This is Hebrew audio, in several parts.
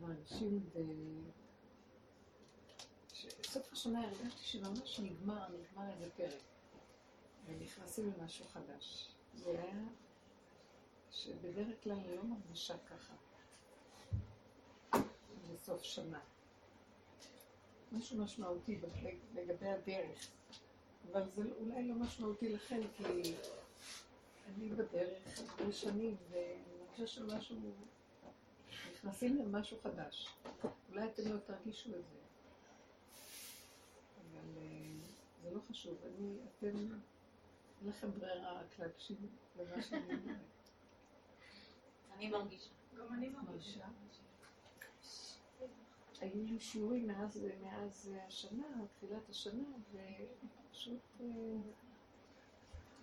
מרגישים ב... סוף השנה הרגשתי שממש נגמר, נגמר איזה פרק. ונכנסים למשהו חדש. זה היה שבדרך כלל אני לא מרגישה ככה. בסוף שנה. משהו משמעותי לגבי הדרך. אבל זה אולי לא משמעותי לכם, כי אני בדרך הרבה שנים, ואני חושבת שמשהו... נכנסים למשהו חדש. אולי אתם לא תרגישו את זה. אבל אה, זה לא חשוב. אני, אתם, אין לכם ברירה רק להקשיב למה שאני אומרת. אני מרגישה. גם אני מרגישה. היו לי שיעורים מאז, מאז השנה, תחילת השנה, ופשוט, אה,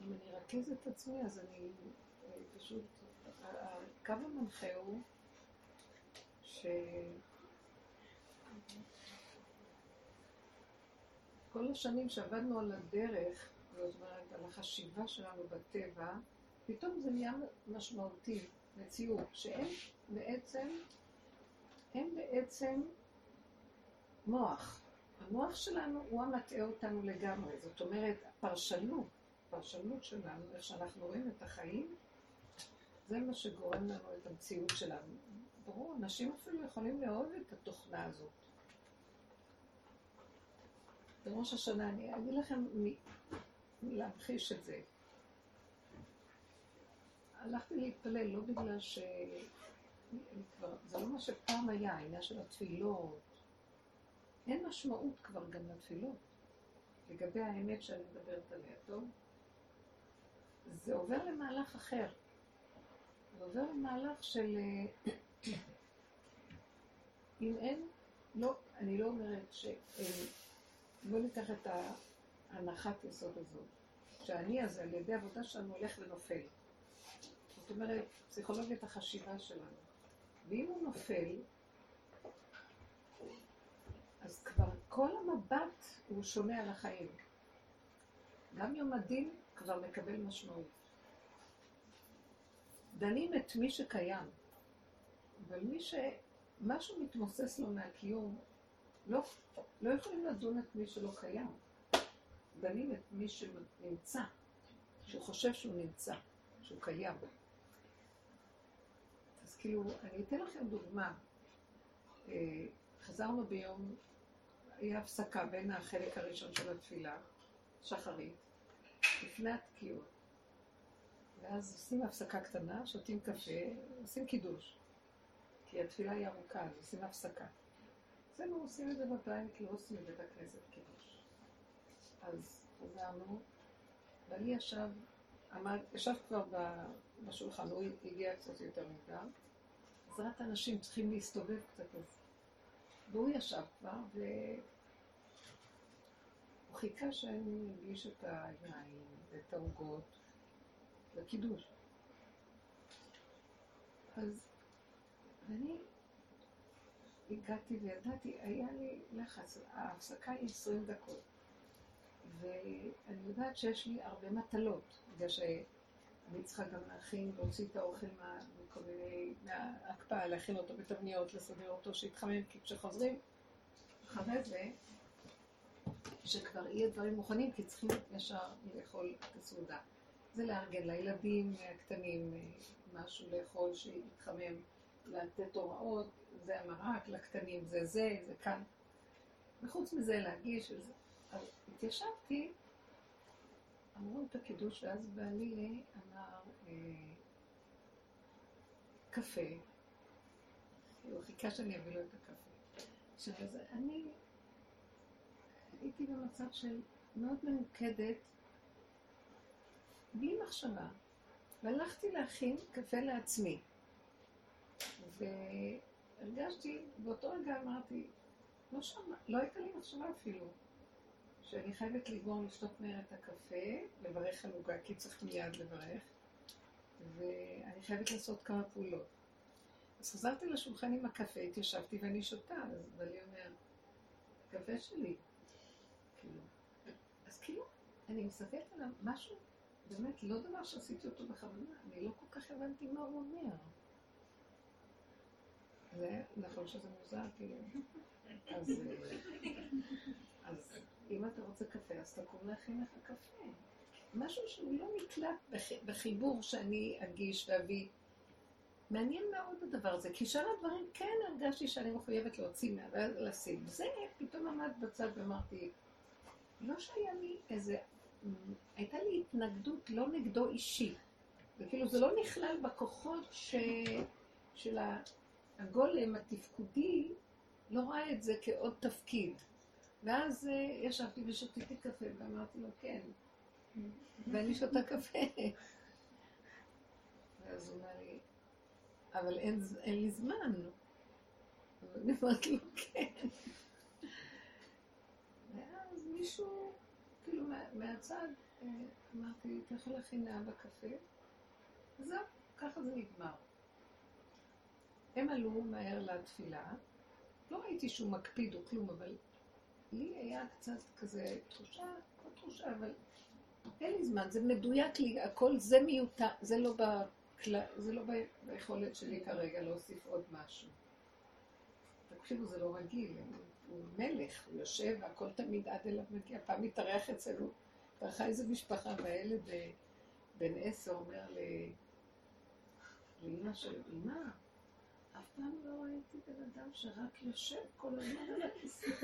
אם אני ארכז את עצמי, אז אני אה, פשוט, הקו המנחה הוא ש... כל השנים שעבדנו על הדרך, זאת אומרת, על החשיבה שלנו בטבע, פתאום זה נהיה משמעותי, מציאות, שהם בעצם, הם בעצם מוח. המוח שלנו הוא המטעה אותנו לגמרי. זאת אומרת, הפרשנות, הפרשנות שלנו, איך שאנחנו רואים את החיים, זה מה שגורם לנו את המציאות שלנו. ברור, אנשים אפילו יכולים לאהוב את התוכנה הזאת. בראש השנה, אני אגיד לכם מ... להמחיש את זה. הלכתי להתפלל לא בגלל ש... כבר, זה לא מה שפעם היה, העניין של התפילות. אין משמעות כבר גם לתפילות, לגבי האמת שאני מדברת עליה, טוב? זה עובר למהלך אחר. זה עובר למהלך של... אה, אם אין, לא, אני לא אומרת ש... בואו ניקח את ההנחת יסוד הזאת, שהאני הזה על ידי עבודה שלנו הולך ונופל. זאת אומרת, פסיכולוגיית החשיבה שלנו. ואם הוא נופל, אז כבר כל המבט הוא שונה על החיים. גם יום הדין כבר מקבל משמעות. דנים את מי שקיים, אבל מי שמשהו מתמוסס לו מהקיום, לא, לא יכולים לדון את מי שלא קיים. דנים את מי שנמצא, שהוא חושב שהוא נמצא, שהוא קיים. אז כאילו, אני אתן לכם דוגמה. אה, חזרנו ביום, היה הפסקה בין החלק הראשון של התפילה, שחרית, לפני התקיעות. ואז עושים הפסקה קטנה, שותים קפה, עושים קידוש. כי התפילה היא ארוכה, אז עושים הפסקה. אצלנו עושים את זה בבית, לא עושים בבית הכנסת קידוש. אז חזרנו, ואני ישב, עמד, ישב כבר בשולחן, הוא הגיע קצת יותר מוקדם. עזרת אנשים צריכים להסתובב קצת אז. והוא ישב כבר, והוא חיכה שאני אגיש את היין ואת העוגות לקידוש. אז אני הגעתי וידעתי, היה לי לחץ, ההפסקה היא 20 דקות. ואני יודעת שיש לי הרבה מטלות, בגלל שאני צריכה גם להכין, להוציא את האוכל מכל מיני, מההקפאה, להכין אותו בתבניות, לסדר אותו, שיתחמם, כי כשחוזרים אחרי זה, שכבר יהיה דברים מוכנים, כי צריכים ישר לאכול את הסעודה. זה לארגן לילדים הקטנים משהו לאכול שיתחמם, לתת הוראות, זה המרק, לקטנים זה זה, זה כאן. וחוץ מזה להגיש וזה. אז התיישבתי, אמרו את הקידוש, ואז בעלי אמר אה, קפה. הוא חיכה שאני אביא לו את הקפה. עכשיו, אז אני הייתי במצב של מאוד ממוקדת, בלי מחשבה, והלכתי להכין קפה לעצמי. והרגשתי, באותו רגע אמרתי, לא, שמע, לא הייתה לי מחשבה אפילו, שאני חייבת לגמור לשתות מהר את הקפה, לברך על עוגה, כי צריך מיד לברך, ואני חייבת לעשות כמה פעולות. אז חזרתי לשולחן עם הקפה, התיישבתי ואני שותה, אז ואני אומר, הקפה שלי, כאילו. אז כאילו, אני מסתכלת עליו, משהו, באמת, לא דבר שעשיתי אותו בכוונה, אני לא כל כך הבנתי מה הוא אומר. זה נכון שזה מוזר, כאילו. אז, אז אם אתה רוצה קפה, אז תקום להכין לך קפה. משהו שהוא לא נקלט בחיבור שאני אגיש ואביא. מעניין מאוד הדבר הזה, כי שאר הדברים כן הרגשתי שאני מחויבת להוציא ולשים. זה פתאום עמד בצד ואמרתי, לא שהיה לי איזה, הייתה לי התנגדות לא נגדו אישי. וכאילו זה לא נכלל בכוחות ש... של הגולם התפקודי, לא ראה את זה כעוד תפקיד. ואז uh, ישבתי ושתיתי קפה ואמרתי לו, כן. ואני שותה קפה. ואז הוא אמר לי, אבל אין, אין לי זמן. ואני אמרתי לו, כן. ואז מישהו, כאילו מה, מהצד, אה, אמרתי, אתה יכול להכין לאבא קפה? וזהו, ככה זה נגמר. הם עלו מהר לתפילה, לא ראיתי שהוא מקפיד או כלום, אבל לי היה קצת כזה תחושה, לא תחושה, אבל אין לי זמן, זה מדויק לי, הכל זה מיותר, זה לא, בקל... זה לא ביכולת שלי כרגע להוסיף עוד משהו. תקשיבו, זה לא רגיל, הוא מלך, הוא יושב, והכל תמיד עד אליו מגיע, פעם מתארח אצלנו, התארחה איזה משפחה, והילד אה, בן עשר אומר לאמא של אמא, אף פעם לא ראיתי בן אדם שרק יושב כל הזמן על הכיסא.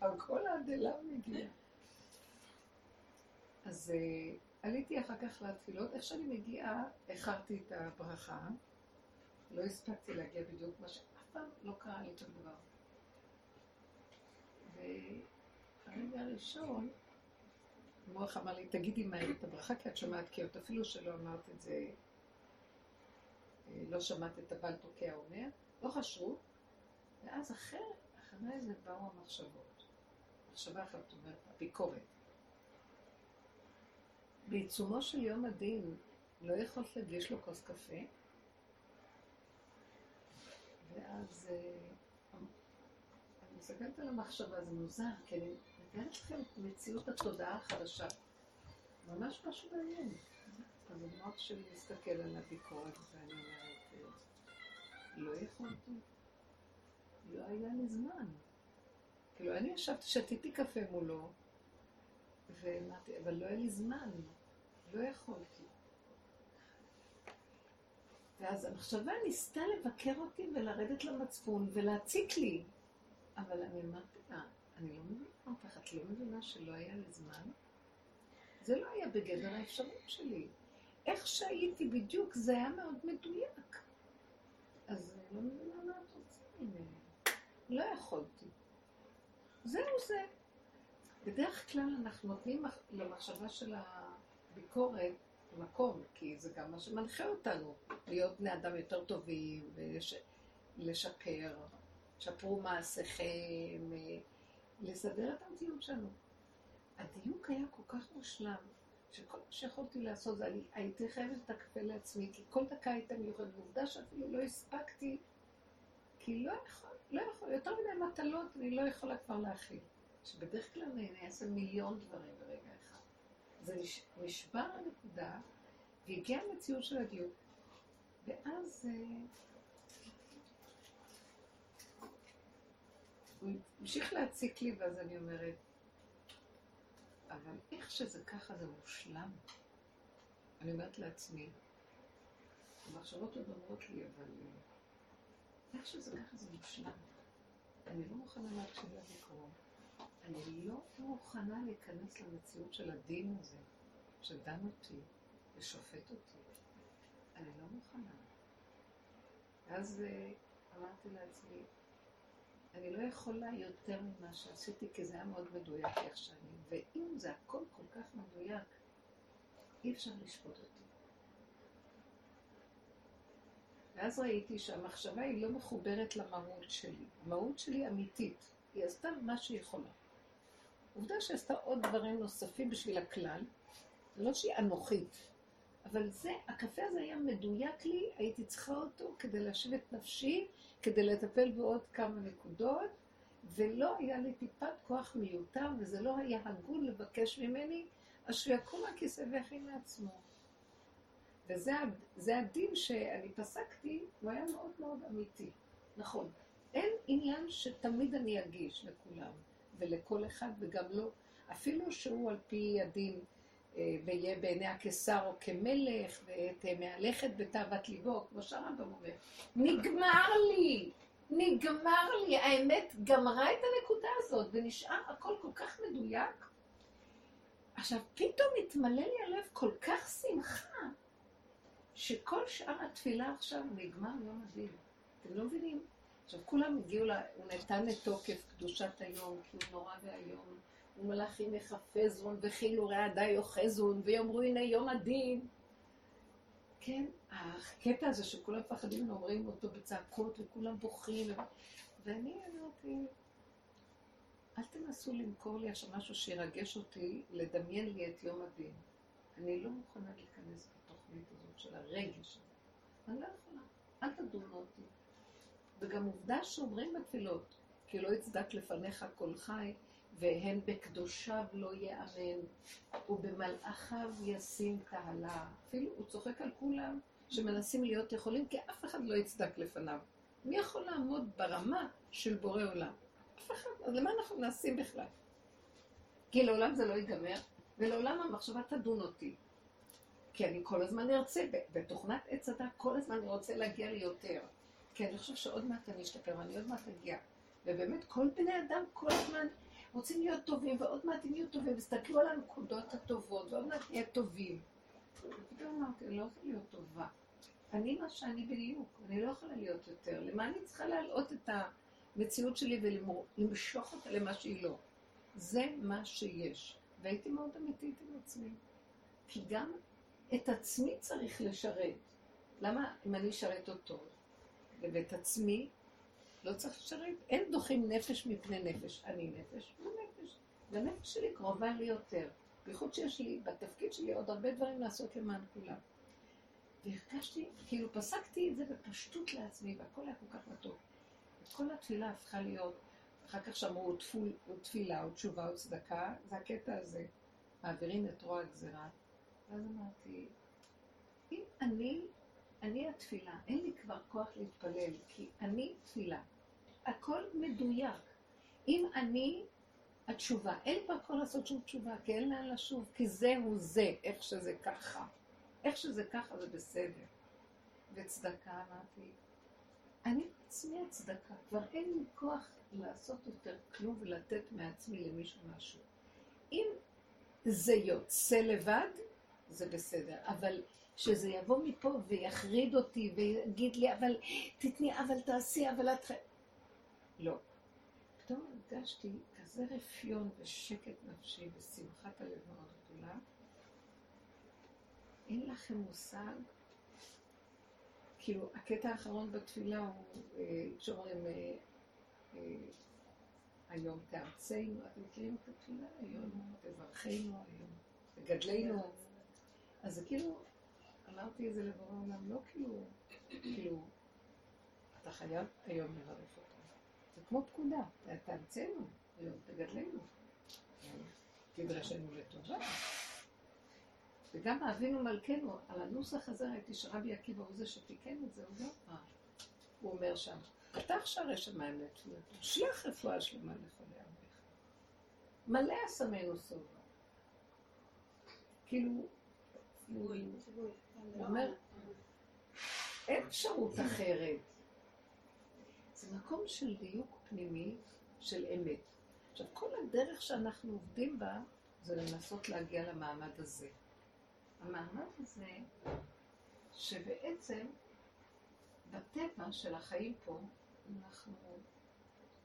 על כל העדלה מגיע. אז uh, עליתי אחר כך לתפילות, איך שאני מגיעה, איחרתי את הברכה, לא הספקתי להגיע בדיוק, מה שאף פעם לא קרה לי שום דבר. והרגע הראשון, מוח אמר לי, תגידי מהר את הברכה, כי את שומעת קריאות, אפילו שלא אמרת את זה, אה, לא שמעת את הבעל תוקע אומר, לא חשוב, ואז אחרי, אחרי זה באו המחשבות. מחשבה אחת אומרת, הביקורת. בעיצומו של יום הדין לא יכולת להגיש לו כוס קפה? ואז אה, אני מסתכלת על המחשבה, זה מוזר, כי אני מתארת לכם את מציאות התודעה החדשה. ממש משהו מעניין. אז המוח שלי מסתכל על הביקורת ואני אומרת, אה, לא יכולתי, לא היה לי זמן. כאילו, אני ישבתי, שתיתי קפה מולו, ואמרתי, אבל לא היה לי זמן. לא יכולתי. ואז המחשבה ניסתה לבקר אותי ולרדת למצפון ולהציק לי. אבל אני אמרתי לה, אני לא מבינה אותך, את לא מבינה שלא היה לי זמן? זה לא היה בגדר האפשרות שלי. איך שהייתי בדיוק, זה היה מאוד מדויק. אז אני לא מבינה מה את רוצה ממני. לא יכולתי. זהו זה. בדרך כלל אנחנו נותנים למחשבה של ה... ביקורת מקום, כי זה גם מה שמנחה אותנו, להיות בני אדם יותר טובים ולשפר, שפרו מעשיכם, לסדר את המציאות שלנו. הדיוק היה כל כך מושלם, שכל מה שיכולתי לעשות זה, אני הייתי חייבת את הקפה לעצמי, כי כל דקה הייתה מיוחדת. עובדה שאפילו לא הספקתי, כי לא יכול, לא יכול, יותר מדי מטלות אני לא יכולה כבר להכיל. שבדרך כלל אני אעשה מיליון דברים ברגע זה נשבר הנקודה, והגיעה המציאות של הדיוק. ואז אה, הוא המשיך להציק לי, ואז אני אומרת, אבל איך שזה ככה זה מושלם. אני אומרת לעצמי, המחשבות עוד אומרות לי, אבל אה, איך שזה ככה זה מושלם. אני לא מוכנה להקשיב לזיכרון. אני לא מוכנה להיכנס למציאות של הדין הזה, שדן אותי ושופט אותי. אני לא מוכנה. ואז אה, אמרתי לעצמי, אני לא יכולה יותר ממה שעשיתי, כי זה היה מאוד מדויק איך שאני, ואם זה הכל כל כך מדויק, אי אפשר לשפוט אותי. ואז ראיתי שהמחשבה היא לא מחוברת למהות שלי. המהות שלי אמיתית. היא עשתה מה שהיא יכולה. עובדה שעשתה עוד דברים נוספים בשביל הכלל, לא שהיא אנוכית, אבל זה, הקפה הזה היה מדויק לי, הייתי צריכה אותו כדי להשיב את נפשי, כדי לטפל בעוד כמה נקודות, ולא היה לי טיפת כוח מיותר, וזה לא היה הגון לבקש ממני, אז שהוא יקום מהכיסא ויכין לעצמו. וזה הדין שאני פסקתי, הוא היה מאוד מאוד אמיתי. נכון. אין עניין שתמיד אני אגיש לכולם, ולכל אחד, וגם לא, אפילו שהוא על פי הדין, ויהיה בעיניה כשר או כמלך, ותהא מהלכת בתאוות ליבו, כמו שהרמב"ם אומר. נגמר לי, נגמר לי, האמת גמרה את הנקודה הזאת, ונשאר הכל כל כך מדויק. עכשיו, פתאום התמלא לי הלב כל כך שמחה, שכל שאר התפילה עכשיו נגמר יום הדין. אתם לא מבינים? עכשיו, כולם הגיעו, לה, הוא נתן את תוקף קדושת היום, כי הוא נורא ואיום. ומלאכים יחפזון, וכאילו רעדי יאחזון, ויאמרו הנה יום הדין. כן, הקטע הזה שכולם מפחדים ואומרים אותו בצעקות, וכולם בוכים, ואני אמרתי, אל תנסו למכור לי עכשיו משהו שירגש אותי, לדמיין לי את יום הדין. אני לא מוכנה להיכנס בתוכנית הזאת של הרגש הזה. אני לא יכולה, אל תדונו אותי. וגם עובדה שאומרים בתפילות, כי לא יצדק לפניך כל חי, והן בקדושיו לא יאמן, ובמלאכיו ישים תהלה. אפילו הוא צוחק על כולם שמנסים להיות יכולים, כי אף אחד לא יצדק לפניו. מי יכול לעמוד ברמה של בורא עולם? אף אחד. אז למה אנחנו מנסים בכלל? כי לעולם זה לא ייגמר, ולעולם המחשבה תדון אותי. כי אני כל הזמן ארצה, בתוכנת עץ הדת, כל הזמן אני רוצה להגיע ליותר. כי אני חושב שעוד מעט אני אשתפר, ואני עוד מעט אגיע. ובאמת, כל בני אדם כל הזמן רוצים להיות טובים, ועוד מעט הם יהיו טובים, וסתכלו על הנקודות הטובות, ועוד מעט נהיה טובים. ופתאום אמרתי, לא יכולה להיות טובה. אני מה שאני בדיוק, אני לא יכולה להיות יותר. למה אני צריכה להלאות את המציאות שלי ולמשוך אותה למה שהיא לא? זה מה שיש. והייתי מאוד אמיתית עם עצמי. כי גם את עצמי צריך לשרת. למה אם אני אשרת אותו, ואת עצמי, לא צריך לשרת? אין דוחים נפש מפני נפש. אני נפש, הוא נפש. והנפש שלי קרובה לי יותר. בייחוד שיש לי, בתפקיד שלי, עוד הרבה דברים לעשות למען כולם. והרגשתי, כאילו פסקתי את זה בפשטות לעצמי, והכל היה כל כך מתוק. כל התפילה הפכה להיות, אחר כך שמעו תפילה, או תשובה, או צדקה, זה הקטע הזה. מעבירים את רוע הגזירה. ואז אמרתי, אם אני אני התפילה, אין לי כבר כוח להתפלל, כי אני תפילה. הכל מדויק. אם אני התשובה, אין לי כבר כוח לעשות שום תשובה, כי אין לאן לשוב, כי זהו זה, איך שזה ככה. איך שזה ככה זה בסדר. וצדקה, אמרתי, אני עצמי הצדקה, כבר אין לי כוח לעשות יותר כלום ולתת מעצמי למישהו משהו. אם זה יוצא לבד, זה בסדר, אבל שזה יבוא מפה ויחריד אותי ויגיד לי, אבל תתני, אבל תעשי, אבל את... לא. פתאום הרגשתי כזה רפיון ושקט נפשי ושמחת הלב מאוד גדולה. אין לכם מושג. כאילו, הקטע האחרון בתפילה הוא, אה, כשאומרים, אה, אה, היום תארצנו, אתם מכירים את התפילה? היום תברכנו, היום תגדלנו. אז זה כאילו, אמרתי את זה לבורא עולם, לא כאילו, כאילו, אתה חייב היום לברך אותו. זה כמו פקודה, תאמצנו, תגדלנו, תדרשנו לטובה. וגם אבינו מלכנו, על הנוסח הזה ראיתי שרבי עקיבא הוא זה שתיקן את זה, הוא לא רע. הוא אומר שם, פתח שערי שמיים לתפילתו, שלח רפואה שלמה לחולי עמך. מלא אסמנו סובה. כאילו, הוא אומר, אין אפשרות אחרת. זה מקום של דיוק פנימי, של אמת. עכשיו, כל הדרך שאנחנו עובדים בה, זה לנסות להגיע למעמד הזה. המעמד הזה, שבעצם בטבע של החיים פה, אנחנו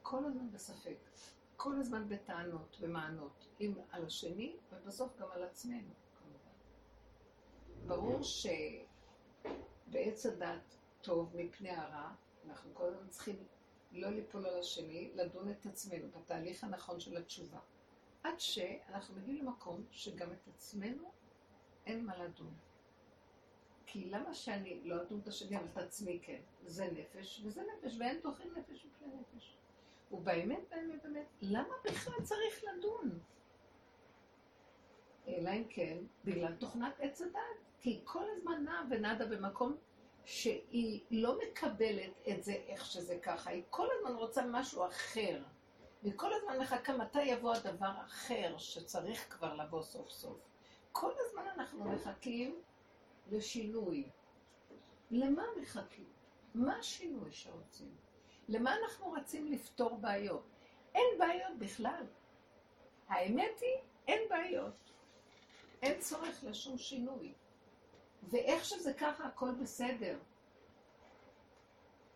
כל הזמן בספק, כל הזמן בטענות ומענות, אם על השני, ובסוף גם על עצמנו. ברור שבעץ הדת טוב מפני הרע, אנחנו כל הזמן צריכים לא ליפול על השני, לדון את עצמנו בתהליך הנכון של התשובה. עד שאנחנו מגיעים למקום שגם את עצמנו אין מה לדון. כי למה שאני לא אדון את השני, אבל את עצמי כן? זה נפש וזה נפש, ואין תוכן נפש וכלי נפש. ובאמת, באמת, באמת, למה בכלל צריך לדון? אלא אם כן, בגלל תוכנת עץ הדת. כי היא כל הזמן נעה ונדה במקום שהיא לא מקבלת את זה איך שזה ככה, היא כל הזמן רוצה משהו אחר. והיא כל הזמן מחכה מתי יבוא הדבר אחר שצריך כבר לבוא סוף סוף. כל הזמן אנחנו מחכים לשינוי. למה מחכים? מה השינוי שרוצים? למה אנחנו רצים לפתור בעיות? אין בעיות בכלל. האמת היא, אין בעיות. אין צורך לשום שינוי. ואיך שזה ככה, הכל בסדר.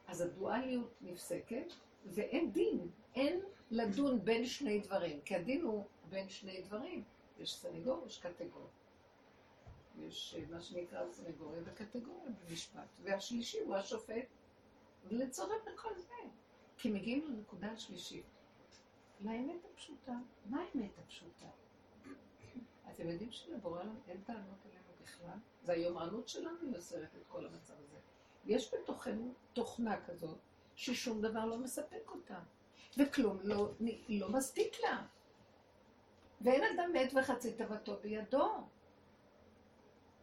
אז הדואליות נפסקת, ואין דין. אין לדון בין שני דברים, כי הדין הוא בין שני דברים. יש סנגור, יש קטגור. יש אה, מה שנקרא סנגוריה וקטגוריה במשפט. והשלישי הוא השופט, ולצורך לכל זה. כי מגיעים לנקודה השלישית, לאמת הפשוטה. מה האמת הפשוטה? אתם יודעים שלבורא אין טענות עלינו בכלל? זה היומרנות שלנו יוצרת את כל המצב הזה. יש בתוכנו תוכנה כזאת, ששום דבר לא מספק אותה, וכלום לא, לא מספיק לה. ואין אדם מת וחצי תוותו בידו.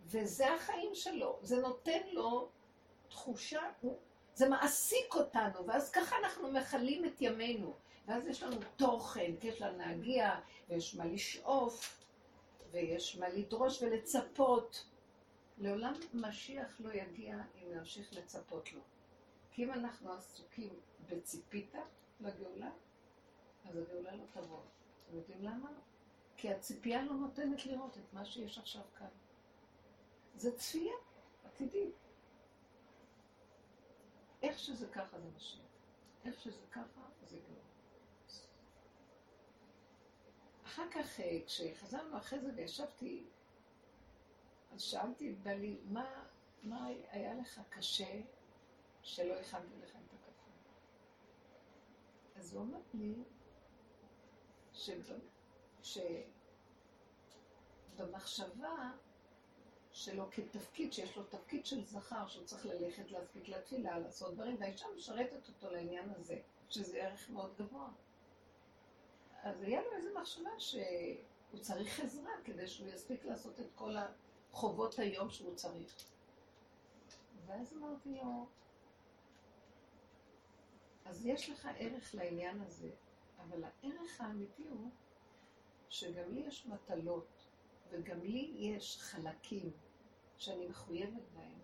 וזה החיים שלו, זה נותן לו תחושה, זה מעסיק אותנו, ואז ככה אנחנו מכלים את ימינו. ואז יש לנו תוכן, כי יש לנו להגיע, ויש מה לשאוף, ויש מה לדרוש ולצפות. לעולם משיח לא יגיע אם נמשיך לצפות לו. כי אם אנחנו עסוקים בציפית לגאולה, אז הגאולה לא תבוא. אתם יודעים למה? כי הציפייה לא נותנת לראות את מה שיש עכשיו כאן. זה צפייה עתידית. איך שזה ככה זה משיח. איך שזה ככה זה גאולה. אחר כך, אה, כשחזרנו אחרי זה וישבתי, אז שאלתי את בעלי, מה, מה היה לך קשה שלא הכנתי לך את הקפה? אז הוא אמר לי, שבמחשבה שלו כתפקיד, שיש לו תפקיד של זכר, שהוא צריך ללכת להספיק לתפילה, לעשות דברים, והאישה משרתת אותו לעניין הזה, שזה ערך מאוד גבוה. אז היה לו איזו מחשבה שהוא צריך עזרה כדי שהוא יספיק לעשות את כל החובות היום שהוא צריך. ואז אמרתי לו, אז יש לך ערך לעניין הזה, אבל הערך האמיתי הוא שגם לי יש מטלות, וגם לי יש חלקים שאני מחויבת בהם,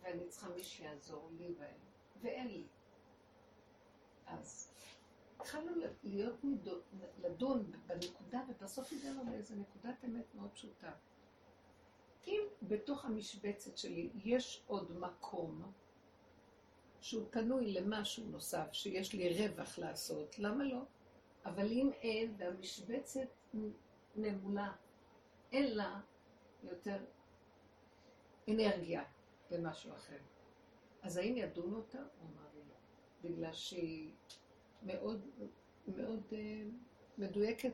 ואני צריכה מי שיעזור לי בהם, ואין לי. אז התחלנו להיות נידון, לדון בנקודה, ובסוף הגענו לאיזו נקודת אמת מאוד פשוטה. אם בתוך המשבצת שלי יש עוד מקום שהוא פנוי למשהו נוסף, שיש לי רווח לעשות, למה לא? אבל אם אין, והמשבצת נמולה, אין לה יותר אנרגיה למשהו אחר. אז האם ידונו אותה? הוא אמר לי לא. בגלל שהיא מאוד, מאוד uh, מדויקת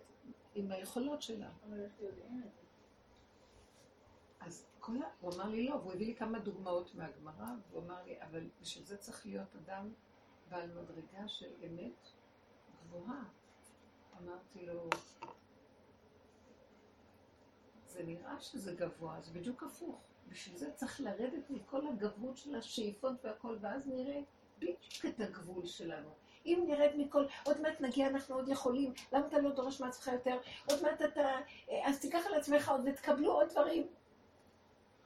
עם היכולות שלה. אז כל ה... הוא אמר לי לא, והוא הביא לי כמה דוגמאות מהגמרא, והוא אמר לי, אבל בשביל זה צריך להיות אדם בעל מדרגה של אמת גבוהה. אמרתי לו, זה נראה שזה גבוה, זה בדיוק הפוך. בשביל זה צריך לרדת מכל הגבהות של השאיפות והכל, ואז נראה בדיוק את הגבול שלנו. אם נרד מכל, עוד מעט נגיע, אנחנו עוד יכולים, למה אתה לא דורש מעצמך יותר? עוד מעט אתה, אז תיקח על עצמך עוד ותקבלו עוד דברים.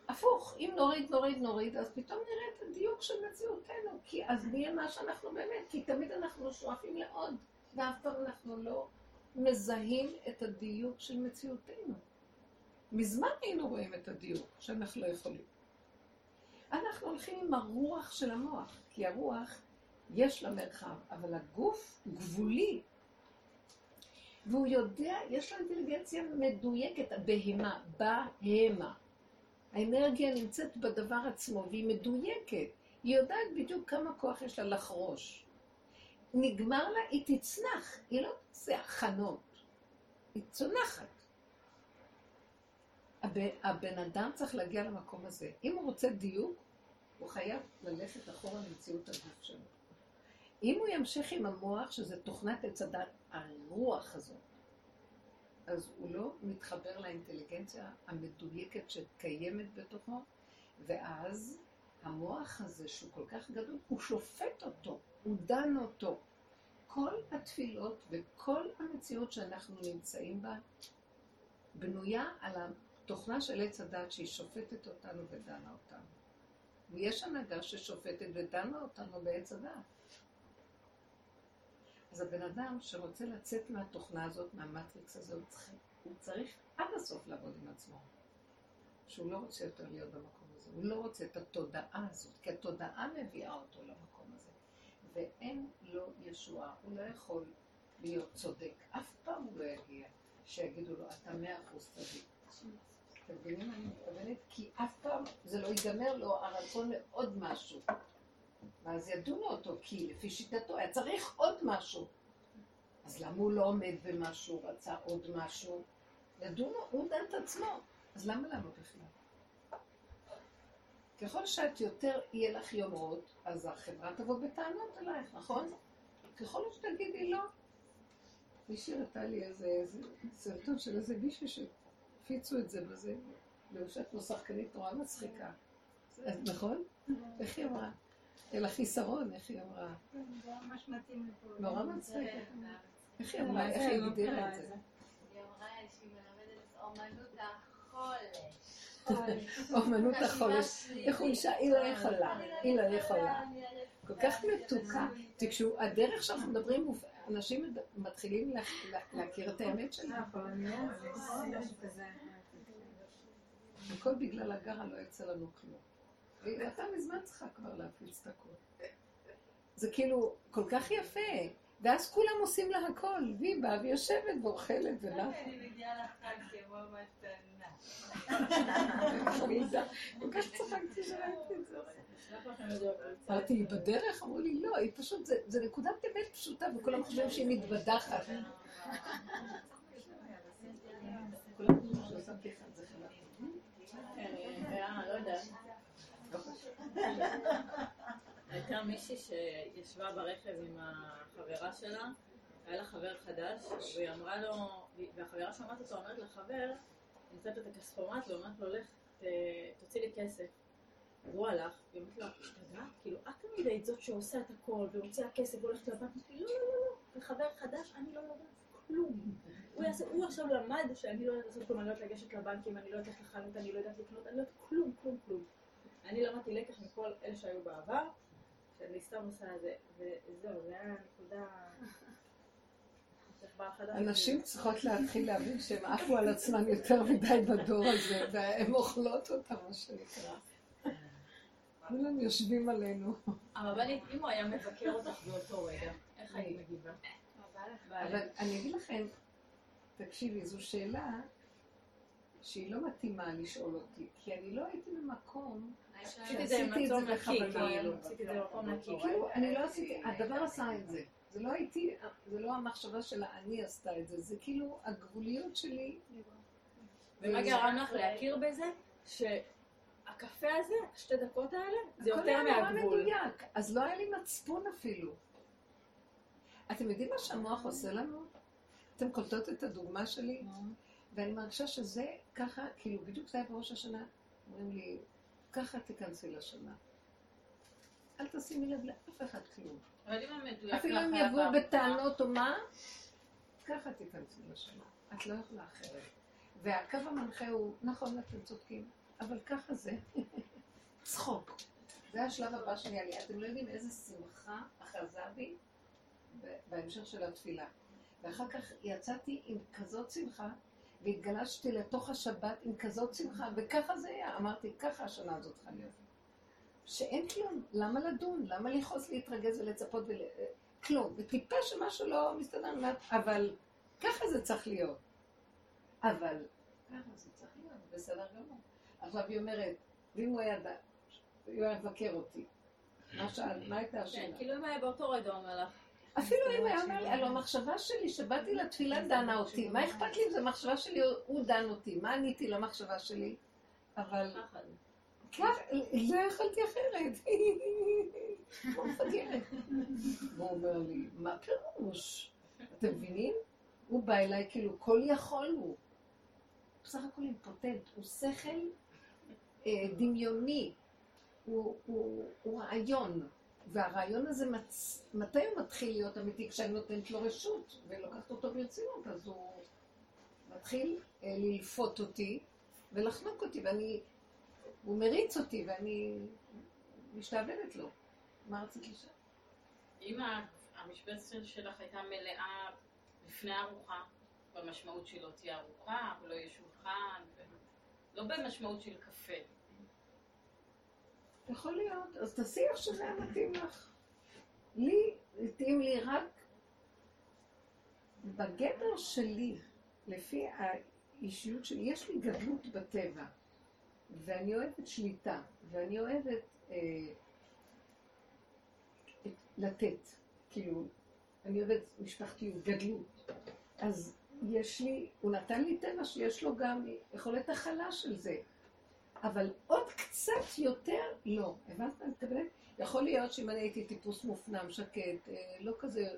הפוך, אם נוריד, נוריד, נוריד, אז פתאום נראה את הדיוק של מציאותנו, כי אז נהיה מה שאנחנו באמת, כי תמיד אנחנו שואפים לעוד, ואף פעם אנחנו לא מזהים את הדיוק של מציאותנו. מזמן היינו רואים את הדיוק, שאנחנו לא יכולים. אנחנו הולכים עם הרוח של המוח, כי הרוח יש לה מרחב, אבל הגוף גבולי. והוא יודע, יש לו אינטליגנציה מדויקת, הבהמה, בהמה. האנרגיה נמצאת בדבר עצמו, והיא מדויקת. היא יודעת בדיוק כמה כוח יש לה לחרוש. נגמר לה, היא תצנח, היא לא תעשה הכנות, היא צונחת. הבן, הבן אדם צריך להגיע למקום הזה. אם הוא רוצה דיוק, הוא חייב ללכת אחורה למציאות הגוף שלו. אם הוא ימשיך עם המוח, שזה תוכנת עץ הדת, הרוח הזאת, אז הוא לא מתחבר לאינטליגנציה המדויקת שקיימת בתוכו, ואז המוח הזה, שהוא כל כך גדול, הוא שופט אותו, הוא דן אותו. כל התפילות וכל המציאות שאנחנו נמצאים בה בנויה על התוכנה של עץ הדת שהיא שופטת אותנו ודנה אותנו. ויש הנהגה ששופטת ודנה אותנו בעץ הדת. אז הבן אדם שרוצה לצאת מהתוכנה הזאת, מהמטריקס הזה, הוא צריך, הוא צריך עד הסוף לעבוד עם עצמו. שהוא לא רוצה יותר להיות במקום הזה. הוא לא רוצה את התודעה הזאת, כי התודעה מביאה אותו למקום הזה. ואין לו ישועה, הוא לא יכול להיות צודק. אף פעם הוא לא יגיע שיגידו לו, אתה מאה אחוז צדיק. אתם מבינים מה אני מתכוונת? כי אף פעם זה לא ייגמר לו הרצון לעוד משהו. ואז ידונו אותו, כי לפי שיטתו היה צריך עוד משהו. אז למה הוא לא עומד במשהו, רצה עוד משהו? ידונו, הוא דן את עצמו. אז למה למה בכלל? ככל שאת יותר יהיה לך יומרות, אז החברה תבוא בטענות אלייך, נכון? ככל שתגידי לא. מישהי הראתה לי איזה, איזה סרטון של איזה מישהו שהפיצו את זה בזה, ויושבת פה שחקנית נורא מצחיקה. נכון? איך היא אמרה? אל החיסרון, איך היא אמרה? זה ממש מתאים לפה. נורא מצחיק. איך היא אמרה? איך היא הגדירה את זה? היא אמרה שהיא מלמדת אומנות החולש. אומנות החולש. איך הוא אישה? היא לא יכולה. היא לא יכולה. כל כך מתוקה. תקשו, הדרך שאנחנו מדברים, אנשים מתחילים להכיר את האמת שלהם. הכל בגלל הגרה לא יצא לנו כלום. ואתה מזמן צריכה כבר להפיץ את הכל. זה כאילו כל כך יפה. ואז כולם עושים לה הכל, והיא באה ויושבת ואוכלת ולה. אני מגיעה לחג כמו מתנה. כל כך צחקתי שראיתי את זה. אמרתי, היא בדרך? אמרו לי, לא, היא פשוט, זה נקודת אמת פשוטה, וכולם חושבים שהיא מתבדחת. כולם חושבים שעושה בדיחה, זה הייתה מישהי שישבה ברכב עם החברה שלה, היה לה חבר חדש, והיא אמרה לו, והחברה שומעת אותו, אומרת לחבר, נמצאת את הכספומט, ואומרת לו, לך, תוציא לי כסף. והוא הלך, והיא אומרת לו, השתגעת? כאילו, את תמיד היית זאת שעושה את הכל, ומוציאה כסף, והולכת לבנק, לא, לא, לא, לא, וחבר חדש, אני לא יודעת כלום. הוא, יעשה, הוא עכשיו למד שאני לא יודעת לעשות כלום, אני לא יודעת לגשת לבנקים, אני לא יודעת לחנות, אני לא יודעת לקנות, אני לא יודעת כלום, כלום, כלום. אני למדתי לקח מכל אלה שהיו בעבר, שאני סתם עושה את זה, וזהו, זה היה נקודה... הנשים צריכות להתחיל להבין שהן עפו על עצמן יותר מדי בדור הזה, והן אוכלות אותה, מה שנקרא. כולם יושבים עלינו. הרבנית, אם הוא היה מבקר אותך באותו רגע, איך היית מגיבה? אבל אני אגיד לכם, תקשיבי, זו שאלה שהיא לא מתאימה לשאול אותי, כי אני לא הייתי במקום עשיתי את זה במקום נקי, כאילו, עשיתי את זה במקום נקי. כאילו, אני לא עשיתי, הדבר עשה את זה. זה לא הייתי, זה לא המחשבה של האני עשתה את זה, זה כאילו הגבוליות שלי. ומה גרם לך להכיר בזה? שהקפה הזה, השתי דקות האלה, זה יותר מהגבול. הכל היה נורא מדויק, אז לא היה לי מצפון אפילו. אתם יודעים מה שהמוח עושה לנו? אתם קולטות את הדוגמה שלי? ואני מרגישה שזה ככה, כאילו בדיוק זה היה בראש השנה, אומרים לי, ככה תיכנסי לשנה. אל תשימי לב לאף אחד כלום. אפילו אם יבואו בטענות או מה, ככה תיכנסי לשנה. את לא יכולה אחרת. והקו המנחה הוא, נכון, אתם צודקים, אבל ככה זה. צחוק. זה השלב הבא שלי עלייה. אתם לא יודעים איזה שמחה אחזה בי בהמשך של התפילה. ואחר כך יצאתי עם כזאת שמחה, והתגלשתי לתוך השבת עם כזאת שמחה, וככה זה היה. אמרתי, ככה השנה הזאת צריכה להיות. שאין כלום, למה לדון? למה לכעוס, להתרגז ולצפות ול... כלום. וטיפה שמשהו לא מסתדר, אבל ככה זה צריך להיות. אבל ככה זה צריך להיות, בסדר גמור. עכשיו היא אומרת, ואם הוא היה, הוא היה מבקר אותי, מה שאל, מה הייתה השאלה? כן, כאילו אם היה באותו רגע אומר לך. אפילו אם היה אומר לי, הלוא המחשבה שלי שבאתי לתפילה דנה אותי, מה אכפת לי אם זו מחשבה שלי, הוא דן אותי, מה עניתי למחשבה שלי? אבל... לא יכולתי אחרת. כמו מפגרת. הוא אומר לי, מה פירוש? אתם מבינים? הוא בא אליי כאילו כל יכול הוא. בסך הכל אימפוטנט, הוא שכל אה, דמיוני, הוא רעיון, והרעיון הזה, מצ... מתי הוא מתחיל להיות אמיתי? כשאני נותנת לו רשות ולוקחת אותו ברצינות, אז הוא מתחיל אה, ללפות אותי ולחנוק אותי, ואני, הוא מריץ אותי ואני משתעבדת לו. מה רצית לשאול? אם המשבצת שלך הייתה מלאה לפני הארוחה, במשמעות של לא תהיה ארוחה, ולא יהיה שולחן, לא במשמעות של קפה. יכול להיות, אז תעשי איך שזה היה מתאים לך. לי, התאים לי רק בגדר שלי, לפי האישיות שלי, יש לי גדלות בטבע, ואני אוהבת שליטה, ואני אוהבת אה, לתת, כאילו, אני אוהבת משפחתיות, גדלות. אז יש לי, הוא נתן לי טבע שיש לו גם יכולת הכלה של זה. אבל עוד קצת יותר לא. הבנת מה אני מתכוונת? יכול להיות שאם אני הייתי טיפוס מופנם, שקט, אה, לא כזה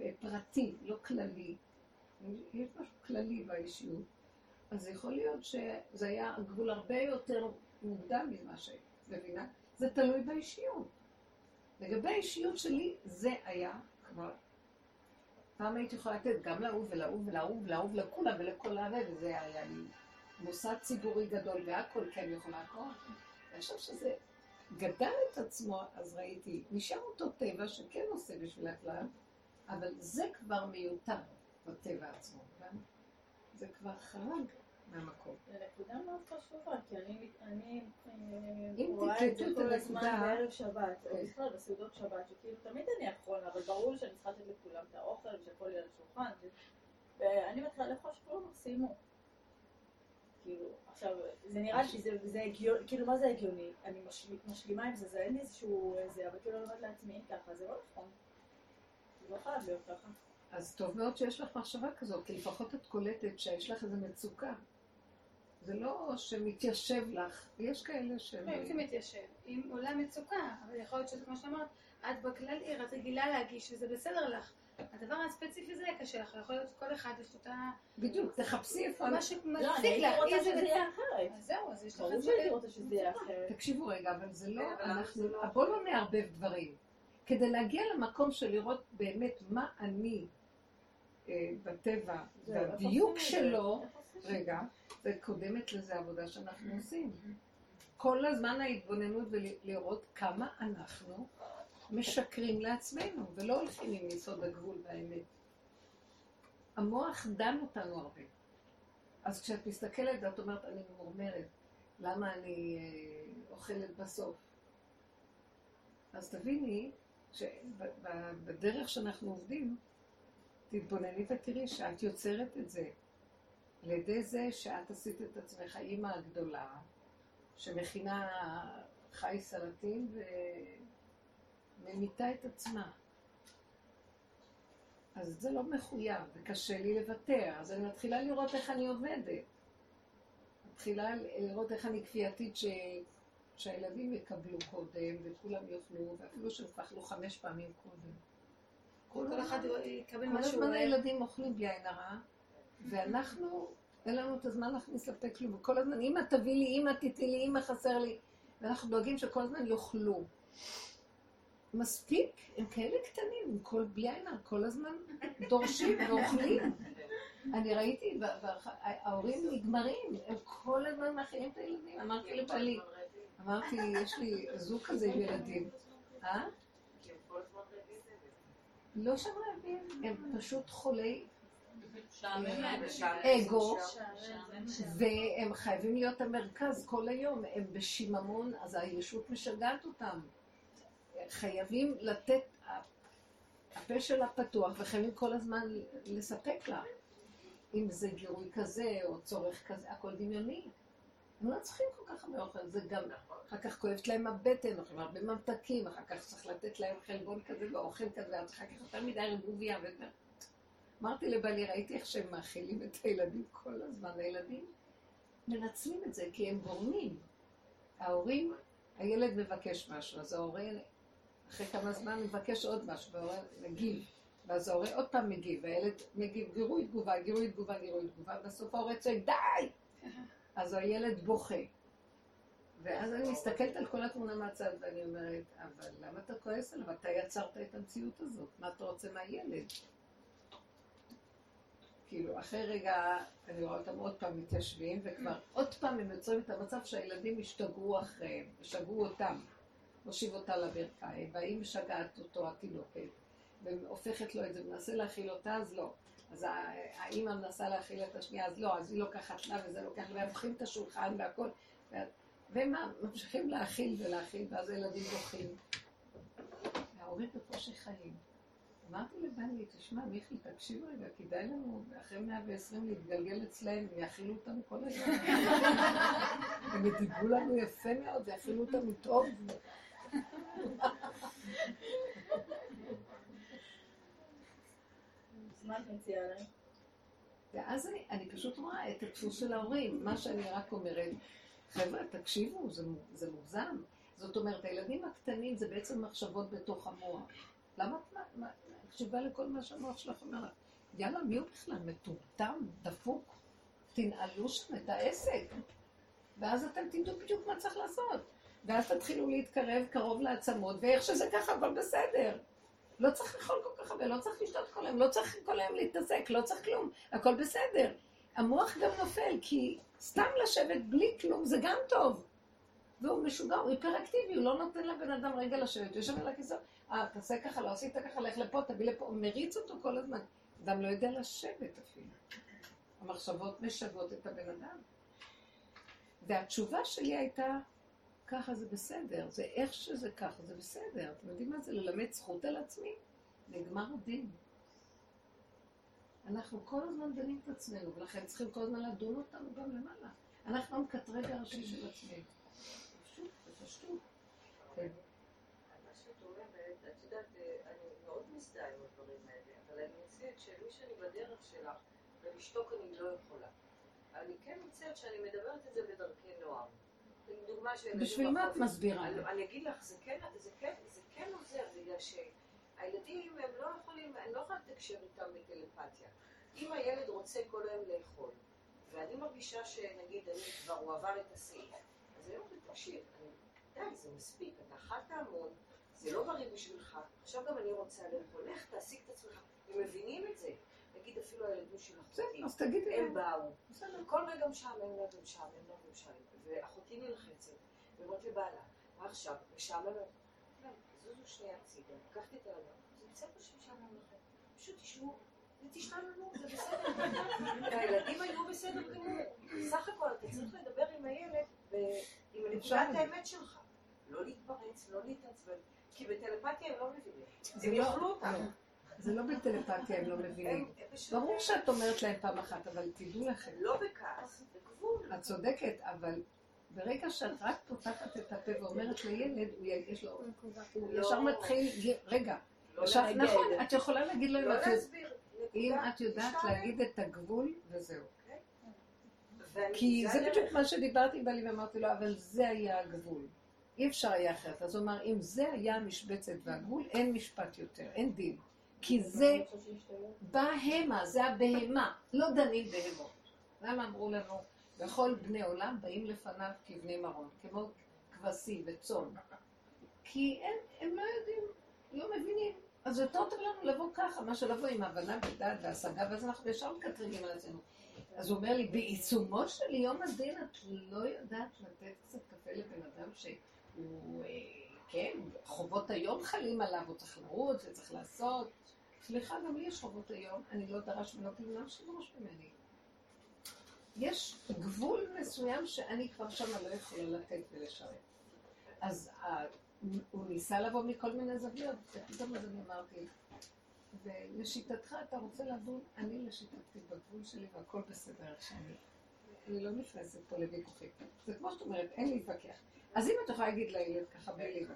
אה, פרטי, לא כללי, יש משהו כללי באישיות, אז יכול להיות שזה היה גבול הרבה יותר מוקדם ממה שאת מבינה? זה תלוי באישיות. לגבי האישיות שלי, זה היה כבר... פעם הייתי יכולה לתת גם להוא ולהוא ולהוא ולהוא לכולם ולכל הזה, וזה היה לי מוסד ציבורי גדול והכל, כן יכולה הכל. חושבת שזה גדל את עצמו, אז ראיתי, נשאר אותו טבע שכן עושה בשביל הכלל, אבל זה כבר מיותר בטבע עצמו, כן? זה כבר חרג מהמקום. זו נקודה מאוד חשובה, כי אני, אני אה, רואה את זה כל הזמן בערב שבת, או. בכלל בסעודות שבת, שכאילו תמיד אני אחרונה, אבל ברור שאני צריכה לתת לכולם את האוכל, ושהכל יהיה על השולחן, ואני מתחילה לאכול שכולם סיימו. כאילו, עכשיו, זה נראה לי שזה זה הגיוני, כאילו מה זה הגיוני? אני מש, משלימה עם זה, זה אין לי איזשהו, זה, אבל כאילו אני אומרת לעצמי, ככה, זה לא נכון. זה לא חייב להיות ככה. אז טוב מאוד שיש לך מחשבה כזאת, כי לפחות את קולטת שיש לך איזו מצוקה. זה לא שמתיישב לך, יש כאלה שהם... לא, אם זה מתיישב, אם עולה מצוקה, אבל יכול להיות שזה כמו שאמרת, את בכללי, את רגילה להגיש וזה בסדר לך. הדבר הספציפי זה קשה לך, יכול להיות שכל אחד יש לו את ה... בדיוק, תחפשי איפה... מה לא, שמציק אני הייתי לך, רוצה אם זה שזה יהיה. אחרת. אז זהו, אז יש לך ברור שהייתי זה. רוצה שזה יהיה אחרת. תקשיבו רגע, אבל זה לא, אנחנו, בואו לא נערבב דברים. כדי להגיע למקום של לראות באמת מה אני אה, בטבע, והדיוק? שלו, את זה? רגע, וקודמת לזה עבודה שאנחנו עושים. כל הזמן ההתבוננות ולראות כמה אנחנו משקרים לעצמנו, ולא הולכים עם יסוד הגבול והאמת. המוח דן אותנו הרבה. אז כשאת מסתכלת ואת אומרת, אני ממורמרת, למה אני אה, אוכלת בסוף? אז תביני שבדרך שאנחנו עובדים, תתבונני ותראי שאת יוצרת את זה. על ידי זה שאת עשית את עצמך אימא הגדולה, שמכינה חי סלטים וממיתה את עצמה. אז זה לא מחויב, וקשה לי לוותר, אז אני מתחילה לראות איך אני עובדת. מתחילה לראות איך אני כפייתית ש... שהילדים יקבלו קודם, וכולם יאכלו, ואפילו שהם כבר אכלו חמש פעמים קודם. כל אחד יקבל כל מה שהוא הזמן אוהב. הילדים אוכלים בלי עין הרע, ואנחנו, אין לנו את הזמן להכניס לפה כלום. וכל הזמן, אמא תביא לי, אמא תיתני לי, אמא חסר לי. ואנחנו דואגים שכל הזמן יאכלו. מספיק, הם כאלה קטנים, עם כל בלי הרע, כל הזמן דורשים ואוכלים. אני ראיתי, ההורים נגמרים, הם כל הזמן מאכילים את הילדים. אמרתי לבעלי, אמרתי, יש לי זוג כזה עם ילדים. אה? לא שהם רעבים, הם פשוט חולי. אגו. והם חייבים להיות המרכז כל היום, הם בשיממון, אז הישות משגעת אותם. חייבים לתת, הפה שלה פתוח, וחייבים כל הזמן לספק לה. אם זה גירוי כזה, או צורך כזה, הכל דמיוני. הם לא צריכים כל כך הרבה אוכל, זה גם, אחר כך כואבת להם הבטן, אוכלים הרבה ממתקים, אחר כך צריך לתת להם חלבון כזה ואוכל כזה, אז אחר כך יותר מדי ריבוביה. וזה. אמרתי לבעלי, ראיתי איך שהם מאכילים את הילדים כל הזמן. הילדים מנצלים את זה כי הם גורמים. ההורים, הילד מבקש משהו, אז ההורה, אחרי כמה זמן מבקש עוד משהו, וההורה מגיב. ואז ההורה עוד פעם מגיב, והילד מגיב גירוי תגובה, גירוי תגובה, גירוי תגובה, ובסוף ההורה צועק, די! אז הילד בוכה. ואז אני מסתכלת על כל התמונה מהצד ואני אומרת, אבל למה אתה כועס עליו? אתה יצרת את המציאות הזאת, מה אתה רוצה מהילד? כאילו, אחרי רגע אני רואה אותם עוד פעם מתיישבים, וכבר עוד פעם הם יוצרים את המצב שהילדים השתגעו אחריהם, השתגעו אותם. מושיב אותה לברכיים, והיא משגעת אותו, התינוקת, והופכת לו את זה, מנסה להכיל אותה, אז לא. אז האימא מנסה להכיל את השנייה, אז לא, אז היא לוקחת לה וזה לוקח, והופכים את השולחן והכל, וה- והם ממשיכים להכיל ולהכיל, ואז הילדים בוכים. וההורים בקושי חיים. אמרתי לבני, תשמע, מיכי, תקשיב רגע, כדאי לנו אחרי 120 להתגלגל אצלהם, הם יאכילו אותנו כל היום. הם ידיבו לנו יפה מאוד, ויאכילו אותנו טוב. ואז אני, אני פשוט רואה את הדפוס של ההורים. מה שאני רק אומרת, חבר'ה, תקשיבו, זה, זה מוגזם. זאת אומרת, הילדים הקטנים זה בעצם מחשבות בתוך המוח. למה את מקשיבה לכל מה שהמוח שלך אומר? יאללה, מי הוא בכלל? מטומטם? דפוק? תנעלו שם את העסק. ואז אתם תדעו בדיוק מה צריך לעשות. ואז תתחילו להתקרב קרוב לעצמות, ואיך שזה ככה, אבל בסדר. לא צריך לאכול כל כך הרבה, לא צריך לשתות כל היום, לא צריך כל היום להתעסק, לא צריך כלום, הכל בסדר. המוח גם נופל, כי סתם לשבת בלי כלום זה גם טוב. והוא משוגע, הוא היפראקטיבי, הוא לא נותן לבן אדם רגע לשבת, יושב על הכיסא, אה, תעשה ככה, לא עשית ככה, לך לפה, תביא לפה, הוא מריץ אותו כל הזמן. אדם לא יודע לשבת אפילו. המחשבות משגעות את הבן אדם. והתשובה שלי הייתה, ככה זה בסדר, זה איך שזה ככה, זה בסדר. אתם יודעים מה זה ללמד זכות על עצמי? נגמר הדין. אנחנו כל הזמן דנים את עצמנו, ולכן צריכים כל הזמן לדון אותנו גם למעלה. אנחנו המקטרג הראשי של בפשטות. כן. את יודעת, אה, אני מאוד מזדהה עם הדברים האלה, אבל אני מוצאת שמי שאני בדרך שלך, ולשתוק אני לא יכולה. אני כן מוצאת שאני מדברת את זה בדרכי נועם. בשביל מה את מסבירה? אני, אני אגיד לך, זה כן, זה, כן, זה כן עוזר, בגלל שהילדים הם לא יכולים, אני לא יכולה לתקשר איתם בטלפתיה. אם הילד רוצה כל היום לאכול, ואני מרגישה שנגיד, אני כבר, הוא עבר את הסעיף, אז אני אומרת, תקשיב, די, זה מספיק, אתה אכלת המון, זה לא בריא בשבילך, עכשיו גם אני רוצה לאכול, לך תעסיק את עצמך. הם מבינים את זה. נגיד אפילו הילדים של אחותי, בסדר, אז תגידי הם. באו, בסדר. כל רגע משעמם לה ומשעמם לה ומשעמם, ואחותי נלחצת, ואומרת לבעלה, מה עכשיו, משעמם לה? כן, זוזו שנייה הצידה, לקחתי את העולם, זה בסדר שמשעמם לכם, פשוט תשמעו, ותשתעממו, זה בסדר. והילדים היו בסדר גמור. סך הכל אתה צריך לדבר עם הילד עם נקודת. האמת שלך. לא להתפרץ, לא להתעצבן, כי בטלפתיה הם לא מבינים. הם לא- יאכלו אותך. זה לא בטלפתיה, הם לא מבינים. ברור שאת אומרת להם פעם אחת, אבל תדעו לכם, לא בכעס, בגבול. את צודקת, אבל ברגע שאת רק פותחת את הפה ואומרת לילד, הוא יש לו, הוא לא. ישר מתחיל, רגע, לא. נכון, את יכולה להגיד לו, אם לא להסביר. אם. את יודעת. להגיד את הגבול, וזהו. ואני- כי זה בדיוק מה שדיברתי עם בעלי ואמרתי לו, אבל זה היה הגבול. אי אפשר היה אחרת. אז הוא אמר, אם זה היה המשבצת והגבול, אין משפט יותר, אין דין. כי זה בהמה, זה הבהמה, לא דנים בהמות. למה אמרו לנו, וכל בני עולם באים לפניו כבני מרון, כמו כבשים וצאן. כי הם, הם לא יודעים, לא מבינים. אז יותר טוב לנו לבוא ככה, מה שלבוא עם הבנה ודעת והשגה, ואז אנחנו ישר מקטרגים על עצמנו. אז הוא אומר לי, בעיצומו של יום הדין את לא יודעת לתת קצת קפה לבן אדם שהוא, אה, כן, חובות היום חלים עליו, הוא צריך לרוץ וצריך לעשות. סליחה, גם לי יש חובות היום, אני לא דרש ממנו כלום, למה שדרוש ממני? יש גבול מסוים שאני כבר שמה לא יכולה לתת ולשרת. אז ה- הוא ניסה לבוא מכל מיני זוויות, ופתאום אז אני אמרתי, ולשיטתך אתה רוצה לדון, אני לשיטתי בגבול שלי והכל בסדר שאני. אני לא נכנסת פה לוויכוחים. זה כמו שאת אומרת, אין להתווכח. אז אם את יכולה להגיד לילד ככה בלי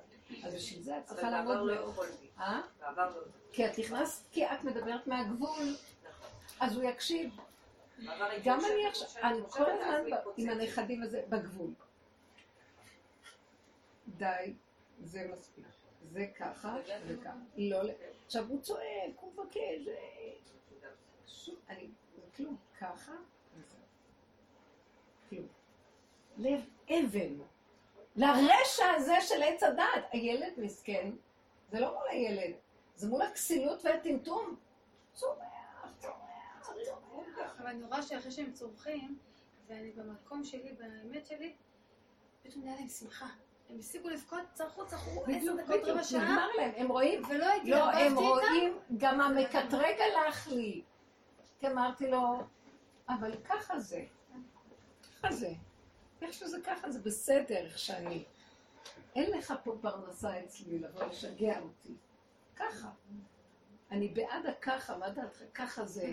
אז בשביל זה את אבל צריכה בעבר לעמוד... לא מאוד. יכולתי. אה? בעבר לא כי את נכנסת, כי את מדברת מהגבול, נכון. אז הוא יקשיב. בעבר גם אני עכשיו, אני כל הזמן. עם הנכדים הזה בגבול. די, זה מספיק. זה ככה וככה. לא, עכשיו הוא צועק, הוא מבקש, אני, זה כלום, ככה. כלום. לב אבן. לרשע הזה של עץ הדעת. הילד מסכן, זה לא מול הילד, זה מול הכסילות והטמטום. צומח, צומח, צומח. אבל אני רואה שאחרי שהם צורכים, ואני במקום שלי, באמת שלי, פתאום נהיה להם שמחה. הם הפסיקו לבכות, צרחו, צרחו עשר דקות, רבע שעה, נגמר להם, הם רואים ולא לא, התלבשתי הם. רואים, גם המקטרג הלך לי. כי אמרתי לו, אבל ככה זה. ככה זה. איך שזה ככה, זה בסדר, איך שאני. אין לך פה פרנסה אצלי לבוא לשגע אותי. ככה. אני בעד הככה, מה דעתך? ככה זה.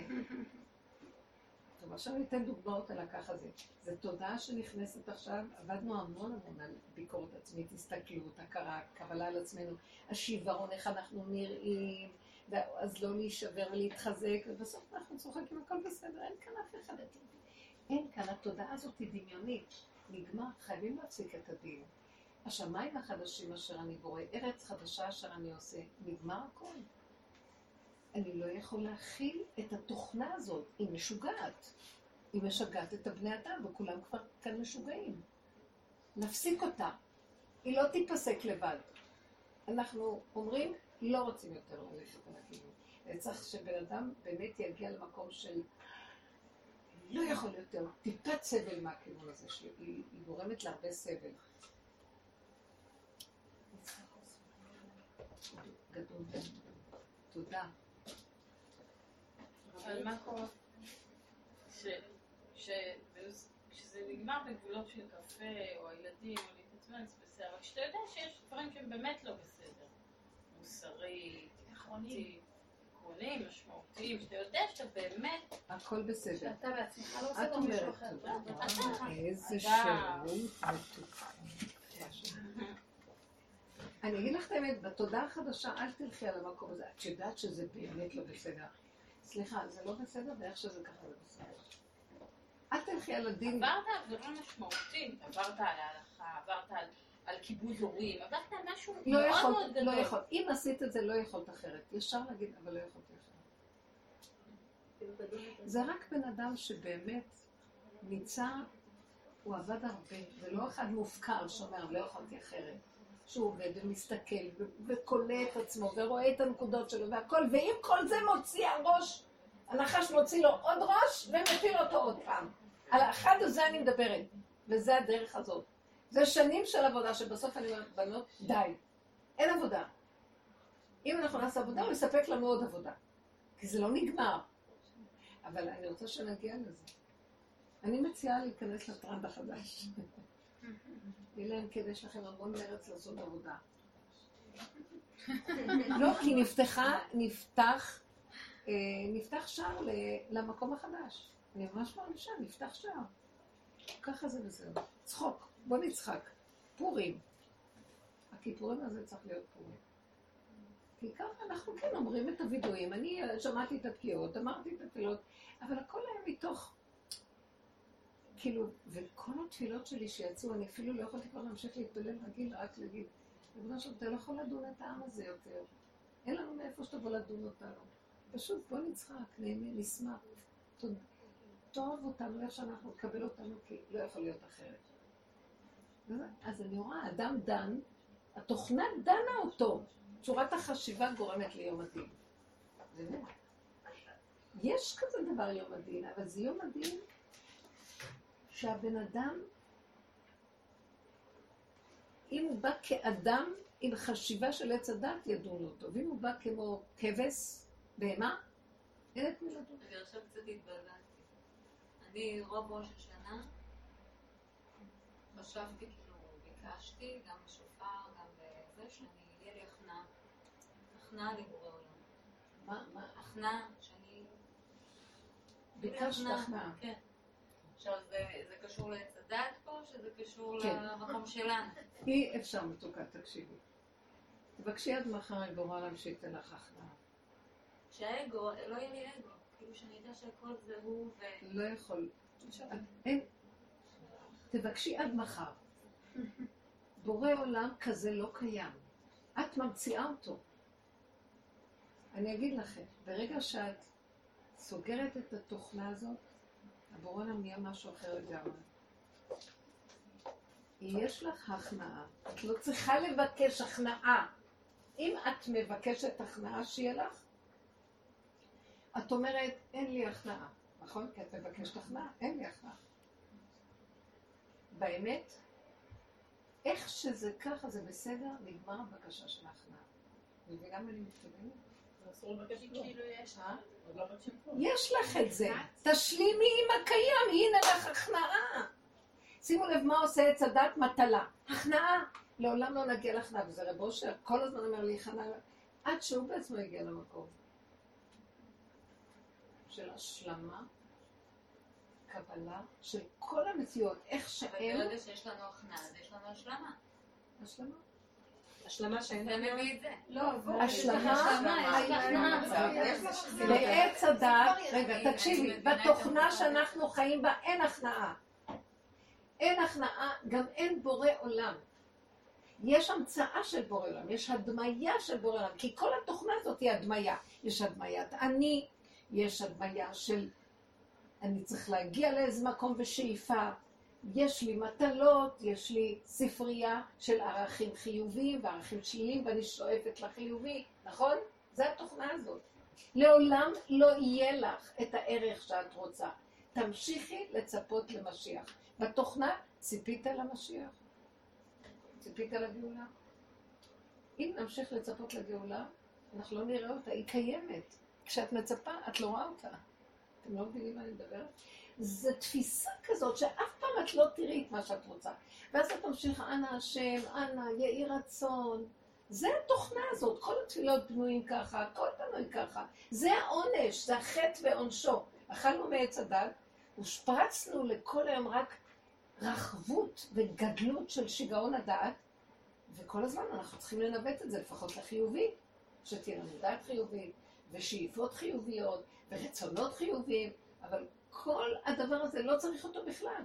טוב, עכשיו אני אתן דוגמאות על הככה זה. זו תודעה שנכנסת עכשיו, עבדנו המון המון על ביקורת עצמית, הסתכלות, הכרה, קבלה על עצמנו, השיוורון, איך אנחנו נראים, אז לא להישבר ולהתחזק, ובסוף אנחנו צוחקים, הכל בסדר, אין כאן אף אחד. אין כאן, התודעה הזאת היא דמיונית. נגמר, חייבים להפסיק את הדין. השמיים החדשים אשר אני בורא, ארץ חדשה אשר אני עושה, נגמר הכל. אני לא יכול להכיל את התוכנה הזאת, היא משוגעת. היא משגעת את הבני אדם, וכולם כבר כאן משוגעים. נפסיק אותה. היא לא תיפסק לבד. אנחנו אומרים, לא רוצים יותר ללכת על הכיוון. צריך שבן אדם באמת יגיע למקום של לא יכול יותר, טיפת סבל מהכיוון הזה שלי, היא, היא גורמת להרבה סבל. גדול. תודה. אבל מה קורה? ש- ש- כשזה נגמר בגבולות של קפה, או הילדים, או להתעצבן, זה בסדר. אבל כשאתה יודע שיש דברים שהם באמת לא בסדר, מוסרית, עקרונית, עקרוניים, משמעותיים, שאתה יודע שאתה באמת... הכל בסדר. שאתה בעצמך לא לו מישהו אחר. איזה שירות מתוקן. אני אגיד לך את האמת, בתודעה החדשה אל תלכי על המקום הזה. את יודעת שזה באמת לא בסדר. סליחה, זה לא בסדר, ואיך שזה ככה זה בסדר. אל תלכי על הדין. עברת עבירה משמעותית, עברת על ההלכה, עברת על, על כיבוד הורים, עברת על משהו לא מאוד יכולת, מאוד גדול. לא יכולת. אם עשית את זה, לא יכולת אחרת. ישר להגיד, אבל לא יכולתי אחרת. זה רק בן אדם שבאמת ניצע, הוא עבד הרבה, ולא אחד מופקר שאומר, לא יכולתי אחרת. שהוא עובד ומסתכל ו- וקולא את עצמו ורואה את הנקודות שלו והכל, ואם כל זה מוציא הראש, הנחש מוציא לו עוד ראש ומפיל אותו עוד פעם. על האחד הזה אני מדברת, וזה הדרך הזאת. זה שנים של עבודה שבסוף אני אומרת, בנות, די, אין עבודה. אם אנחנו נעשה עבודה, הוא יספק לנו עוד עבודה. כי זה לא נגמר. אבל אני רוצה שנגיע לזה. אני מציעה להיכנס לטרנד החדש. אלא אם כן יש לכם המון מרץ לעשות עבודה. לא, כי נפתחה, נפתח, אה, נפתח שער למקום החדש. אני ממש מרגישה, נפתח שער. ככה זה וזהו. צחוק, בוא נצחק. פורים. הכיפורים הזה צריך להיות פורים. כי ככה אנחנו כן אומרים את הווידויים. אני שמעתי את התקיעות, אמרתי את התפילות, אבל הכל היה מתוך... כאילו, וכל התפילות שלי שיצאו, אני אפילו לא יכולתי כבר להמשיך להתפלל רגיל, רק להגיד, ריבונו שלום, אתה לא יכול לדון את העם הזה יותר. אין לנו מאיפה שתבוא לדון אותנו. פשוט בוא נצחק, נהנה, נשמח. תאהב אותנו איך שאנחנו, תקבל אותנו, כי לא יכול להיות אחרת. אז אני רואה, אדם דן, התוכנה דנה אותו. צורת החשיבה גורמת ליום הדין. יש כזה דבר יום הדין, אבל זה יום הדין שהבן אדם, אם הוא בא כאדם עם חשיבה של עץ הדת, ידונו אותו. ואם הוא בא כמו כבש, בהמה, אין את מי לדון. אני עכשיו קצת התבלבלתי. אני רוב ראש השנה חשבתי, כאילו, ביקשתי, גם בשופר, גם בזה, שאני, יהיה לי הכנעה. הכנעה לבורא עולם. מה, מה, הכנעה, שאני... ביקשת הכנעה. כן. עכשיו, זה, זה קשור לעץ הדת פה, שזה קשור כן. למקום שלנו. אי אפשר מתוקה, תקשיבי. תבקשי עד מחר אל בורא עולם שייתן לך הכנעה. שהאגו, לא יהיה לי אגו. כאילו שאני אדע שהכל זה הוא ו... לא יכול. אין. תבקשי עד מחר. בורא עולם כזה לא קיים. את ממציאה אותו. אני אגיד לכם, ברגע שאת סוגרת את התוכנה הזאת, הבורא עולם נהיה משהו אחר לגמרי. יש לך הכנעה. את לא צריכה לבקש הכנעה. אם את מבקשת הכנעה שיהיה לך, את אומרת, אין לי הכנעה. נכון? כי את מבקשת הכנעה, אין לי הכנעה. באמת, איך שזה ככה זה בסדר, נגמר הבקשה של ההכנעה. מבינה מה אני מתכוונת? כאילו יש... אה? לא. יש לך את זה. תשלימי עם הקיים, הנה לך הכנעה. שימו לב מה עושה עץ הדת מטלה. הכנעה. לעולם לא נגיע להכנעה, וזה רב אושר כל הזמן אומר לי הכנעה, עד שהוא בעצמו הגיע למקום. של השלמה, קבלה, של כל המציאות, איך אבל שהם... ברגע שיש לנו הכנעה, אז יש לנו השלמה. השלמה. השלמה שאין מביא את זה. לא, השלמה, בעץ הדעת, רגע, תקשיבי, בתוכנה. שאנחנו חיים בה אין הכנעה. אין הכנעה, גם אין בורא עולם. יש המצאה של בורא עולם, יש הדמיה של בורא עולם, כי כל התוכנה הזאת היא הדמיה. יש הדמיית אני, יש הדמיה של אני צריך להגיע לאיזה מקום בשאיפה, יש לי מטלות, יש לי ספרייה של ערכים חיוביים וערכים שליליים ואני שואפת לחיובי, נכון? זה התוכנה הזאת. לעולם לא יהיה לך את הערך שאת רוצה. תמשיכי לצפות למשיח. בתוכנה ציפית למשיח? ציפית לגאולה? אם נמשיך לצפות לגאולה, אנחנו לא נראה אותה, היא קיימת. כשאת מצפה, את לא רואה אותה. אתם לא מבינים מה אני מדברת? זו תפיסה כזאת שאף פעם את לא תראי את מה שאת רוצה. ואז את ממשיכה, אנא השם, אנא, יהי רצון. זה התוכנה הזאת, כל התפילות בנויים ככה, הכל בנוי ככה. זה העונש, זה החטא ועונשו. אכלנו מעץ הדת, הושפרצנו לכל היום רק רחבות וגדלות של שיגעון הדעת, וכל הזמן אנחנו צריכים לנווט את זה, לפחות לחיובי, שתהיה לנו דעת חיובית, ושאיפות חיוביות, ורצונות חיוביים, אבל כל הדבר הזה לא צריך אותו בכלל.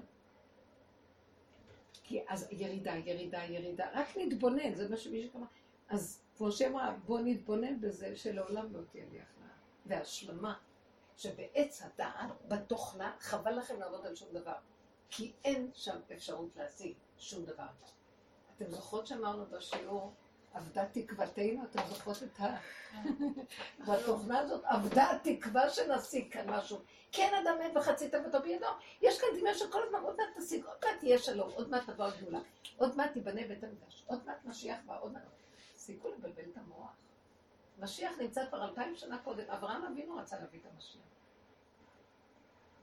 כי אז ירידה, ירידה, ירידה, רק נתבונן, זה מה שמישהו אמר. אז כמו שאמרה, בוא נתבונן בזה שלעולם לא תהיה לי הכנעה. והשלמה, שבעץ הדעת, בתוכנה, חבל לכם לעבוד על שום דבר. כי אין שם אפשרות להשיג שום דבר. אתם זוכרות שאמרנו בשיעור, אבדה תקוותנו? אתם זוכרות את ה... בתוכנה הזאת, אבדה התקווה שנשיג כאן משהו. כן אדם מת וחצי תוותו בידו. יש כאן דמיון שכל הזמן עוד מעט תשיג, עוד מעט תהיה שלום, עוד מעט תבוא הגדולה, עוד מעט תיבנה בית המקדש, עוד מעט משיח בא, עוד מעט... תפסיקו לבלבל את המוח. משיח נמצא כבר אלפיים שנה קודם, אברהם אבינו רצה להביא את המשיח.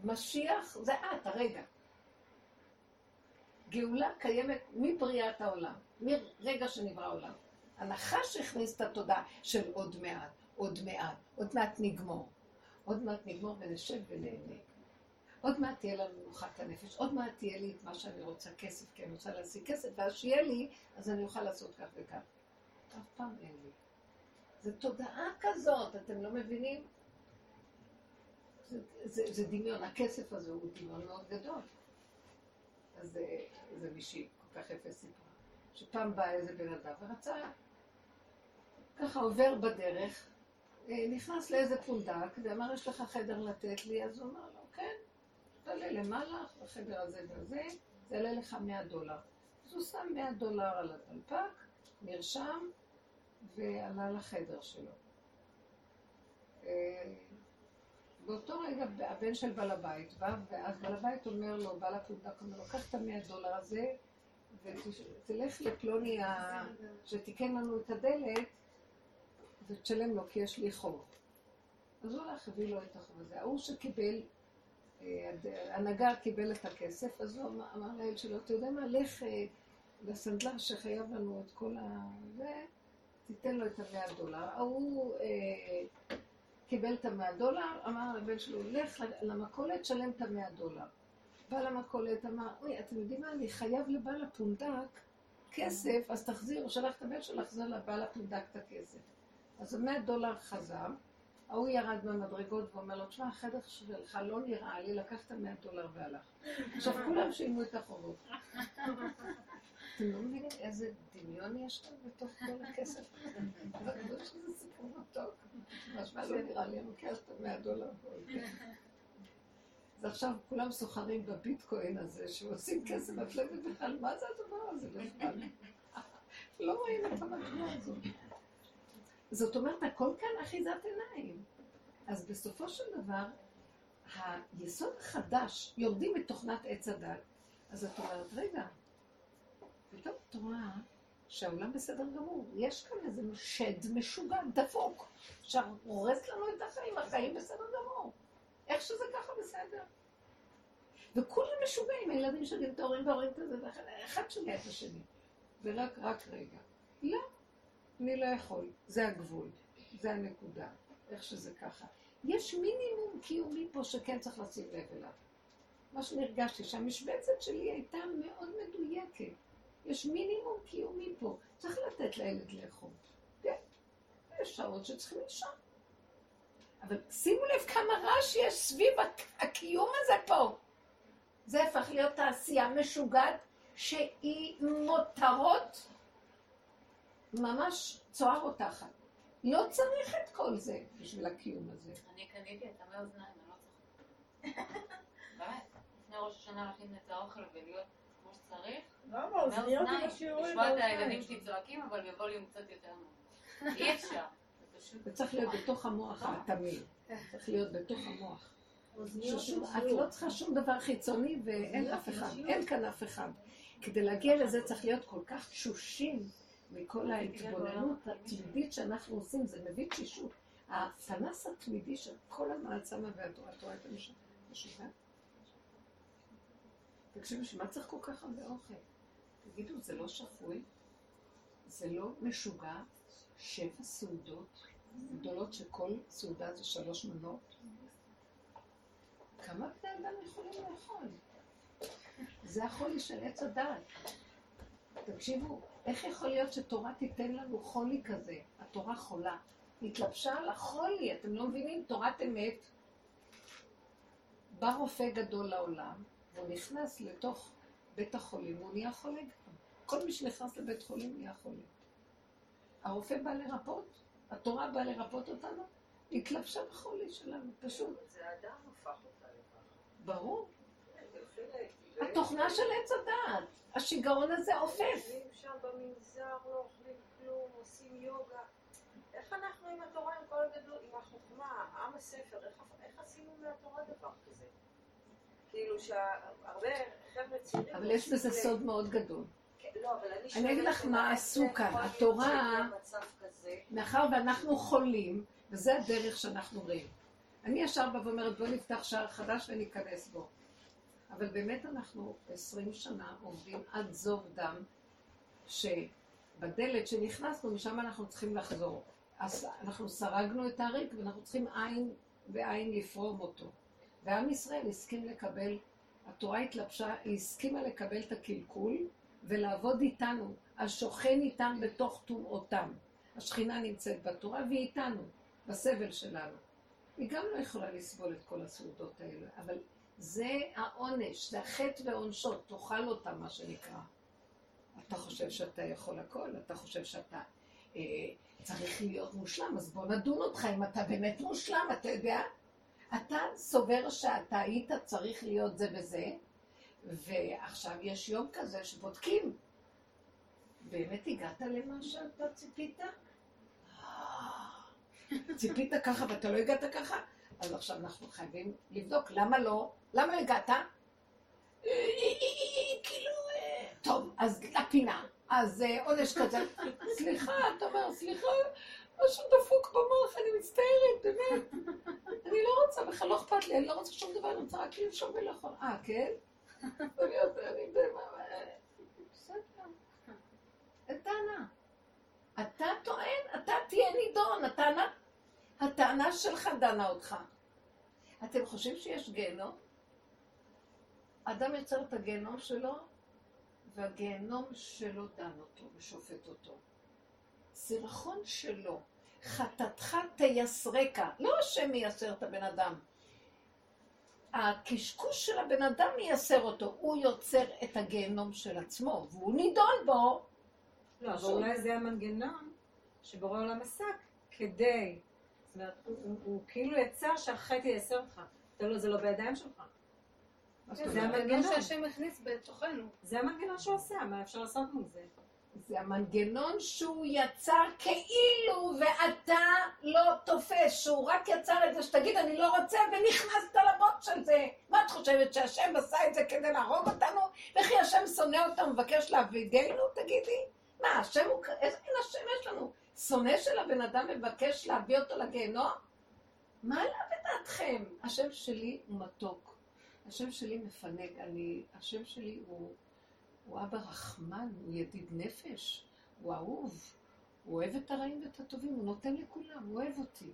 משיח זה את, הרגע. גאולה קיימת מבריאת העולם, מרגע שנברא העולם. הנחש הכניס את התודעה של עוד מעט, עוד מעט, עוד מעט נגמור. עוד מעט נגמור ונשב ונהנה. עוד מעט תהיה לנו מנוחת הנפש, עוד מעט תהיה לי את מה שאני רוצה, כסף, כי אני רוצה להשיג כסף, ואז שיהיה לי, אז אני אוכל לעשות כך וכך. אף פעם אין לי. זו תודעה כזאת, אתם לא מבינים? זה, זה, זה דמיון, הכסף הזה הוא דמיון מאוד גדול. אז זה, זה מישהי כל כך יפה סיפרה, שפעם בא איזה בן אדם ורצה, ככה עובר בדרך, אה, נכנס לאיזה פונדק ואמר, יש לך חדר לתת לי? אז הוא אמר לו, כן, תעלה למעלה, בחדר הזה והזה, זה יעלה לך 100 דולר. אז הוא שם 100 דולר על הדלפק, נרשם, ועלה לחדר שלו. אה, באותו רגע הבן של בעל הבית בא, ואז בעל הבית אומר לו, בעל הפונדק אומר לו, קח את המאה דולר הזה, ותלך לפלוני. שתיקן לנו את הדלת, ותשלם לו, כי יש לי חוב. אז הוא הלך, הביא לו את החוב הזה. ההוא שקיבל, אה, הנגר קיבל את הכסף, אז הוא אמר- לאל שלו, אתה יודע מה, לך אה, לסנדלר שחייב לנו את כל ה... זה, תיתן לו את המאה דולר. ההוא אה, קיבל את המאה דולר, אמר לבן שלו, לך למכולת, שלם את המאה דולר. בעל המכולת אמר, אוי, אתם יודעים מה, אני חייב לבעל הפונדק כסף, אז תחזיר, הוא שלח את הבן שלו להחזיר לבעל הפונדק את הכסף. אז המאה דולר חזר, ההוא ירד מהמדרגות ואומר לו, תשמע, החדר שלך לא נראה לי, לקח את המאה דולר והלך. עכשיו כולם שילמו את החובות. אתם לא מבינים איזה דמיון יש כאן בתוך כל הכסף? זה שזה סיפור מתוק. משמע לא נראה לי, אני לוקח את המאה דולר. אז עכשיו כולם סוחרים בביטקוין הזה, שעושים כסף, את לא בכלל, מה זה הדבר הזה בכלל? לא רואים את המטבע הזאת. זאת אומרת, הכל כאן אחיזת עיניים. אז בסופו של דבר, היסוד החדש, יורדים מתוכנת עץ הדת, אז את אומרת, רגע, פתאום את רואה שהעולם בסדר גמור. יש כאן איזה שד משוגע, דפוק, שהורס לנו את החיים, החיים בסדר גמור. איך שזה ככה בסדר. וכולם משוגעים, הילדים שלי את ההורים וההורים כזה, ואחד שומע את השני. ורק, רק רגע. לא, אני לא יכול. זה הגבול, זה הנקודה, איך שזה ככה. יש מינימום קיומי פה שכן צריך לשים לב אליו. מה שהרגשתי, שהמשבצת שלי הייתה מאוד מדויקת. יש מינימום קיומי פה. צריך לתת לילד לאכול. כן, יש שעות שצריכים לישון. אבל שימו לב כמה רעש יש סביב הקיום הזה פה. זה הפך להיות תעשייה משוגעת שהיא מותרות ממש צוהר רותחת. לא צריך את כל זה בשביל הקיום הזה. אני קניתי את המי אוזניים, אני לא צריכה. באמת, לפני ראש השנה להכין את האוכל ולהיות כמו שצריך. למה? אוזניות עם השיעורים. לשמוע את הילדים שלי צועקים, אבל בווליום קצת יותר נמוך. אי אפשר. זה צריך להיות בתוך המוח התמיד. צריך להיות בתוך המוח. ששום, את לא צריכה שום דבר חיצוני ואין אף אחד, אין כאן אף אחד. כדי להגיע לזה צריך להיות כל כך תשושים מכל ההתבוננות התמידית שאנחנו עושים, זה מביא תשישות. הפנס התמידי של כל המעצמה והתורה, את רואה את המשוגע? תקשיבו, שמה צריך כל כך הרבה אוכל? תגידו, זה לא שפוי? זה לא משוגע? שבע סעודות גדולות שכל סעודה זה שלוש מנות? כמה בני אדם יכולים לאכול? זה החולי של עץ הדת. תקשיבו, איך יכול להיות שתורה תיתן לנו חולי כזה? התורה חולה. התלבשה על החולי, אתם לא מבינים? תורת אמת. בא רופא גדול לעולם, והוא נכנס לתוך בית החולים, והוא נהיה חולה גם. כל מי שנכנס לבית חולים נהיה חולה. הרופא בא לרפות, התורה באה לרפות אותנו, התלבשה בחולי שלנו, פשוט. זה האדם הפך אותה לכך. ברור. ל- התוכנה של עץ הדעת. השיגעון הזה עופף. שם במנזר, לא אוכלים כלום, עושים יוגה. איך אנחנו עם התורה, עם כל הגדלות, עם החוכמה, עם הספר, איך, עשינו מהתורה דבר כזה? כאילו שהרבה חבר'ה צעירים... אבל יש בזה סוד מאוד גדול. כן, לא, אני אגיד לך מה עשו כאן. התורה-? מאחר ואנחנו חולים, וזה הדרך שאנחנו רואים. אני ישר באה ואומרת, בואו נפתח שער חדש וניכנס בו. אבל באמת אנחנו עשרים שנה עובדים עד זוב דם, שבדלת שנכנסנו, משם אנחנו צריכים לחזור. אז אנחנו סרגנו את הריק ואנחנו צריכים עין ועין לפרום אותו. ועם ישראל הסכים לקבל, התורה התלבשה, היא הסכימה לקבל את הקלקול ולעבוד איתנו, השוכן איתם בתוך טומאותם. השכינה נמצאת בתורה והיא איתנו, בסבל שלנו. היא גם לא יכולה לסבול את כל הסעודות האלה, אבל זה העונש, זה החטא ועונשו, תאכל אותם, מה שנקרא. אתה חושב שאתה יכול הכל, אתה חושב שאתה אה, צריך להיות מושלם, אז בוא נדון אותך אם אתה באמת מושלם, אתה יודע? אתה סובר שאתה היית צריך להיות זה וזה, ועכשיו יש יום כזה שבודקים. באמת הגעת למה שאתה ציפית? אה, ציפית ככה ואתה לא הגעת ככה? אז עכשיו אנחנו חייבים לבדוק, למה לא? למה הגעת? כאילו, טוב, אז לפינה. אז אה, עונש כזה. סליחה, אתה אומר, סליחה, משהו דפוק במוח, אני מצטערת, באמת. אני לא רוצה, בכלל לא אכפת לי, אני לא רוצה שום דבר, אני רוצה רק לנשום ולאכול. אה, כן? אני. בסדר. אין טענה. אתה טוען, אתה תהיה נידון, הטענה, הטענה שלך דנה אותך. אתם חושבים שיש גיהנום? אדם יוצר את הגיהנום שלו, והגיהנום שלו דן אותו ושופט אותו. סירחון שלו, חטאתך תייסרקה, לא השם מייסר את הבן אדם. הקשקוש של הבן אדם מייסר אותו, הוא יוצר את הגיהנום של עצמו, והוא נידון בו. לא, אבל אולי זה המנגנון שבורא עולם עסק כדי, הוא, כאילו יצר שהחטא ייסר אותך. זה לא, זה לא בידיים שלך. זה? המנגנון. שהשם הכניס בתוכנו. זה המנגנון שהוא עושה, מה אפשר לעשות מול זה? זה המנגנון שהוא יצר כאילו ואתה לא תופס, שהוא רק יצר את זה שתגיד אני לא רוצה ונכנסת לבוט של זה. מה את חושבת שהשם עשה את זה כדי להרוג אותנו? וכי השם שונא אותנו, מבקש להביגנו? תגידי. מה, השם הוא... איזה מין השם יש לנו? שונא של הבן אדם מבקש להביא אותו לגיהנום? מה עלה בדעתכם? השם שלי הוא מתוק. השם שלי מפנק. אני... השם שלי הוא... הוא אבא רחמן, הוא ידיד נפש, הוא אהוב, הוא אוהב את הרעים ואת הטובים, הוא נותן לכולם, הוא אוהב אותי.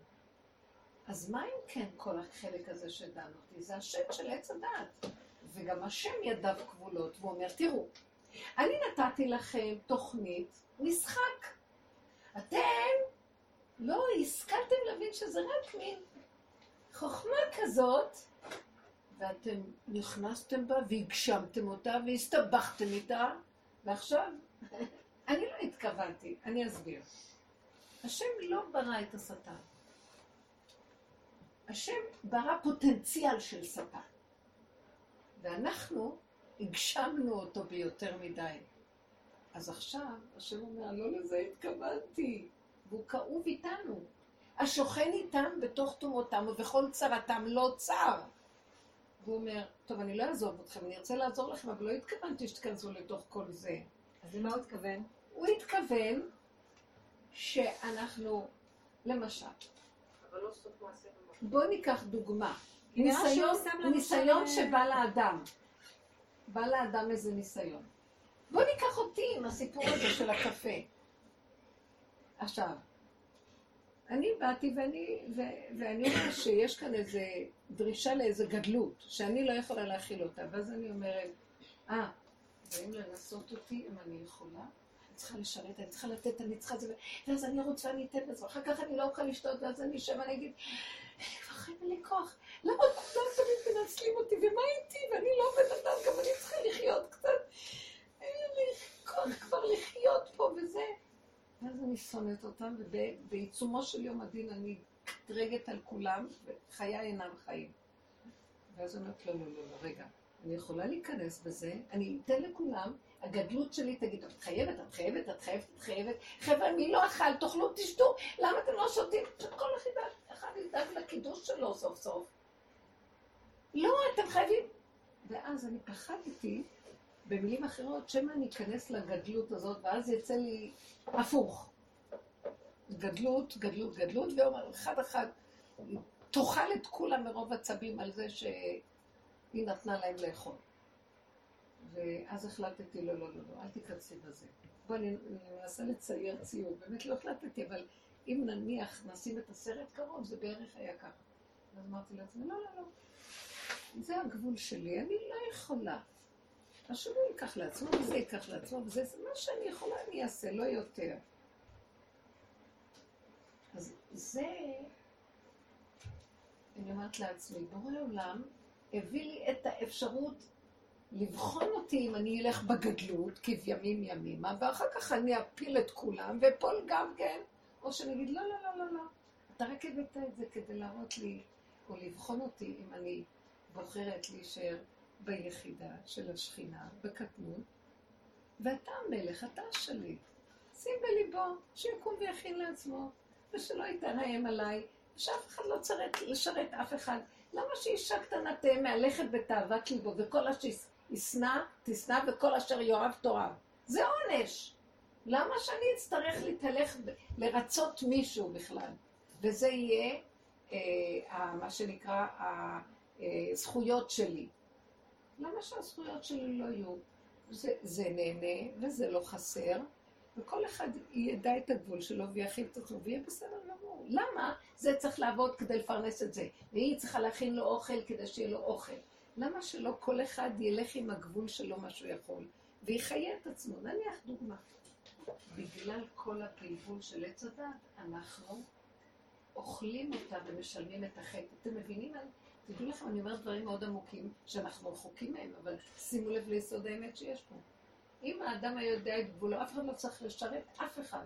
אז מה אם כן כל החלק הזה שדן אותי? זה השם של עץ הדעת. וגם השם ידיו כבולות, והוא אומר, תראו, אני נתתי לכם תוכנית, משחק. אתם לא השכלתם להבין שזה רק מין חוכמה כזאת, ואתם נכנסתם בה והגשמתם אותה והסתבכתם איתה, ועכשיו, אני לא התכוונתי, אני אסביר. השם לא ברא את השטן. השם ברא פוטנציאל של שטן. ואנחנו הגשמנו אותו ביותר מדי. אז עכשיו השם אומר, לא לזה התכוונתי, והוא כאוב איתנו. השוכן איתם בתוך תומותם ובכל צרתם לא צר. והוא אומר, טוב, אני לא אעזוב אתכם, אני ארצה לעזור לכם, אבל לא התכוונתי שתיכנסו לתוך כל זה. אז למה הוא התכוון? הוא התכוון שאנחנו, למשל, אבל לא סוף מעשה במקום. בואו ניקח דוגמה. ניסיון, ניסיון אה, שבא לאדם. בא לאדם איזה ניסיון. בואו ניקח אותי עם הסיפור הזה של הקפה. עכשיו, אני באתי ואני, ו, ואני רואה שיש כאן איזו דרישה לאיזו גדלות, שאני לא יכולה להכיל אותה, ואז אני אומרת, אה, באים לנסות אותי אם אני יכולה? אני צריכה לשרת, אני צריכה לתת, אני צריכה זה, ואז אני רוצה, אני אתן לזה, אחר כך אני לא אוכל לשתות, ואז אני אשב ואני אגיד, כבר חיים לי כוח, למה כולם תמיד מנצלים אותי, ומה איתי, ואני לא בן אדם, גם אני צריכה לחיות קצת, לי כוח כבר לחיות פה וזה. ואז אני שונאת אותם, ובעיצומו של יום הדין אני קטרגת על כולם, וחיי אינם חיים. ואז אני אומרת, לא, לא, לא, לא, רגע, אני יכולה להיכנס בזה, אני אתן לכולם, הגדלות שלי תגיד, את חייבת, את חייבת, את חייבת, את חייבת. חבר'ה, מי לא אכל, תאכלו, תשתו, למה אתם לא שותים? שכל אחד ידאג לקידוש שלו סוף סוף. לא, אתם חייבים. ואז אני פחדתי, במילים אחרות, שמא אני אכנס לגדלות הזאת, ואז יצא לי הפוך. גדלות, גדלות, גדלות, ואומר, אחד אחד, תאכל את כולם מרוב עצבים על זה שהיא נתנה להם לאכול. ואז החלטתי, לא, לא, לא, לא, אל תיכנסי בזה. בואי, אני מנסה לצייר ציור, באמת לא החלטתי, אבל אם נניח נשים את הסרט קרוב, זה בערך היה ככה. אז אמרתי לעצמי, לא, לא, לא, זה הגבול שלי, אני לא יכולה. השני ייקח לעצמו, וזה ייקח לעצמו, וזה זה מה שאני יכולה אני אעשה, לא יותר. אז זה, אני אומרת לעצמי, בורא עולם הביא לי את האפשרות לבחון אותי אם אני אלך בגדלות, כבימים ימימה, ואחר כך אני אפיל את כולם, ואפול גם כן, או שאני אגיד, לא, לא, לא, לא, לא. אתה רק הבאת את זה כדי להראות לי, או לבחון אותי אם אני בוחרת להישאר ביחידה של השכינה, בקטנות, ואתה המלך, אתה השליט. שים בליבו, שיקום ויכין לעצמו, ושלא יתרעם עליי, שאף אחד לא צריך לשרת אף אחד. למה שאישה קטנה תהיה מהלכת בתאוות ליבו, וכל אשר ישנא, תשנא, וכל אשר יאהב תאהב? זה עונש. למה שאני אצטרך להתהלך, לרצות מישהו בכלל? וזה יהיה אה, מה שנקרא הזכויות שלי. למה שהזכויות שלי לא יהיו? זה, זה נהנה וזה לא חסר, וכל אחד ידע את הגבול שלו ויכין את עצמו ויהיה בסדר גמור. למה זה צריך לעבוד כדי לפרנס את זה? והיא צריכה להכין לו אוכל כדי שיהיה לו אוכל. למה שלא כל אחד ילך עם הגבול שלו מה שהוא יכול, ויחיה את עצמו? נניח דוגמה. בגלל כל הפלבול של עץ הדת, אנחנו אוכלים אותה ומשלמים את החטא. אתם מבינים? על- תדעו לכם, אני אומרת דברים מאוד עמוקים, שאנחנו רחוקים מהם, אבל שימו לב ליסוד האמת שיש פה. אם האדם היה יודע את גבולו, אף אחד לא צריך לשרת אף אחד.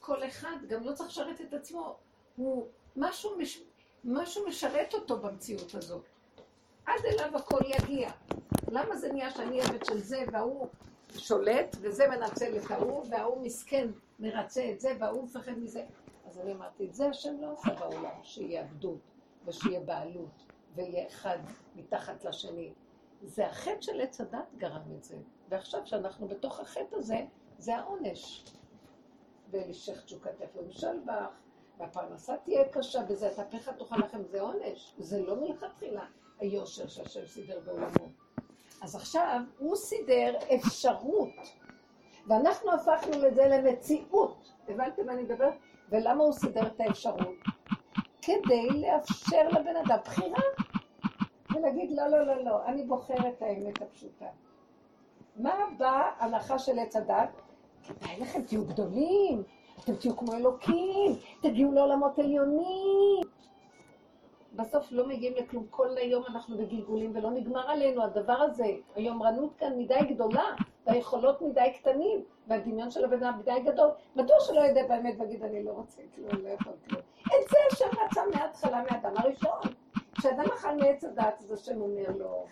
כל אחד גם לא צריך לשרת את עצמו. הוא, משהו, מש, משהו משרת אותו במציאות הזאת. עד אליו הכל יגיע. למה זה נהיה שאני עבד של זה וההוא שולט, וזה מנצל את ההוא, וההוא מסכן מרצה את זה, וההוא מפחד מזה. אז אני אמרתי, את זה השם לא עושה בעולם, שיהיה עבדות, ושיהיה בעלות, ויהיה אחד מתחת לשני. זה החטא של עץ הדת גרם את זה. ועכשיו שאנחנו בתוך החטא הזה, זה העונש. ולשך תשוקתך ומשל בך, והפרנסה תהיה קשה בזה, את תאכל לכם, זה עונש. זה לא מלכתחילה היושר שהשם סידר בעולמו. אז עכשיו הוא סידר אפשרות, ואנחנו הפכנו לזה למציאות. הבנתם מה אני מדברת? ולמה הוא סידר את האפשרות? כדי לאפשר לבן אדם בחירה, ולהגיד לא, לא, לא, לא, אני בוחר את האמת הפשוטה. מה באה ההלכה של עץ הדת? כדאי לכם, תהיו גדולים, אתם תהיו כמו אלוקים, תגיעו לעולמות עליונים. בסוף לא מגיעים לכלום. כל היום אנחנו בגלגולים ולא נגמר עלינו הדבר הזה. היומרנות כאן מדי גדולה, והיכולות מדי קטנים, והדמיון של הבן אדם מדי גדול. מדוע שלא ידע באמת ויגיד, אני לא רוצה כלום, לא יכול כלום. את זה השם רצה מההתחלה, מהאדם הראשון. כשאדם אכל מעץ הדת, אז השם אומר לו,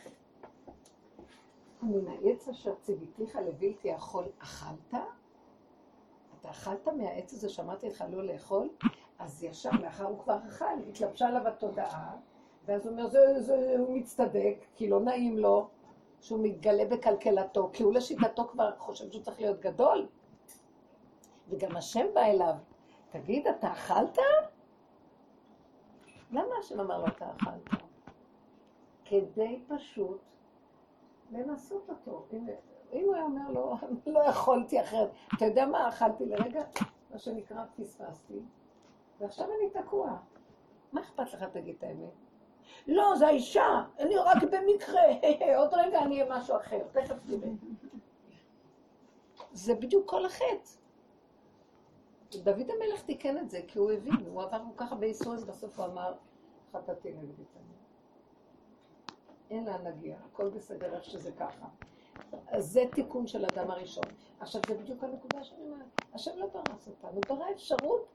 מן העץ אשר ציוויתיך לבלתי יכול אכלת? אתה אכלת מהעץ הזה שאמרתי לך לא לאכול? אז ישר לאחר הוא כבר אכל, התלבשה עליו התודעה, ואז הוא אומר, זה, זה, הוא מצטדק, כי לא נעים לו שהוא מתגלה בקלקלתו, כי הוא לשיטתו כבר חושב שהוא צריך להיות גדול. וגם השם בא אליו, תגיד, אתה אכלת? למה השם אמר לו, אתה אכלת? כדי פשוט לנסות אותו. אם, אם הוא היה אומר לו, לא יכולתי אחרת, אתה יודע מה, אכלתי לרגע, מה שנקרא, פספסתי, ועכשיו אני תקוע. מה אכפת לך, תגיד את האמת? לא, זה האישה, אני רק במקרה, עוד רגע אני אהיה משהו אחר, תכף תראה. זה בדיוק כל החטא. דוד המלך תיקן את זה, כי הוא הבין, הוא עבר כל כך הרבה ייסורים, בסוף הוא אמר, חטאתי נגדי תמיד. אין לאן להגיע, הכל בסדר איך שזה ככה. אז זה תיקון של אדם הראשון. עכשיו, זה בדיוק הנקודה שאני אומרת. השם לא פרס אותנו, ברא אפשרות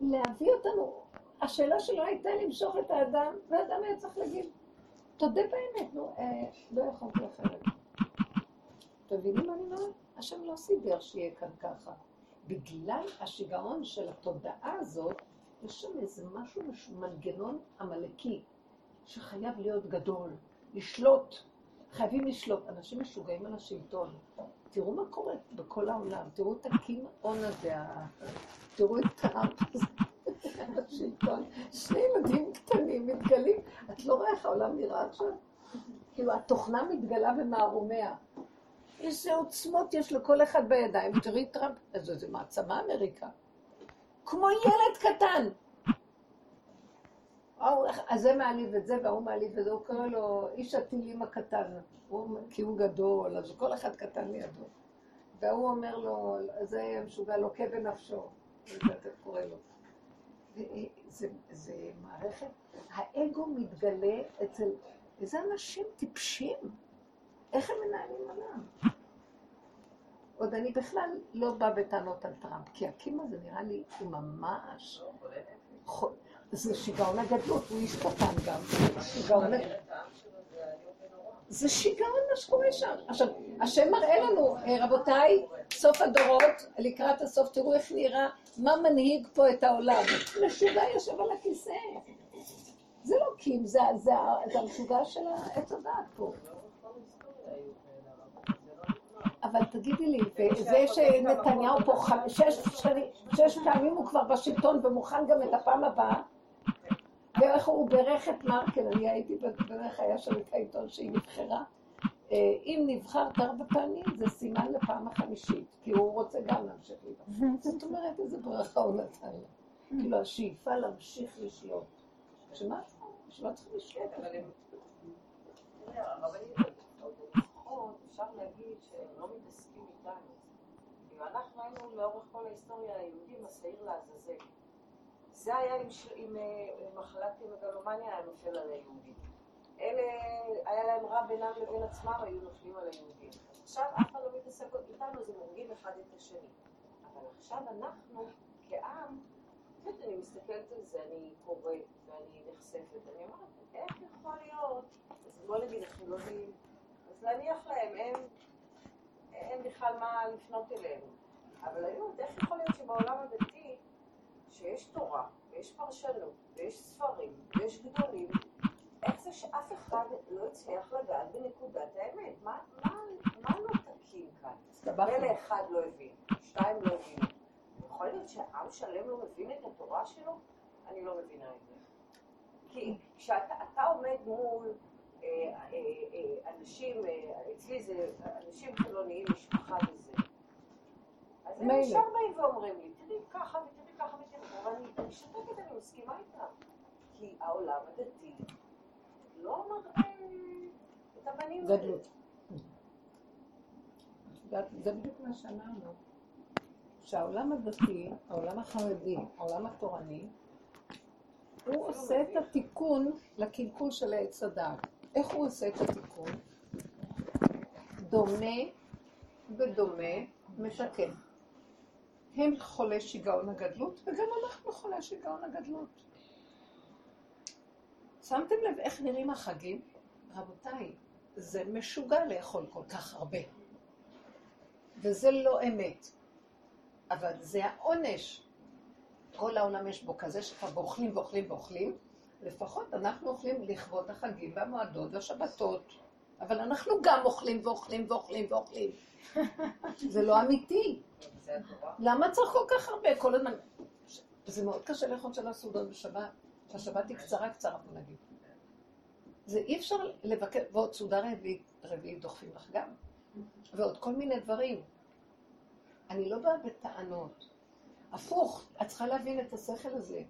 להביא אותנו. השאלה שלו הייתה למשוך את האדם, והאדם היה צריך להגיד, תודה באמת, נו, אה, לא יכולתי אחרת. אתם מבינים מה אני אומרת? השם לא סידר שיהיה כאן ככה. בגלל השיגעון של התודעה הזאת, יש שם איזה משהו, מנגנון עמלקי, שחייב להיות גדול, לשלוט. חייבים לשלוט. אנשים משוגעים על השלטון. תראו מה קורה בכל העולם, תראו את הקימעון הזה, תראו את הזה, השלטון. שני ילדים קטנים מתגלים. את לא רואה איך העולם נראה עכשיו? כאילו, התוכנה מתגלה במערומיה. איזה עוצמות יש לכל אחד בידיים. תראי טראמפ, איזה מעצמה אמריקה. כמו ילד קטן. אז זה מעליב את זה, וההוא מעליב את זה, הוא קורא לו איש הטילים הקטן, כי הוא גדול, אז כל אחד קטן לידו. והוא אומר לו, זה משוגע, לוקה בנפשו, זה אתה קורא לו. זה, זה מערכת, האגו מתגלה אצל איזה אנשים טיפשים, איך הם מנהלים עולם? עוד אני בכלל לא באה בטענות על טראמפ, כי הקים הזה נראה לי הוא ממש... זה שיגעון הגדלות, הוא איש קטן גם. שיגעון זה שיגעון מה שקורה שם. עכשיו, השם מראה לנו, אה, רבותיי, סוף הדורות, לקראת הסוף, תראו איך נראה, מה מנהיג פה את העולם. משוגע יושב על הכיסא. זה לא קים, זה, זה, זה המשוגע של העץ הדעת פה. אבל תגידי לי, וזה שנתניהו פה שש, שש פעמים הוא כבר בשלטון ומוכן גם את הפעם הבאה, ואיך הוא בירך את מרקל, אני הייתי בדרך, היה שם את העיתון שהיא נבחרה. אה, אם נבחרת ארבע פעמים, זה סימן לפעם החמישית, כי הוא רוצה גם להמשיך לבחור. זאת אומרת, איזה ברכה הוא נתן לה. כאילו, השאיפה להמשיך לשלוט. שמה? שלא צריך לשלוט. אפשר להגיד שהם לא מתעסקים איתנו. כאילו, אנחנו היינו לאורך כל ההיסטוריה היהודים השעיר לעזאזל. זה היה עם, ש... עם, עם מחלת מגלומניה, היה נופל על היהודים. אלה, היה להם רע בינם לבין עצמם, היו נופלים על היהודים. עכשיו אף אחד לא מתעסק איתנו, אז הם הורגים אחד את השני. אבל עכשיו אנחנו, כעם, באמת אני מסתכלת על זה, אני קוראת ואני נחשפת, אני אומרת, איך יכול להיות, זה בוא נגיד החילונים, אז להניח להם, הם, אין בכלל מה לפנות אליהם. אבל אומרת, איך יכול להיות שבעולם הדתי, שיש תורה, ויש פרשנות, ויש ספרים, ויש גדולים, איך זה שאף אחד לא הצליח לגעת בנקודת האמת? מה, מה, מה לא תקין כאן? מילא אחד לא הבין, שתיים לא הבינו. יכול להיות שעם שלם לא מבין את התורה שלו? אני לא מבינה את זה. כי כשאתה אתה עומד מול אה, אה, אה, אנשים, אה, אצלי זה אנשים חילוניים, משפחה וזה, אז הם. ישר באים ואומרים לי, תראי ככה ותראי ככה ככה, ואני אני שותקת, אני מסכימה איתם. כי העולם הדתי לא מראה את הבנים האלה. זה בדיוק מה שאמרנו. שהעולם הדתי, העולם החרדי, העולם התורני, הוא עושה את התיקון לקלקול של העץ הדעת. איך הוא עושה את התיקון? דומה בדומה מתקן. הם חולי שיגעון הגדלות, וגם אנחנו חולי שיגעון הגדלות. שמתם לב איך נראים החגים? רבותיי, זה משוגע לאכול כל כך הרבה. וזה לא אמת. אבל זה העונש. כל העולם יש בו כזה שכבר אוכלים ואוכלים ואוכלים. לפחות אנחנו אוכלים לכבוד החגים והמועדות והשבתות. אבל אנחנו גם אוכלים ואוכלים ואוכלים ואוכלים. זה לא אמיתי. למה צריך כל כך הרבה? כל הזמן... זה מאוד קשה לאכול של הסעודות בשבת. שהשבת היא קצרה קצרה, בוא נגיד. זה אי אפשר לבקר, ועוד סעודה רביעית, רביעית דוחפים לך גם. ועוד כל מיני דברים. אני לא באה בטענות. הפוך, את צריכה להבין את השכל הזה.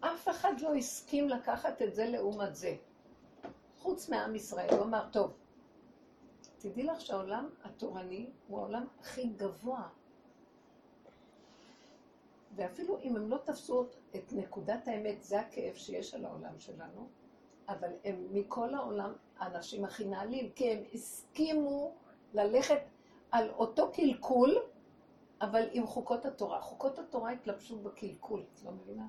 אף אחד לא הסכים לקחת את זה לעומת זה. חוץ מעם ישראל, הוא אמר, טוב, תדעי לך שהעולם התורני הוא העולם הכי גבוה. ואפילו אם הם לא תפסו את נקודת האמת, זה הכאב שיש על העולם שלנו, אבל הם מכל העולם האנשים הכי נעלים, כי הם הסכימו ללכת על אותו קלקול, אבל עם חוקות התורה. חוקות התורה התלבשו בקלקול, את לא מבינה?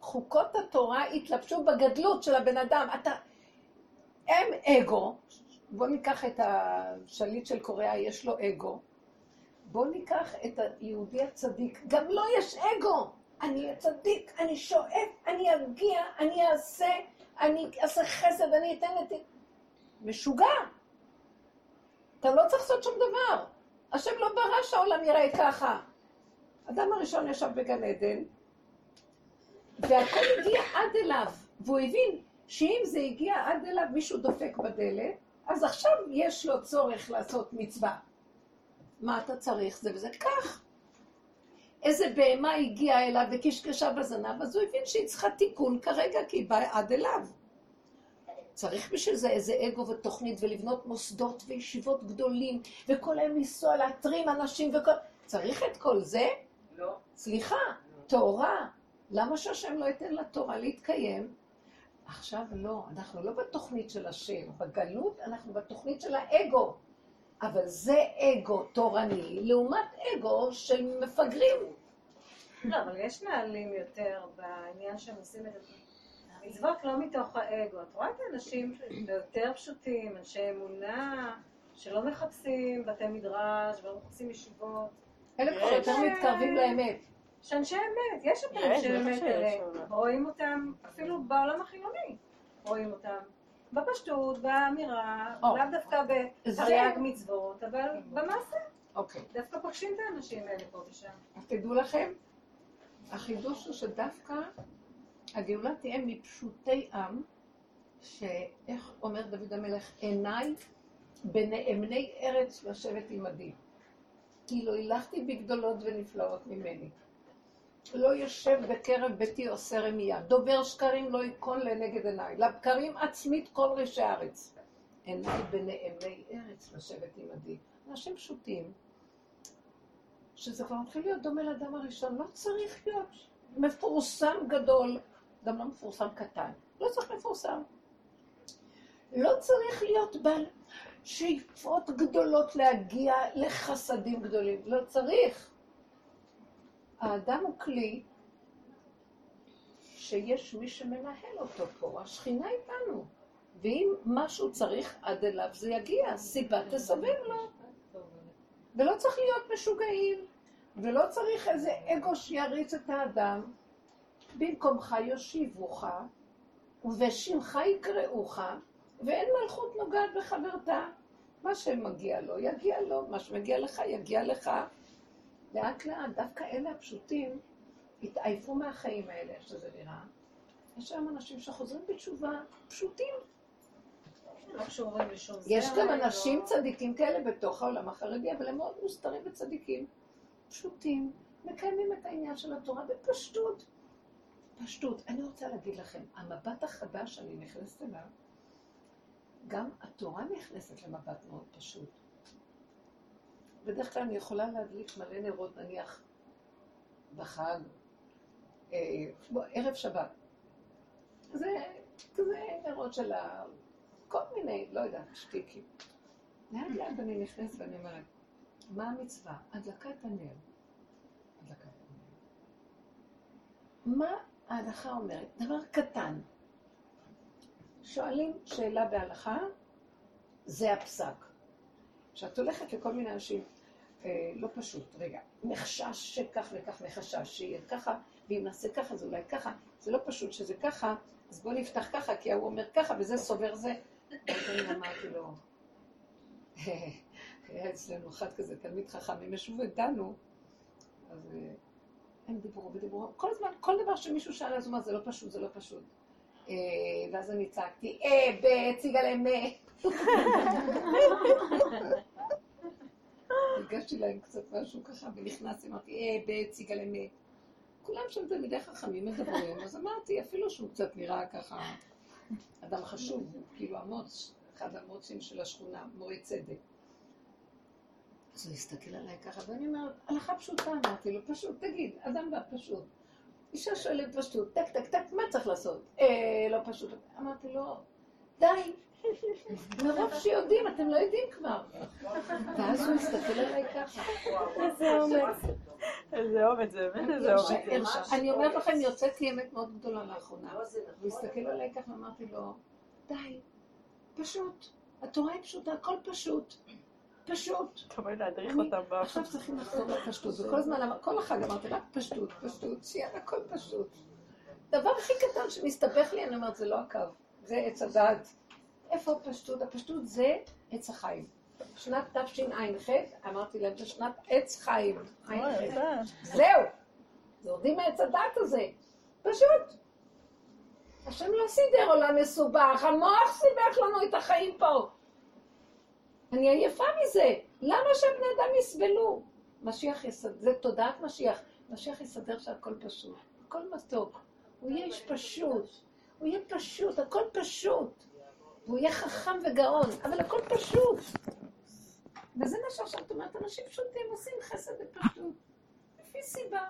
חוקות התורה התלבשו בגדלות של הבן אדם. אתה... הם אגו, בואו ניקח את השליט של קוריאה, יש לו אגו. בואו ניקח את היהודי הצדיק, גם לו יש אגו. אני צדיק, אני שואף, אני אגיע, אני אעשה, אני אעשה חסד, אני אתן את... משוגע. אתה לא צריך לעשות שום דבר. השם לא ברא שהעולם ייראה ככה. אדם הראשון ישב בגן עדן, והכל הגיע עד אליו, והוא הבין שאם זה הגיע עד אליו, מישהו דופק בדלת, אז עכשיו יש לו צורך לעשות מצווה. מה אתה צריך? זה וזה כך. איזה בהמה הגיעה אליו וקשקשה בזנב, אז הוא הבין שהיא צריכה תיקון כרגע, כי היא באה עד אליו. צריך בשביל זה איזה אגו ותוכנית ולבנות מוסדות וישיבות גדולים, וכל היום לנסוע להתרים אנשים וכל... צריך את כל זה? לא. סליחה, תורה. למה שהשם לא ייתן לתורה להתקיים? עכשיו לא, אנחנו לא בתוכנית של השם. בגלות אנחנו בתוכנית של האגו. אבל זה אגו תורני לעומת אגו של מפגרים. לא, אבל יש נהלים יותר בעניין שהם עושים את המצוות לא מתוך האגו. את רואה את האנשים היותר פשוטים, אנשי אמונה, שלא מחפשים בתי מדרש ולא מחפשים ישיבות. אלה כבר יותר מתקרבים לאמת. שאנשי אמת, יש את אנשי אמת האלה, רואים אותם אפילו בעולם החילוני, רואים אותם בפשטות, באמירה, או. לאו דווקא בתרי"ג מצוות, אבל במעשה, אוקיי. דווקא פוגשים את האנשים האלה פה ושם. אז תדעו לכם, החידוש הוא שדווקא הגאולה תהיה מפשוטי עם, שאיך אומר דוד המלך, עיניי בנאמני ארץ לשבת עמדי. כי לא הילכתי בגדולות ונפלאות ממני. לא יושב בקרב ביתי עושה רמייה. דובר שקרים לא ייכון לנגד עיניי. לבקרים עצמית כל ראשי הארץ. עיניי בנאמני ארץ לשבת עמדי. אנשים פשוטים, שזה כבר מתחיל להיות דומה לאדם הראשון. לא צריך להיות מפורסם גדול, גם לא מפורסם קטן. לא צריך מפורסם. לא צריך להיות בעל שאיפות גדולות להגיע לחסדים גדולים. לא צריך. האדם הוא כלי שיש מי שמנהל אותו פה, השכינה איתנו. ואם משהו צריך עד אליו זה יגיע, סיבה תסבב לו. ולא צריך להיות משוגעים, ולא צריך איזה אגו שיריץ את האדם. במקומך יושיבוך, ובשמך יקראוך, ואין מלכות נוגעת בחברתה. מה שמגיע לו, יגיע לו, מה שמגיע לך, יגיע לך. לאט לאט, דווקא אלה הפשוטים התעייפו מהחיים האלה, איך שזה נראה. יש היום אנשים שחוזרים בתשובה פשוטים. לא קשורים לשום יש גם לא- אנשים צדיקים כאלה בתוך העולם החרדי, אבל הם מאוד מוסתרים וצדיקים. פשוטים, מקיימים את העניין של התורה בפשטות. פשטות. אני רוצה להגיד לכם, המבט החדש שאני נכנסת אליו, גם התורה נכנסת למבט מאוד פשוט. בדרך כלל אני יכולה להדליק מלא נרות, נניח, בחג, אה, ערב שבת. זה כזה נרות של ה... כל מיני, לא יודעת, שטיקים. לאט לאט אני נכנסת ואני אומרת, מה המצווה? הדלקת הנר. הדלקת הנר. מה ההלכה אומרת? דבר קטן. שואלים שאלה בהלכה, זה הפסק. כשאת הולכת לכל מיני אנשים, אה, לא פשוט, רגע, מחשש שכך וכך מחשש, שיהיה ככה, ואם נעשה ככה זה אולי ככה, זה לא פשוט שזה ככה, אז בוא נפתח ככה, כי ההוא אומר ככה, וזה סובר זה. אז אני אמרתי לו, היה אצלנו אחד כזה, תלמיד חכם, הם ישבו ודנו, אז אה, הם דיברו ודיברו, כל הזמן, כל דבר שמישהו שאל, אז הוא אמר, זה לא פשוט, זה לא פשוט. אה, ואז אני צעקתי, אה, בציגה להם, אה. הגשתי להם קצת משהו ככה, ונכנסתי, אמרתי, אה, בציגה להם, אה. כולם שם תלמידי חכמים מדברים, אז אמרתי, אפילו שהוא קצת נראה ככה אדם חשוב, כאילו המוץ, אחד המוצים של השכונה, מורה צדק. אז הוא הסתכל עליי ככה, ואני אומרת, הלכה פשוטה, אמרתי לו, פשוט, תגיד, אדם בא פשוט. אישה שואלת פשוט, טק, טק, טק, מה צריך לעשות? אה, לא פשוט. אמרתי לו, די, מרוב שיודעים, אתם לא יודעים כבר. ואז הוא הסתכל עליי ככה. איזה אומץ. איזה אומץ, זה באמת איזה אומץ. אני אומרת לכם, יוצאת לי אמת מאוד גדולה לאחרונה. הוא הסתכל עליי ככה ואמרתי לו, די, פשוט. התורה היא פשוטה, הכל פשוט. פשוט. אתה אומר להדריך אותם באופן. עכשיו צריכים לחזור לפשטות, וכל הזמן, כל החג אמרתי רק פשטות, פשטות, שיהיה הכל פשוט. דבר הכי קטן שמסתבך לי, אני אומרת, זה לא הקו, זה עץ הדעת. איפה הפשטות? הפשטות זה עץ החיים. שנת תשע"ח, אמרתי להם, זה שנת עץ חיים. אוי, ע"ח. יפה. זהו, יורדים מעץ הדת הזה. פשוט. השם לא סידר עולם מסובך, המוח סיבך לנו את החיים פה. אני עייפה מזה. למה שהבני אדם יסבלו? משיח יסדר, זה תודעת משיח. משיח יסדר שהכל פשוט. הכל מתוק. הוא יהיה איש פשוט. הוא יהיה פשוט, הכל פשוט. והוא יהיה חכם וגאון, אבל הכל פשוט. וזה מה שעכשיו את אומרת, אנשים פשוטים עושים חסד בפשוט. לפי סיבה.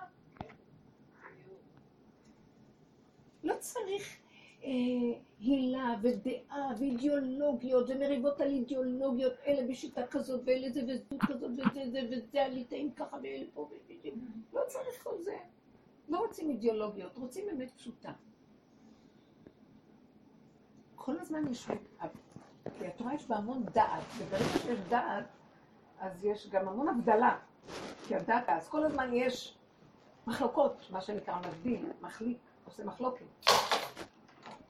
לא צריך אה, הילה ודעה ואידיאולוגיות ומריבות על אידיאולוגיות, אלה בשיטה כזאת ואלה זה וזו כזאת וזה זה וזה הליטאים ככה ואלה פה וזה. לא צריך כל זה. לא רוצים אידיאולוגיות, רוצים אמת פשוטה. כל הזמן יש... כי התורה יש בה המון דעת, וברגע שיש דעת, אז יש גם המון הבדלה. כי הדעת, אז כל הזמן יש מחלוקות, מה שנקרא מבדיל, מחליק, עושה מחלוקת.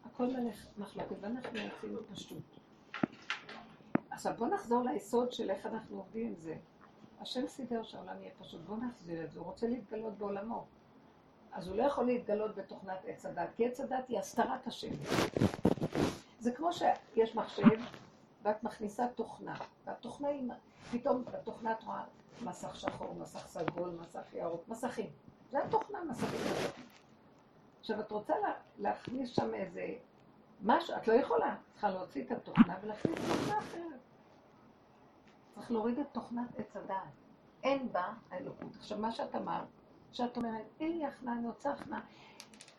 הכל מלך מחלוקת, ואנחנו רוצים פשטות. עכשיו בואו נחזור ליסוד של איך אנחנו עובדים עם זה. השם סידר שהעולם יהיה פשוט, בואו נחזיר את זה, הוא רוצה להתגלות בעולמו. אז הוא לא יכול להתגלות בתוכנת עץ הדת, כי עץ הדת היא הסתרת השם. זה כמו שיש מחשב, ואת מכניסה תוכנה, והתוכנה היא, פתאום בתוכנה את רואה מסך שחור, מסך סגול, מסך ירוק, מסכים. זה התוכנה, מסכים. עכשיו, את רוצה לה, להכניס שם איזה משהו, את לא יכולה. צריכה להוציא את התוכנה ולהכניס תוכנה אחרת. צריך להוריד את תוכנת עץ הדעת. אין בה האלוקות. עכשיו, מה שאת אמרת, שאת אומרת, אין לי הכנעה, אני רוצה הכנעה.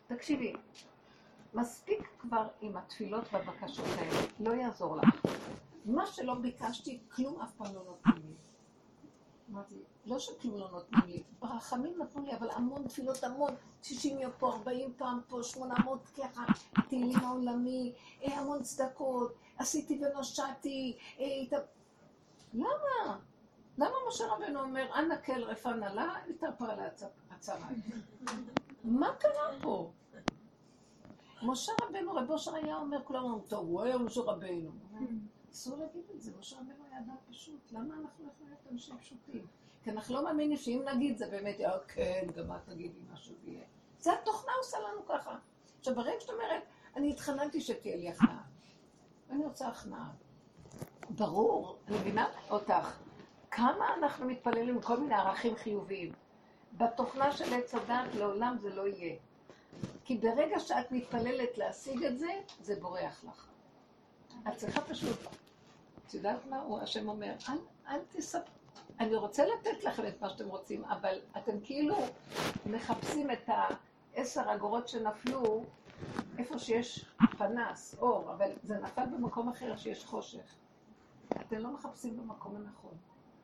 תקשיבי, מספיק כבר עם התפילות והבקשות האלה, לא יעזור לך. מה שלא ביקשתי, כלום אף פעם לא נותנים לי. אמרתי, לא שכלום לא נותנים לי, ברחמים נתנו לי, אבל המון תפילות, המון, 60 יום פה, 40 פעם פה, 800 ככה, תהילים העולמי, אה, המון צדקות, עשיתי ונושעתי, אה. למה? למה משה רבנו אומר, אנא כל רפא נלה, התרפא להצהרה? מה קרה פה? משה רבנו, רב אושר היה אומר, כולם אומרים, טוב, הוא היה משה רבנו. אסור להגיד את זה, משה רבנו היה אדם פשוט. למה אנחנו יכולים להיות אנשים פשוטים? כי אנחנו לא מאמינים שאם נגיד זה באמת, יהיה, כן, גם את תגידי משהו ויהיה. זה התוכנה עושה לנו ככה. עכשיו, ברגע שאת אומרת, אני התחננתי שתהיה לי הכנעה. אני רוצה הכנעה. ברור, אני מבינה אותך. כמה אנחנו מתפללים עם כל מיני ערכים חיוביים. בתוכנה של עץ הדת לעולם זה לא יהיה. כי ברגע שאת מתפללת להשיג את זה, זה בורח לך. את צריכה פשוט, את יודעת מה הוא השם אומר? אל, אל תספ... אני רוצה לתת לכם את מה שאתם רוצים, אבל אתם כאילו מחפשים את העשר אגורות שנפלו איפה שיש פנס, אור, אבל זה נפל במקום אחר שיש חושך. אתם לא מחפשים במקום הנכון,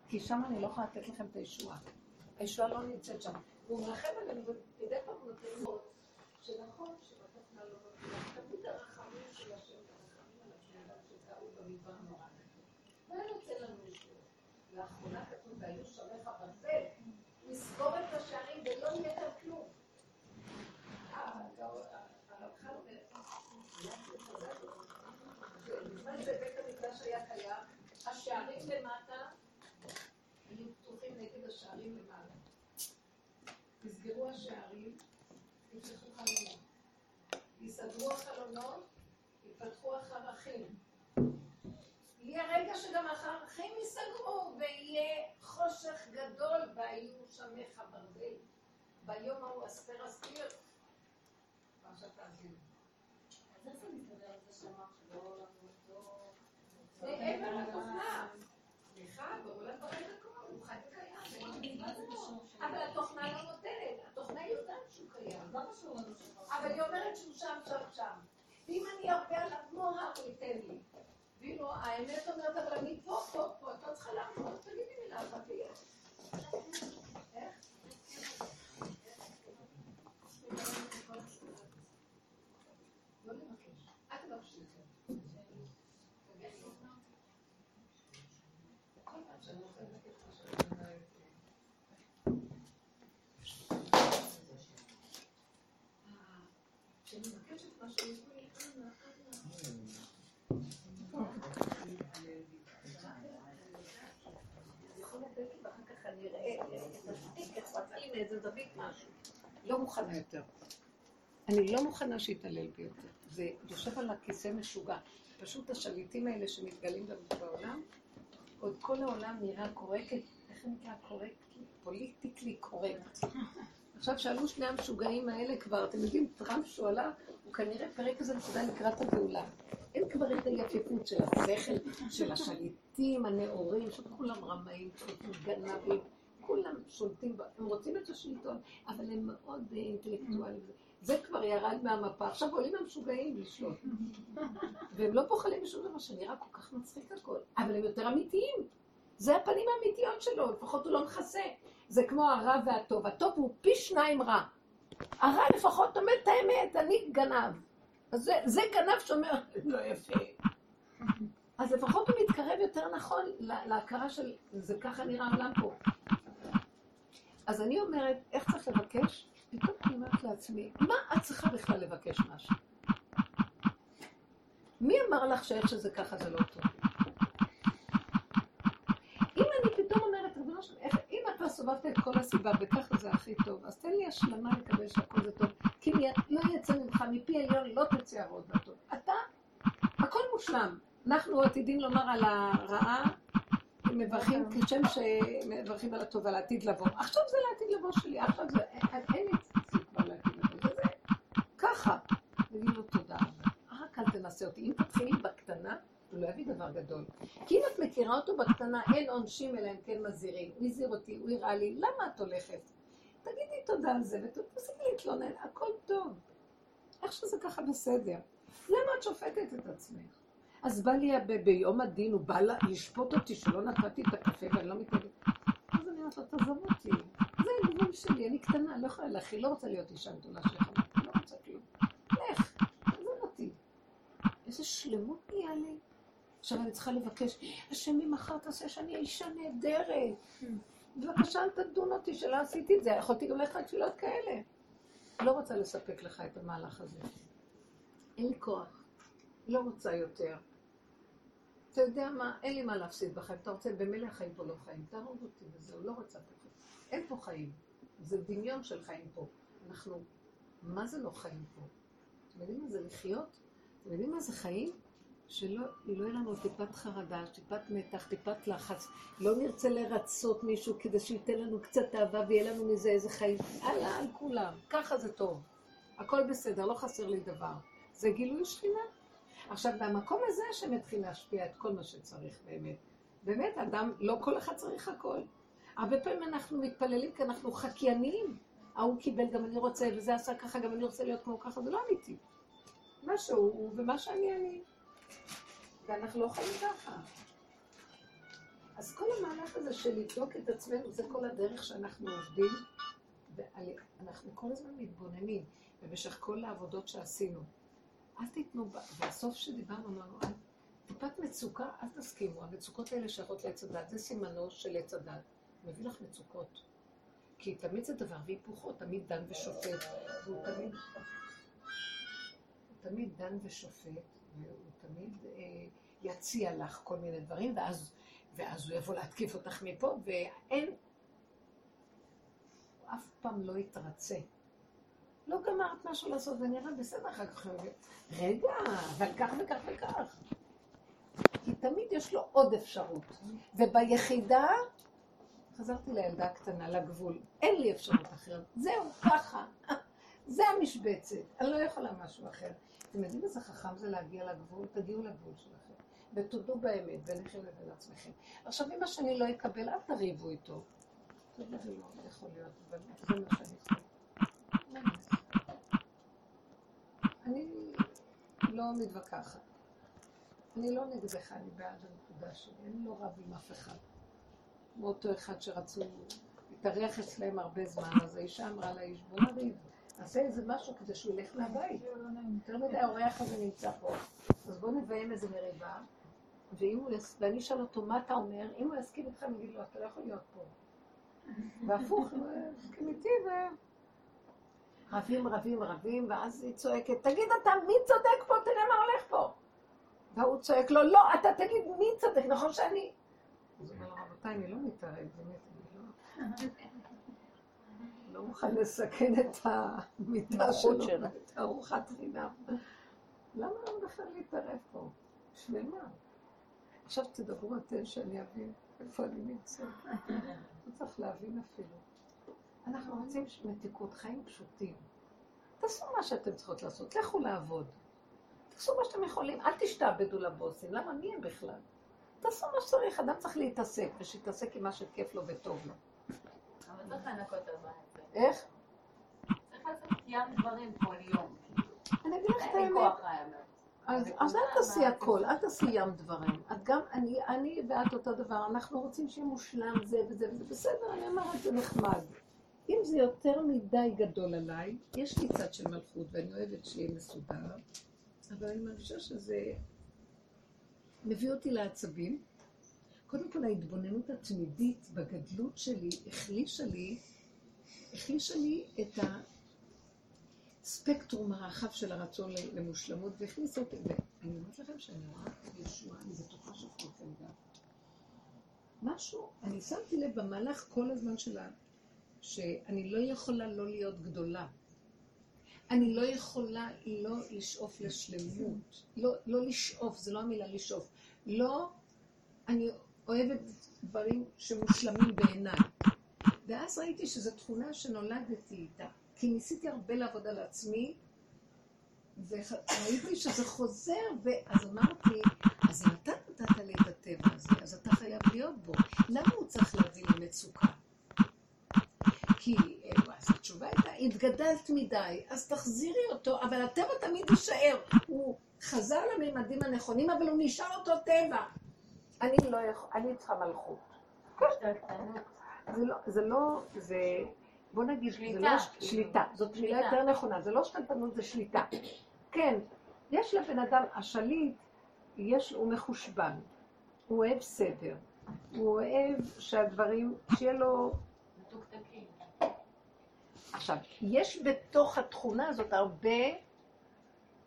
כי שם אני לא יכולה לתת לכם את הישועה. הישועה לא נמצאת שם. הוא מרחם עלינו, ומדי פעם הוא נותן שנכון שבתוכנה לא תמיד הרחמים של השם והרחמים על הבני שקרו במדבר נורא. מה יוצא לנו ישועה? לאחרונה כתוב, והיו שומריך ברזל, לסגור את השערים ולא יהיה כאן כלום. הרמח"ל אומר, בזמן שבית המקדש היה קיים, השערים למטה היו פתוחים נגד השערים למעלה. נסגרו השערים, יפתחו חלונות. יסדרו החלונות, יפתחו החרכים. יהיה רגע שגם החרכים ייסגרו, ויהיה חושך גדול, והיו שמך ברזל. ביום ההוא אסתר אסתיר. פרשת האזינו. אז איך זה מסתדר עם זה שאמרת שלא... זה עבר לתוכנה. סליחה, בעולם ברגע הכל, הוא חי וקיים. אבל התוכנה לא נותנת, התוכנה יודעת שהוא קיים. אבל היא אומרת שהוא שם, שם, שם. ואם אני ארבה עליו כמו הר, הוא ייתן לי. ואילו האמת אומרת, אבל אני פה, פה, פה, את לא צריכה לעמוד, תגידי מילה אחת ויש. איך? לא לבקש, אל תבקשי יותר. כל פעם שאני רוצה לבקש משהו, אני אומרת, אה, כשאני מבקשת משהו, יש לי, אנא, אנא. זה יכול לתת לי, ואחר כך אני אראה את השתיק, איך מצאים מאיזה זווית משהו. לא מוכנה יותר. אני לא מוכנה שיתעלל בי יותר. זה יושב על הכיסא משוגע. פשוט השליטים האלה שמתגלים בעולם, עוד כל העולם נראה correct, איך נקרא correct? politically correct. עכשיו שאלו שני המשוגעים האלה כבר, אתם יודעים, טראמפ שהוא עלה, הוא כנראה פרק כזה נקודה לקראת הגאולה. אין כבר את היפיפות של השכל, של השליטים הנאורים, שכולם רמאים, גנבים, כולם שולטים, הם רוצים את השלטון, אבל הם מאוד אה, אינטלקטואלים. זה כבר ירד מהמפה, עכשיו עולים המשוגעים לשלוט. והם לא פוחלים משום דבר שנראה כל כך מצחיק הכל, אבל הם יותר אמיתיים. זה הפנים האמיתיות שלו, לפחות הוא לא מכסה. זה כמו הרע והטוב. הטוב הוא פי שניים רע. הרע לפחות אומר את האמת, אני גנב. אז זה, זה גנב שאומר, לא יפה. אז לפחות הוא מתקרב יותר נכון לה- להכרה של, זה ככה נראה העולם פה. אז אני אומרת, איך צריך לבקש? פתאום אני אומרת לעצמי, מה את צריכה בכלל לבקש משהו? מי אמר לך שאיך שזה ככה זה לא טוב? אם אני פתאום אומרת, ריבונו של איך- אם אתה סובבת את כל הסיבה וככה זה הכי טוב, אז תן לי השלמה לקבל שהכל זה טוב. כי מי- לא יצא ממך, מפי עליון לא תצא הרעות והטוב. אתה, הכל מושלם. אנחנו עתידים לומר על הרעה, מברכים כשם שמברכים על הטוב, על העתיד לבוא. עכשיו זה לעתיד לבוא שלי, עכשיו זה, אין אין לי כבר לעתיד לבוא. ככה. תגיד לו תודה. רק אל תנסה אותי. אם תתחילי בקטנה, הוא לא יביא דבר גדול. כי אם את מכירה אותו בקטנה, אין עונשים אלא אם כן מזהירים. הוא הזהיר אותי, הוא הראה לי, למה את הולכת? תגידי תודה על זה, ותפסיקי להתלונן, הכל טוב. איך שזה ככה בסדר. למה את שופטת את עצמך? אז בא לי ב- ביום הדין, הוא בא לשפוט אותי שלא נתתי את הקפה ואני לא מתנגדת. אז אני אומרת לו, תעזוב אותי. זה הגבול שלי, אני קטנה, לא יכולה להכיל, לא רוצה להיות אישה גדולה שלך, לא רוצה כלום. לך, תעזוב אותי. איזה שלמות נהיה לי. עכשיו אני צריכה לבקש, השם ממחר תעשה שאני אישה נהדרת. בבקשה אל תדון אותי שלא עשיתי את זה, יכולתי גם ללכת לתפילות כאלה. לא רוצה לספק לך את המהלך הזה. אין לי כוח. לא רוצה יותר. אתה יודע מה, אין לי מה להפסיד בחיים. אתה רוצה, במילא החיים פה לא חיים. תהרוג אותי וזהו, לא רוצה פה חיים. אין פה חיים. זה דמיון של חיים פה. אנחנו, מה זה לא חיים פה? אתם יודעים מה זה לחיות? אתם יודעים מה זה חיים? שלא לא יהיה לנו טיפת חרדה, טיפת מתח, טיפת לחץ. לא נרצה לרצות מישהו כדי שייתן לנו קצת אהבה ויהיה לנו מזה איזה חיים. הלאה, על כולם. ככה זה טוב. הכל בסדר, לא חסר לי דבר. זה גילוי שכינה. עכשיו, במקום הזה השם יתחיל להשפיע את כל מה שצריך באמת. באמת, אדם, לא כל אחד צריך הכל. הרבה פעמים אנחנו מתפללים כי אנחנו חקייניים. ההוא קיבל, גם אני רוצה, וזה עשה ככה, גם אני רוצה להיות כמו ככה, זה לא אמיתי. מה שהוא הוא ומה שאני אני. ואנחנו לא חיים ככה. אז כל המהלך הזה של לבדוק את עצמנו, זה כל הדרך שאנחנו עובדים, ואנחנו כל הזמן מתבוננים במשך כל העבודות שעשינו. אל תיתנו, בסוף שדיברנו, אמרנו, אל, טיפת מצוקה, אל תסכימו. המצוקות האלה שייכות לעץ הדת, זה סימנו של עץ הדת. הוא מביא לך מצוקות. כי תמיד זה דבר והיפוכו, תמיד דן ושופט, והוא תמיד, הוא תמיד דן ושופט, והוא תמיד אה, יציע לך כל מיני דברים, ואז, ואז הוא יבוא להתקיף אותך מפה, ואין, הוא אף פעם לא יתרצה. לא גמרת משהו לעשות ונראה בסדר, אחר כך רגע, אבל כך וכך וכך. כי תמיד יש לו עוד אפשרות. וביחידה, חזרתי לילדה הקטנה, לגבול, אין לי אפשרות אחרת. זהו, ככה. זה המשבצת. אני לא יכולה משהו אחר. אתם יודעים איזה חכם זה להגיע לגבול? תגיעו לגבול שלכם. ותודו באמת ביניכם לבין עצמכם. עכשיו, אם השני לא יקבל, אל תריבו איתו. זה לא יכול להיות, אבל זה מה שאני חושבת. אני לא מתווכחת. אני לא נגדך, אני בעד הנקודה שלי. אני לא רב עם אף אחד. כמו אותו אחד שרצו להתארח אצלם הרבה זמן, אז האישה אמרה לאיש, בוא נריב, נעשה איזה משהו כדי שהוא ילך מהבית. יותר מדי האורח הזה נמצא פה. אז בוא נביים איזה מריבה. ואני אשאל אותו, מה אתה אומר? אם הוא יסכים איתך, אני אגיד לו, אתה לא יכול להיות פה. והפוך, יסכים איתי, ו... רבים, רבים, רבים, ואז היא צועקת, תגיד אתה, מי צודק פה? תראה מה הולך פה. והוא צועק לו, לא, אתה תגיד מי צודק, נכון שאני... אז הוא אומר רבותיי, אני לא מתערב, באמת, אני לא... מוכן לסכן את המיטה שלו, את ארוחת חינם. למה לא בכלל להתערב פה? בשביל מה? עכשיו תדברו אתם שאני אבין איפה אני נמצא. לא צריך להבין אפילו. אנחנו רוצים מתיקות חיים פשוטים. תעשו מה שאתם צריכות לעשות, לכו לעבוד. תעשו מה שאתם יכולים, אל תשתעבדו לבוסים, למה מי הם בכלל? תעשו מה שצריך, אדם צריך להתעסק, ושיתעסק עם מה שכיף לו וטוב לו. אבל צריך לנקות את הבית. איך? צריך לעשות ים דברים כל יום. אני אגיד לך את האמת. כוח האמת. אז, אז אל תעשי הכל, אל תעשי ים דברים. את גם, אני, אני ואת אותו דבר, אנחנו רוצים שיהיה מושלם זה וזה וזה, בסדר, אני אומרת, זה נחמד. אם זה יותר מדי גדול עליי, יש לי צד של מלכות ואני אוהבת שיהיה מסודר, אבל אני מרגישה שזה מביא אותי לעצבים. קודם כל ההתבוננות התמידית בגדלות שלי החלישה לי, החלישה לי את הספקטרום הרחב של הרצון למושלמות והכניסה אותי, ואני אומרת לכם שאני רואה ישועה, אני בטוחה שכולכם גם. משהו, אני שמתי לב במהלך כל הזמן שלה, שאני לא יכולה לא להיות גדולה. אני לא יכולה לא לשאוף לשלמות. לא, לא לשאוף, זה לא המילה לשאוף. לא, אני אוהבת דברים שמושלמים בעיניי. ואז ראיתי שזו תכונה שנולדתי איתה. כי ניסיתי הרבה לעבוד על עצמי, וראיתי שזה חוזר, ואז אמרתי, אז אם אתה נתת לי את הטבע הזה, אז אתה חייב להיות בו. למה הוא צריך להביא לי מצוקה? כי אה, אז התשובה הייתה, התגדלת מדי, אז תחזירי אותו, אבל הטבע תמיד יישאר. הוא חזר לממדים הנכונים, אבל הוא נשאר אותו טבע. אני לא יכול, אני צריכה מלכות. זה לא, זה לא, זה, בוא נגיד, זה שליטה, לא כאילו. שליטה, זאת מילה. יותר נכונה, זה לא שתלטנות, זה שליטה. כן, יש לבן אדם, השליט, יש, הוא מחושבן, הוא אוהב סדר, הוא אוהב שהדברים, שיהיה לו... עכשיו, יש בתוך התכונה הזאת הרבה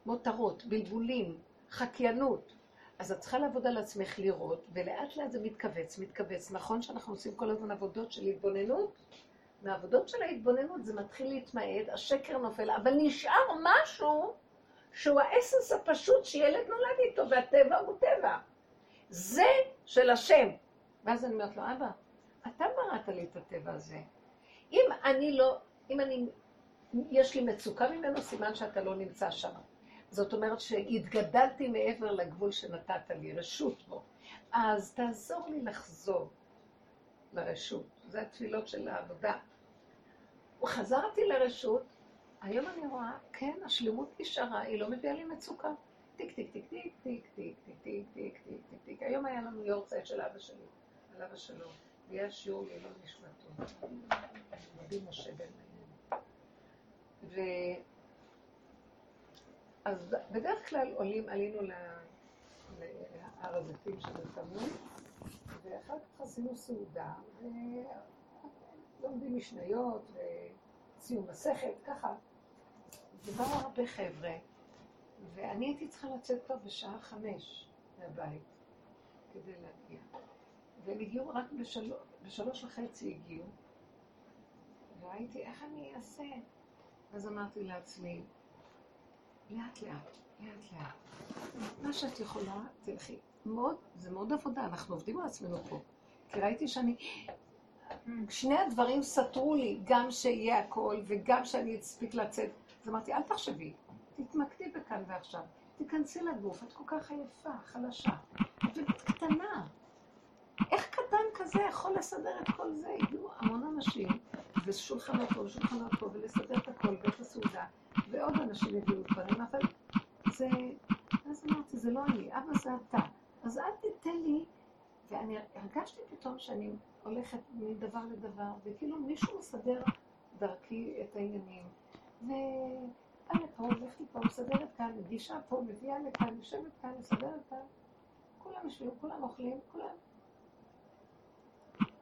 מותרות, בלבולים, חקיינות. אז את צריכה לעבוד על עצמך לראות, ולאט לאט זה מתכווץ, מתכווץ. נכון שאנחנו עושים כל הזמן עבודות של התבוננות? מהעבודות של ההתבוננות זה מתחיל להתמעט, השקר נופל, אבל נשאר משהו שהוא האסנס הפשוט שילד נולד איתו, והטבע הוא טבע. זה של השם. ואז אני אומרת לו, אבא, אתה בראת לי את הטבע הזה. אם אני לא, אם אני, יש לי מצוקה ממנו, סימן שאתה לא נמצא שם. זאת אומרת שהתגדלתי מעבר לגבול שנתת לי, רשות בו. אז תעזור לי לחזור לרשות. זה התפילות של העבודה. חזרתי לרשות, היום אני רואה, כן, השלמות נשארה, היא לא מביאה לי מצוקה. טיק, טיק, טיק, טיק, טיק, טיק, טיק, טיק, טיק, טיק, טיק, טיק. היום היה לנו יורצייט של אבא שלי, עליו השלום. ויהיה שיעור לעילוי נשמתו. רבי משה בן מימון. אז בדרך כלל עולים, עלינו להר הזיתים התמוד, ואחר כך עשינו סעודה, ולומדים משניות, וסיום מסכת, ככה. ובאו הרבה חבר'ה, ואני הייתי צריכה לצאת פה בשעה חמש מהבית, כדי להגיע. והם הגיעו רק בשלוש, בשלוש וחצי הגיעו, והייתי, איך אני אעשה? אז אמרתי לעצמי, לאט לאט, לאט לאט. מה שאת יכולה, תלכי. מאוד, זה מאוד עבודה, אנחנו עובדים על עצמנו פה. כי ראיתי שאני... שני הדברים סתרו לי, גם שיהיה הכל וגם שאני אספיק לצאת. אז אמרתי, אל תחשבי, תתמקדי בכאן ועכשיו. תיכנסי לגוף, את כל כך עייפה, חלשה. ואת קטנה. איך קטן כזה יכול לסדר את כל זה? הגיעו המון אנשים, ושולחנות פה ושולחנות פה, ולסדר את הכל, ואת הסעודה, ועוד אנשים הביאו דברים, אבל זה... אז אמרתי, זה לא אני, אבא זה אתה. אז אל תיתן לי, ואני הרגשתי פתאום שאני הולכת מדבר לדבר, וכאילו מישהו מסדר דרכי את העניינים. וא' פה, הולכת פה, מסדרת כאן, מגישה פה, מביאה לכאן, יושבת כאן, מסדרת כאן. כולם יושבים, כולם אוכלים, כולם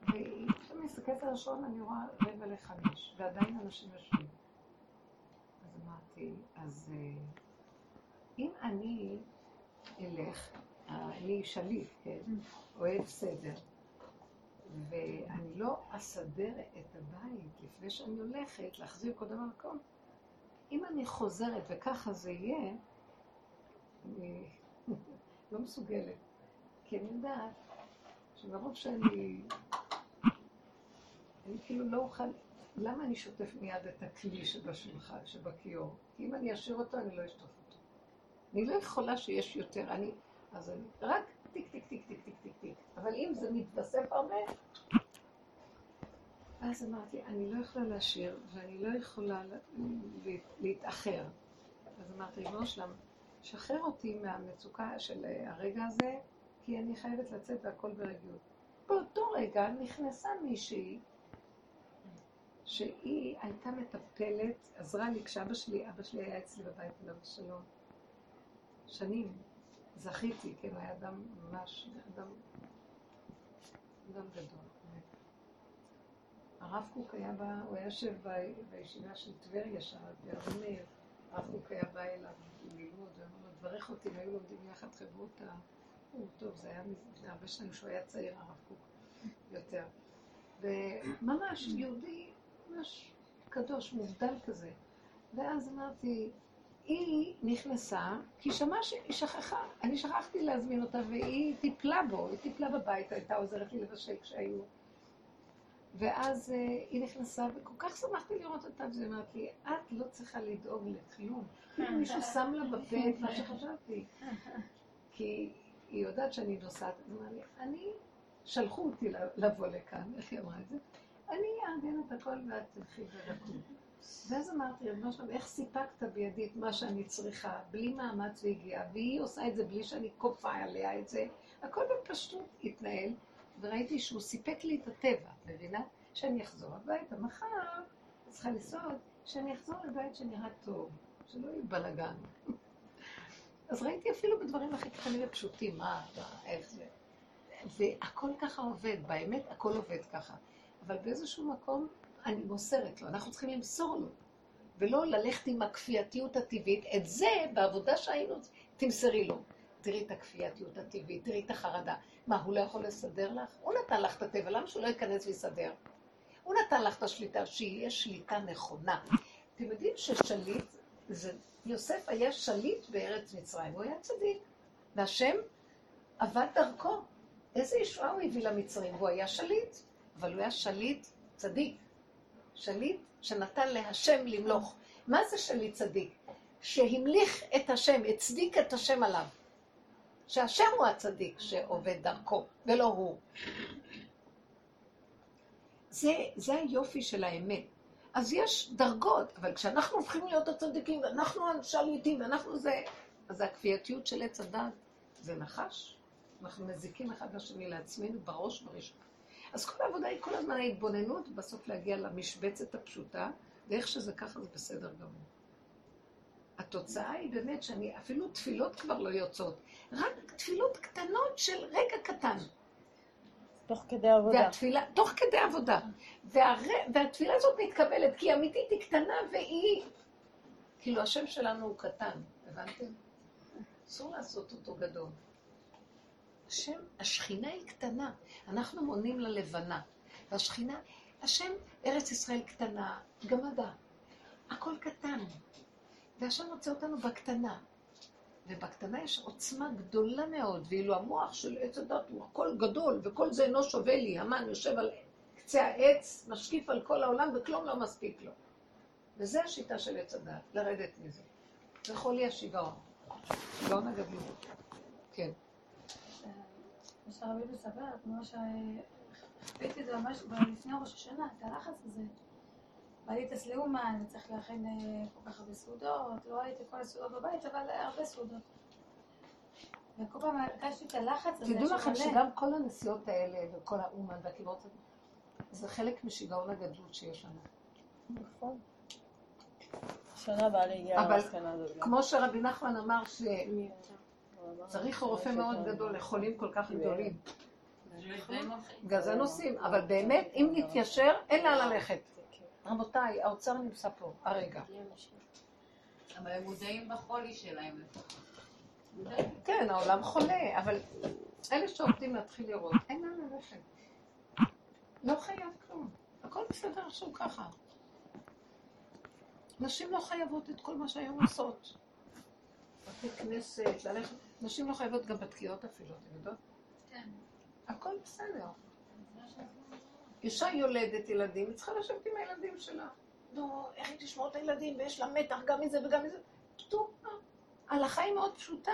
וכשאני מסתכלת על השעון אני רואה רבע לחמש, ועדיין אנשים יושבים. אמרתי, אז אה, אם אני אלך, אני שליט, כן, אוהב סדר, ואני לא אסדר את הבית לפני שאני הולכת להחזיר קודם למקום, אם אני חוזרת וככה זה יהיה, אני לא מסוגלת. כי אני יודעת שמרוב שאני אני כאילו לא אוכל, למה אני שוטף מיד את הכלי שבשולחן, שבכיור? כי אם אני אשאיר אותו, אני לא אשטוף אותו. אני לא יכולה שיש יותר, אני, אז אני, רק טיק, טיק, טיק, טיק, טיק, טיק, טיק. אבל אם זה מתווסף הרבה, אז אמרתי, אני לא יכולה להשאיר, ואני לא יכולה להתאחר. אז אמרתי, ריבונו של עולם, שחרר אותי מהמצוקה של הרגע הזה, כי אני חייבת לצאת והכל ברגיעות. באותו רגע נכנסה מישהי שהיא הייתה מטפלת, עזרה לי כשאבא שלי, אבא שלי היה אצלי בבית עליו השלום. שנים זכיתי, כן, היה אדם ממש, אדם, אדם גדול. הרב קוק היה בא, הוא היה יושב בישיבה של טבריה שם, בירדן מאיר, הרב קוק היה בא אליו ללמוד, ואמר לו, תברך אותי, והיו לומדים יחד חברותא. הוא טוב, זה היה לפני הרבה שנים שהוא היה צעיר, הרב קוק, יותר. וממש יהודי, ממש קדוש, מובדל כזה. ואז אמרתי, היא נכנסה, כי שמעה שהיא שכחה, אני שכחתי להזמין אותה, והיא טיפלה בו, היא טיפלה בבית, הייתה עוזרת לי לבשל כשהיו. ואז uh, היא נכנסה, וכל כך שמחתי לראות אותה, והיא אמרת לי, את לא צריכה לדאוג לכלום. מישהו שם לה בפה את מה שחשבתי. כי היא יודעת שאני נוסעת, אז אמרה לי, אני, שלחו אותי לבוא לכאן, איך היא אמרה את זה? אני אארגן את הכל ואת תלכי ורקוד. ואז אמרתי, רב שלום, איך סיפקת בידי את מה שאני צריכה, בלי מאמץ והגיעה, והיא עושה את זה בלי שאני כופה עליה את זה, הכל בפשטות התנהל, וראיתי שהוא סיפק לי את הטבע, מבינה? שאני אחזור הביתה מחר, צריכה לסעוד, שאני אחזור לבית שנראה טוב, שלא יהיה בלאגן. אז ראיתי אפילו בדברים הכי קטנים ופשוטים, מה, איך זה. והכל ככה עובד, באמת הכל עובד ככה. אבל באיזשהו מקום אני מוסרת לו, אנחנו צריכים למסור לו, ולא ללכת עם הכפייתיות הטבעית. את זה, בעבודה שהיינו, תמסרי לו. תראי את הכפייתיות הטבעית, תראי את החרדה. מה, הוא לא יכול לסדר לך? הוא נתן לך את הטבע, למה שהוא לא ייכנס ויסדר? הוא נתן לך את השליטה, שיהיה שליטה נכונה. אתם יודעים ששליט, זה, יוסף היה שליט בארץ מצרים, הוא היה צדיק. והשם עבד דרכו. איזה ישועה הוא הביא למצרים? הוא היה שליט, אבל הוא היה שליט צדיק. שליט שנתן להשם למלוך. מה זה שליט צדיק? שהמליך את השם, הצדיק את השם עליו. שהשם הוא הצדיק שעובד דרכו, ולא הוא. זה, זה היופי של האמת. אז יש דרגות, אבל כשאנחנו הופכים להיות הצדיקים, ואנחנו השליטים, ואנחנו זה, אז הכפייתיות של עץ הדת זה נחש. אנחנו מזיקים אחד לשני לעצמנו בראש ובראשונה. אז כל העבודה היא כל הזמן ההתבוננות, ובסוף להגיע למשבצת הפשוטה, ואיך שזה ככה זה בסדר גמור. התוצאה היא באמת שאני, אפילו תפילות כבר לא יוצאות, רק תפילות קטנות של רגע קטן. תוך כדי עבודה. והתפילה, תוך כדי עבודה. והר... והתפילה הזאת מתקבלת, כי אמיתית היא קטנה והיא... כאילו השם שלנו הוא קטן, הבנתם? אסור לעשות אותו גדול. השם, השכינה היא קטנה. אנחנו מונים ללבנה. והשכינה, השם, ארץ ישראל קטנה, גמדה. הכל קטן. והשם רוצה אותנו בקטנה. ובקטנה יש עוצמה גדולה מאוד, ואילו המוח של עץ הדת הוא הכל גדול, וכל זה אינו שווה לי. המן יושב על קצה העץ, משקיף על כל העולם, וכלום לא מספיק לו. וזו השיטה של עץ הדת, לרדת מזה. זה חולי השיגעון. שיגעון הגדלות. כן. מה שהרבי מספר, כמו שחוויתי את זה ממש לפני ראש השנה, את הלחץ הזה. בא לי טס לאומן, וצריך להכין אה, כל כך הרבה סעודות, לא הייתי כל הסעודות בבית, אבל הרבה סעודות. וכל פעם הרגשתי את הלחץ הזה תדעו לכם. שגם כל הנסיעות האלה, וכל האומן והקיבוץ, זה חלק משיגעון הגדלות שיש לנו. נכון. שנה הבאה אבל למסקנה הזאת גם. כמו שרבי נחמן אמר שצריך רופא מאוד גדול לחולים כל כך גדולים. בגלל זה נוסעים, אבל באמת, אם נתיישר, אין לאן ללכת. רבותיי, האוצר נמצא פה, הרגע. אבל הם מודעים בחולי שלהם לפחות. כן, העולם חולה, אבל אלה שעובדים להתחיל לראות, אין לאן ללכת. לא חייב כלום. הכל בסדר עכשיו ככה. נשים לא חייבות את כל מה שהיום עושות. בתי כנסת, ללכת, נשים לא חייבות גם בתקיעות אפילו, אתם יודעות? כן. הכל בסדר. אישה יולדת ילדים, היא צריכה לשבת עם הילדים שלה. נו, איך היא תשמור את הילדים, ויש לה מתח גם מזה וגם מזה. טוב, ההלכה היא מאוד פשוטה.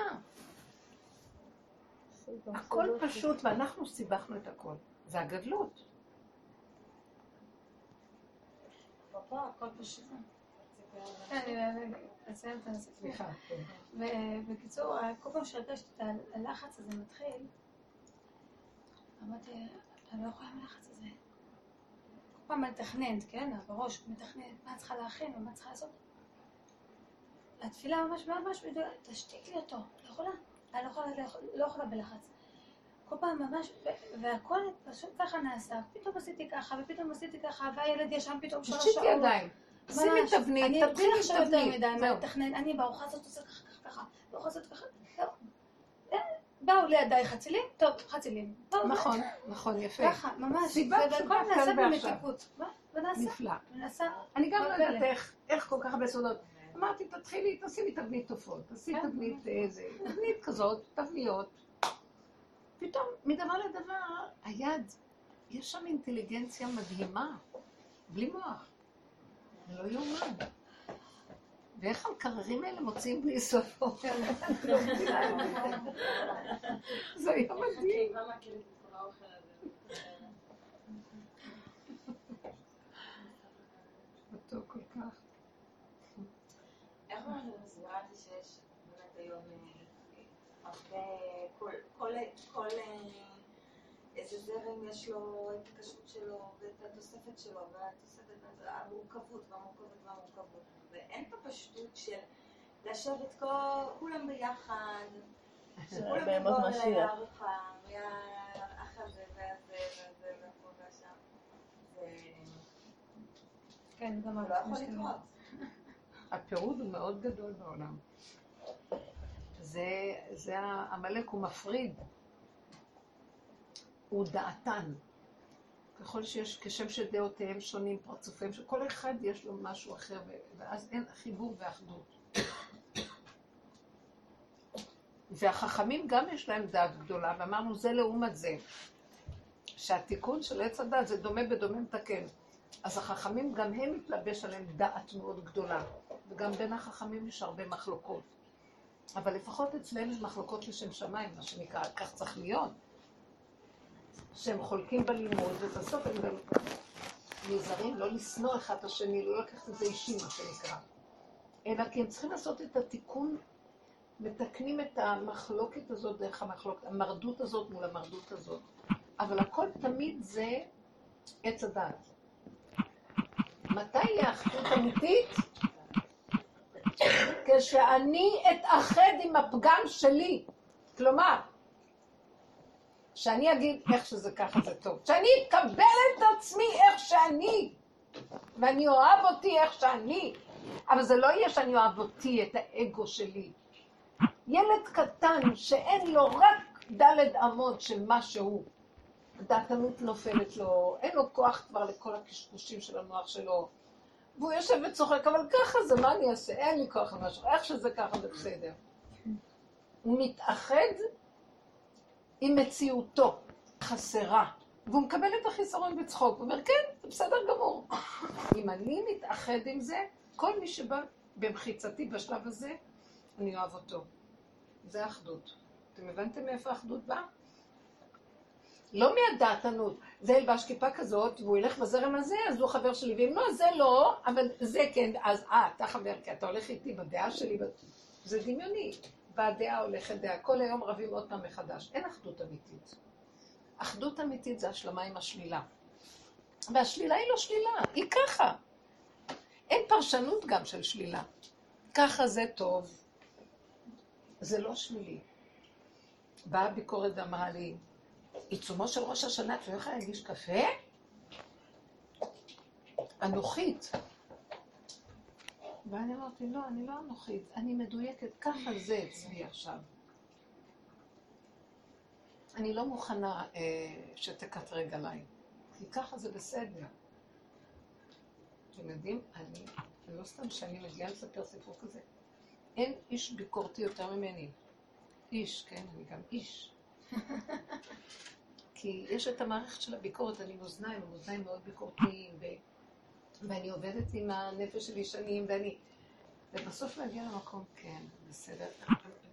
הכל פשוט, ואנחנו סיבכנו את הכל. זה הגדלות. הכל פשוט. כן, אני אסיים את הסיפור. סליחה. כן. ובקיצור, כל פעם שהרגשתי את הלחץ הזה מתחיל, אמרתי, אני לא יכולה עם הלחץ הזה. כל פעם מתכננת, כן? בראש מתכננת מה צריכה להכין ומה צריכה לעשות. התפילה ממש ממש מדויקת, תשתיק לי אותו, לא יכולה. אני לא יכולה, לא יכולה בלחץ. כל פעם ממש, והכל פשוט ככה נעשה. פתאום עשיתי ככה, ופתאום עשיתי ככה, והילד ישן פתאום שלוש שעות. תושיטי ידיים. שימי. תבנית, אני תתחילי בלי עם תבנית. מדי, מה. לתכנן, אני בארוחה הזאת עושה ככה, ככה, ככה, בארוחה הזאת ככה, זהו. אה, באו לידיי חצילים, טוב, חצילים. נכון, נכון, יפה. ככה, ממש. סיבה פשוטה, כאן ועכשיו. ונעשה, נפלא. ונעשה. אני גם לא. יודעת איך, כל כך הרבה סודות. אמרתי, תתחילי, תשימי תבנית תופעות, תעשי כן. תבנית איזה, תבנית כזאת, תבניות. פתאום, מדבר לדבר, היד, יש שם אינטליגנציה מדהימה, בלי מוח. זה לא יאומן. ואיך המקררים האלה מוציאים בלי סוף אוכל? זה. היה מדהים. מתוק כל כך. איך אני מסבירה את זה שיש באמת היום אה, הרבה, כל, אה, איזה זרם יש לו את הכשרות שלו התוספת שלו והתוספת והמורכבות והמורכבות והמורכבות ואין פה פשטות של לשבת כל- כולם ביחד שכולם יבואו אליי. לארוחה והאח הזה והזה והזה והפה והשם כן, גם זה לא יכול לקרות הפירוד הוא מאוד גדול בעולם. זה, זה העמלק הוא מפריד. הוא דעתן. ככל שיש, כשם שדעותיהם שונים, פרצופיהם, שכל אחד יש לו משהו אחר, ואז אין חיבור ואחדות. והחכמים גם יש להם דעת גדולה, ואמרנו זה לעומת זה. שהתיקון של עץ הדת זה דומה בדומה מתקן. אז החכמים גם הם מתלבש עליהם דעת מאוד גדולה, וגם בין החכמים יש הרבה מחלוקות. אבל לפחות אצלם יש מחלוקות לשם שמיים, מה שנקרא, כך צריך להיות. שהם חולקים בלימוד, ובסוף הם גם נזהרים לא לשנוא אחד את השני, לא לקחת את זה אישי, מה שנקרא. אלא כי הם צריכים לעשות את התיקון, מתקנים את המחלוקת הזאת דרך המחלוקת, המרדות הזאת מול המרדות הזאת. אבל הכל תמיד זה עץ הדת. מתי יהיה אחדות אמיתית? כשאני אתאחד עם הפגם שלי. כלומר, שאני אגיד איך שזה ככה זה טוב. שאני אקבל את עצמי איך שאני, ואני אוהב אותי איך שאני. אבל זה לא יהיה שאני אוהב אותי, את האגו שלי. ילד קטן שאין לו רק דלת אמות של מה שהוא. דעתנות נופלת לו, אין לו כוח כבר לכל הקשקושים של המוח שלו. והוא יושב וצוחק, אבל ככה זה, מה אני אעשה? אין לי כוח למשהו, איך שזה ככה זה בסדר. הוא מתאחד עם מציאותו, חסרה, והוא מקבל את החיסרון בצחוק, הוא אומר, כן, זה בסדר גמור. אם אני מתאחד עם זה, כל מי שבא במחיצתי בשלב הזה, אני אוהב אותו. זה אחדות. אתם הבנתם מאיפה האחדות באה? לא מהדעתנות. זה ילבש כיפה כזאת, והוא ילך בזרם הזה, אז הוא חבר שלי, ואם לא, זה לא, אבל זה כן, אז אה, אתה חבר, כי אתה הולך איתי בדעה שלי, זה דמיוני. בדעה הולכת דעה, כל היום רבים עוד פעם מחדש. אין אחדות אמיתית. אחדות אמיתית זה השלמה עם השלילה. והשלילה היא לא שלילה, היא ככה. אין פרשנות גם של שלילה. ככה זה טוב. זה לא שלילי. באה ביקורת ואמרה לי, עיצומו של ראש השנה, את לא יכולה להגיש קפה? אנוכית. ואני אמרתי, לא, אני לא אנוכית, אני מדויקת, ככה זה אצלי עכשיו. אני לא מוכנה אה, שתקטרג עליי, כי ככה זה בסדר. אתם יודעים, אני, לא סתם שאני מגיעה לספר סיפור כזה, אין איש ביקורתי יותר ממני. איש, כן, אני גם איש. כי יש את המערכת של הביקורת, אני עם אוזניים, עם אוזניים מאוד ביקורתיים, ו... ואני עובדת עם הנפש שלי שנים, ואני... ובסוף להגיע למקום, כן, בסדר.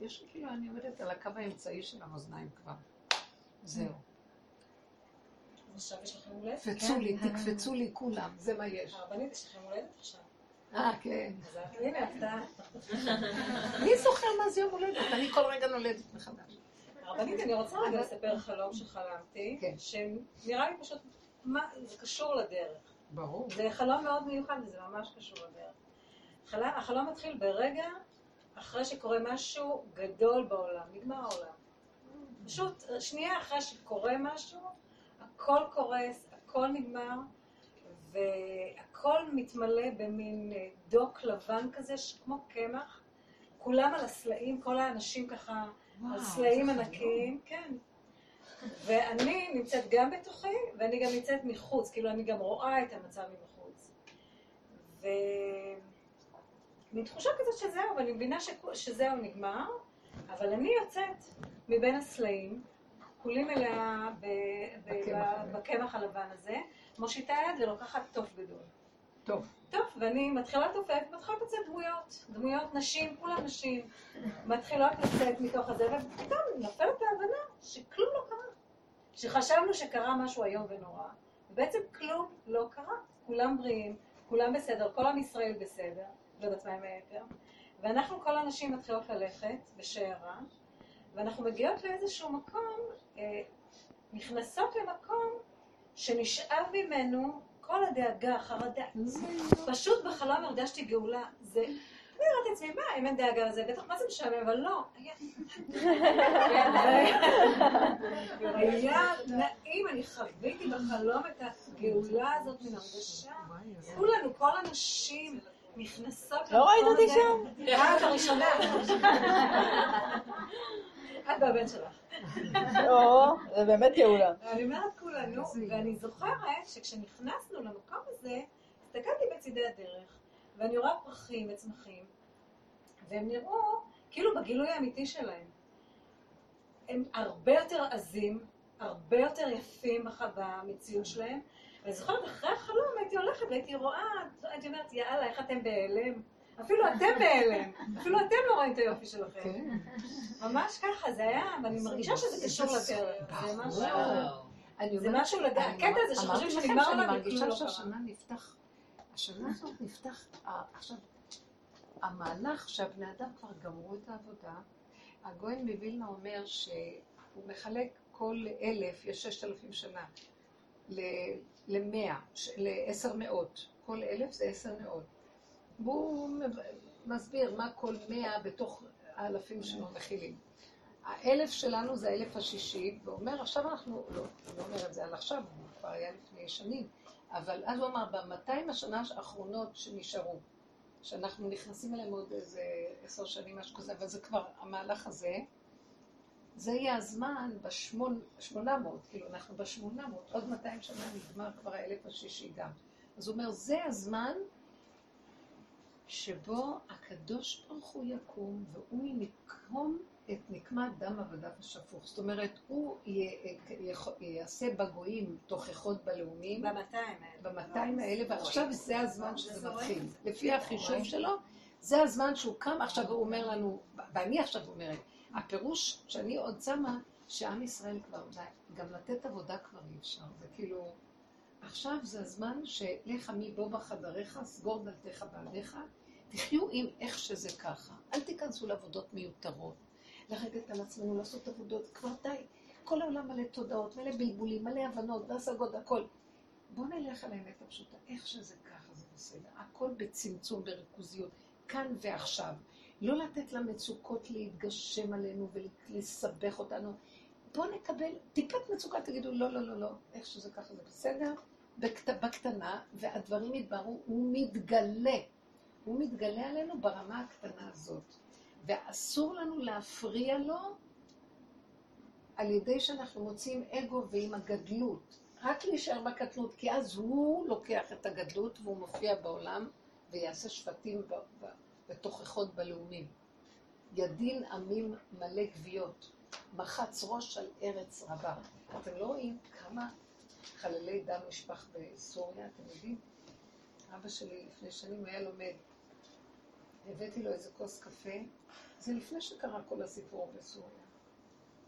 יש כאילו, אני עומדת על הקו האמצעי של המאזניים כבר. זהו. תקפצו לי, תקפצו לי כולם, זה מה יש. הרבנית, יש לכם הולדת עכשיו. אה, כן. הנה, הפתעה. מי זוכר מה זה יום הולדת? אני כל רגע נולדת מחדש. הרבנית, אני רוצה רגע לספר חלום שחלמתי, כן. שנראה לי פשוט, מה, זה קשור לדרך. ברור. זה חלום מאוד מיוחד וזה ממש קשור לדרך. חלום, החלום מתחיל ברגע אחרי שקורה משהו גדול בעולם, נגמר העולם. פשוט שנייה אחרי שקורה משהו, הכל קורס, הכל נגמר, והכל מתמלא במין אה, דוק לבן כזה, כמו קמח. כולם על הסלעים, כל האנשים ככה על סלעים ענקיים, כן. ואני נמצאת גם בתוכי, ואני גם נמצאת מחוץ, כאילו אני גם רואה את המצב מבחוץ. ו... מין תחושה כזאת שזהו, ואני מבינה ש... שזהו נגמר, אבל אני יוצאת מבין הסלעים, כולי מלאה ב... ב... בקמח ב... הזה. בקמח הלבן הזה, מושיטה יד ולוקחת תוף גדול. טוב. טוב, ואני מתחילה לתופף, מתחילות לצאת דמויות, דמויות נשים, כולן נשים, מתחילות לצאת מתוך הזה, ופתאום נופלת ההבנה שכלום לא קרה. שחשבנו שקרה משהו איום ונורא, ובעצם כלום לא קרה. כולם בריאים, כולם בסדר, כל עם ישראל בסדר, לא יודעת מה עם היתר, ואנחנו כל הנשים מתחילות ללכת בשיירה, ואנחנו מגיעות לאיזשהו מקום, אה, נכנסות למקום שנשאב ממנו כל הדאגה, החרדה. פשוט בחלום הרגשתי גאולה. זה... אני אומרת לעצמי, מה, אם אין דאגה לזה, בטח מה זה משעמם, אבל לא. היה- היה נעים, אני חוויתי בחלום את הגאולה הזאת מן הרגשה. כולנו, כל הנשים נכנסות לא ראית אותי שם? אה, את הראשונה. את והבן שלך. או, זה באמת גאולה. אני אומרת כולנו, ואני זוכרת שכשנכנסנו למקום הזה, הסתכלתי בצידי הדרך, ואני רואה פרחים וצמחים, והם נראו כאילו בגילוי האמיתי שלהם. הם הרבה יותר עזים, הרבה יותר יפים במציאות שלהם. ואני זוכרת, אחרי החלום הייתי הולכת והייתי רואה, הייתי אומרת, יאללה, איך אתם בהלם? אפילו אתם בהלם, אפילו אתם לא רואים את היופי שלכם. ממש ככה, זה היה, ואני מרגישה שזה קשור לדרך. זה משהו... אני זה לדעת. אני הקטע הזה שחושבים שנגמר שאני עולם וכלום מרגישה לא. שהשנה נפתח, השנה הזאת נפתח, עכשיו, המהלך שהבני אדם כבר גמרו את העבודה, הגויין מווילנה אומר שהוא מחלק כל אלף, יש ששת אלפים שנה, למאה, לעשר מאות, כל אלף זה עשר מאות. והוא מסביר מה כל מאה בתוך האלפים שלו מכילים. האלף שלנו זה האלף השישי, ואומר, עכשיו אנחנו, לא, אני לא אומר את זה על עכשיו, הוא כבר היה לפני שנים, אבל אז הוא אמר, במאתיים השנה האחרונות שנשארו, שאנחנו נכנסים אליהם עוד איזה עשר שנים, משהו כזה, אבל זה כבר המהלך הזה, זה יהיה הזמן בשמונה מאות, כאילו אנחנו בשמונה מאות, עוד 200 שנה נגמר כבר האלף השישי גם. אז הוא אומר, זה הזמן שבו הקדוש ברוך הוא יקום, והוא ינקום את נקמת דם עבדיו השפוך. זאת אומרת, הוא יעשה בגויים תוכחות בלאומים. במאתיים האלה. במאתיים האלה, ועכשיו זה הזמן שזה מתחיל. לפי החישוב שלו, זה הזמן שהוא קם, עכשיו הוא אומר לנו, ואני עכשיו אומרת, הפירוש שאני עוד שמה, שעם ישראל כבר, גם לתת עבודה כבר אי אפשר. זה כאילו, עכשיו זה הזמן שלך עמי בוא בחדריך, סגור דלתיך בעליך, תחיו עם איך שזה ככה. אל תיכנסו לעבודות מיותרות. לרדת על עצמנו, לעשות עבודות, כבר די. כל העולם מלא תודעות, מלא בלבולים, מלא הבנות והשגות, הכל. בואו נלך על האמת הפשוטה, איך שזה ככה זה בסדר. הכל בצמצום, בריכוזיות, כאן ועכשיו. לא לתת למצוקות להתגשם עלינו ולסבך אותנו. בואו נקבל טיפת מצוקה, תגידו לא, לא, לא, לא, איך שזה ככה זה בסדר, בקט... בקטנה, והדברים יתבררו, הוא מתגלה. הוא מתגלה עלינו ברמה הקטנה הזאת. ואסור לנו להפריע לו על ידי שאנחנו מוצאים אגו ועם הגדלות. רק להישאר בקטנות, כי אז הוא לוקח את הגדלות והוא מופיע בעולם ויעשה שבטים ותוכחות בלאומים. ידין עמים מלא גוויות, מחץ ראש על ארץ רבה. אתם לא רואים כמה חללי דם נשפך בסוריה, אתם יודעים? אבא שלי לפני שנים היה לומד. הבאתי לו איזה כוס קפה, זה לפני שקרה כל הסיפור בסוריה.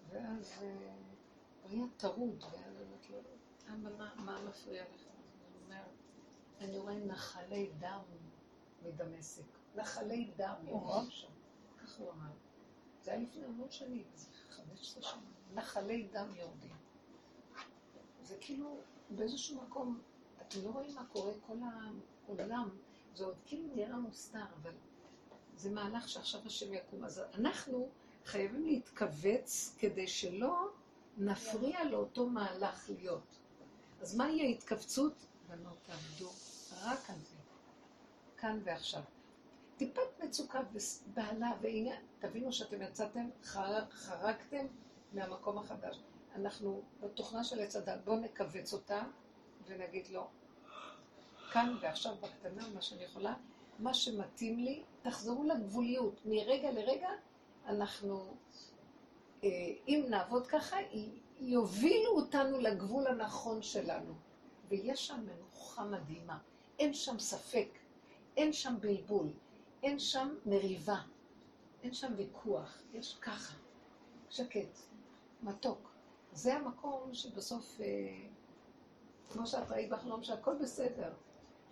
ואז אה, הוא היה טרוד, ואז אמרתי לו, אבא, מה, מפריע לך? הוא אומר, אני רואה נחלי דם מדמשק. נחלי דם יורדים שם. כך הוא אמר. זה היה לפני המון שנים, זה 15 שנה. נחלי דם יורדים. זה כאילו, באיזשהו מקום, אתם לא רואים מה קורה, כל העולם, זה עוד כאילו נראה מוסתר, אבל זה מהלך שעכשיו השם יקום. אז אנחנו חייבים להתכווץ כדי שלא נפריע לאותו מהלך להיות. אז מהי ההתכווצות? בנות תעבדו רק על זה, כאן ועכשיו. טיפת מצוקה ובהלה ועניין, תבינו שאתם יצאתם, חר- חרגתם מהמקום החדש. אנחנו בתוכנה של עץ הדת, בואו נכווץ אותה ונגיד לו, כאן ועכשיו בקטנה, מה שאני יכולה, מה שמתאים לי, תחזרו לגבוליות. מרגע לרגע אנחנו, אה, אם נעבוד ככה, יובילו אותנו לגבול הנכון שלנו. ויש שם מנוחה מדהימה. אין שם ספק, אין שם בלבול, אין שם מריבה, אין שם ויכוח, יש ככה, שקט, מתוק. זה המקום שבסוף, אה, כמו שאת ראית בחלום, שהכל בסדר.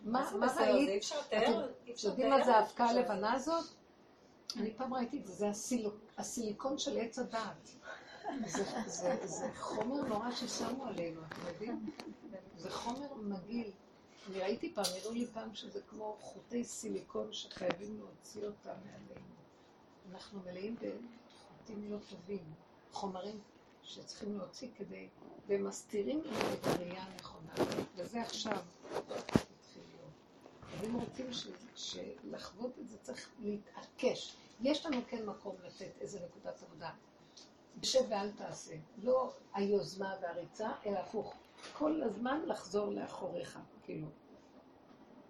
מה, ראית? אתם יודעים מה זה האבקה הלבנה הזאת? אני פעם ראיתי את זה, זה הסיל- הסיליקון של עץ הדעת. זה, חומר נורא ששמו עלינו, אתם יודעים? זה חומר מגעיל. אני ראיתי פעם, הראו לי פעם שזה כמו חוטי סיליקון שחייבים להוציא אותם מעלינו. אנחנו מלאים בחוטים לא טובים, חומרים שצריכים להוציא כדי, והם מסתירים לנו את הראייה הנכונה. וזה עכשיו. אז אם רוצים שלחוות את זה, צריך להתעקש. יש לנו כן מקום לתת איזה נקודת עבודה. שב ואל תעשה. לא היוזמה והריצה, אלא הפוך. כל הזמן לחזור לאחוריך, כאילו.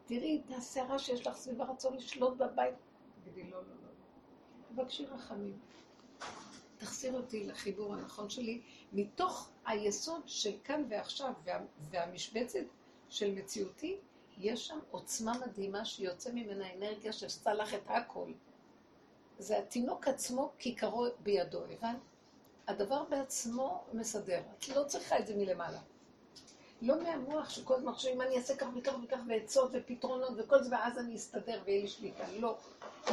תראי את הסערה שיש לך סביב הרצון לשלוט בבית. תגידי, לא, לא, לא. תבקשי רחמים. תחזיר אותי לחיבור הנכון שלי, מתוך היסוד של כאן ועכשיו, וה, והמשבצת של מציאותי, יש שם עוצמה מדהימה שיוצא ממנה אנרגיה שעשתה לך את הכל. זה התינוק עצמו כיכרו בידו, הבנת? הדבר בעצמו מסדר. את לא צריכה את זה מלמעלה. לא מהמוח שכל הזמן חושבים, אני אעשה כך וכך וכך ועצות ופתרונות וכל זה, ואז אני אסתדר ויהיה לי שליטה. לא.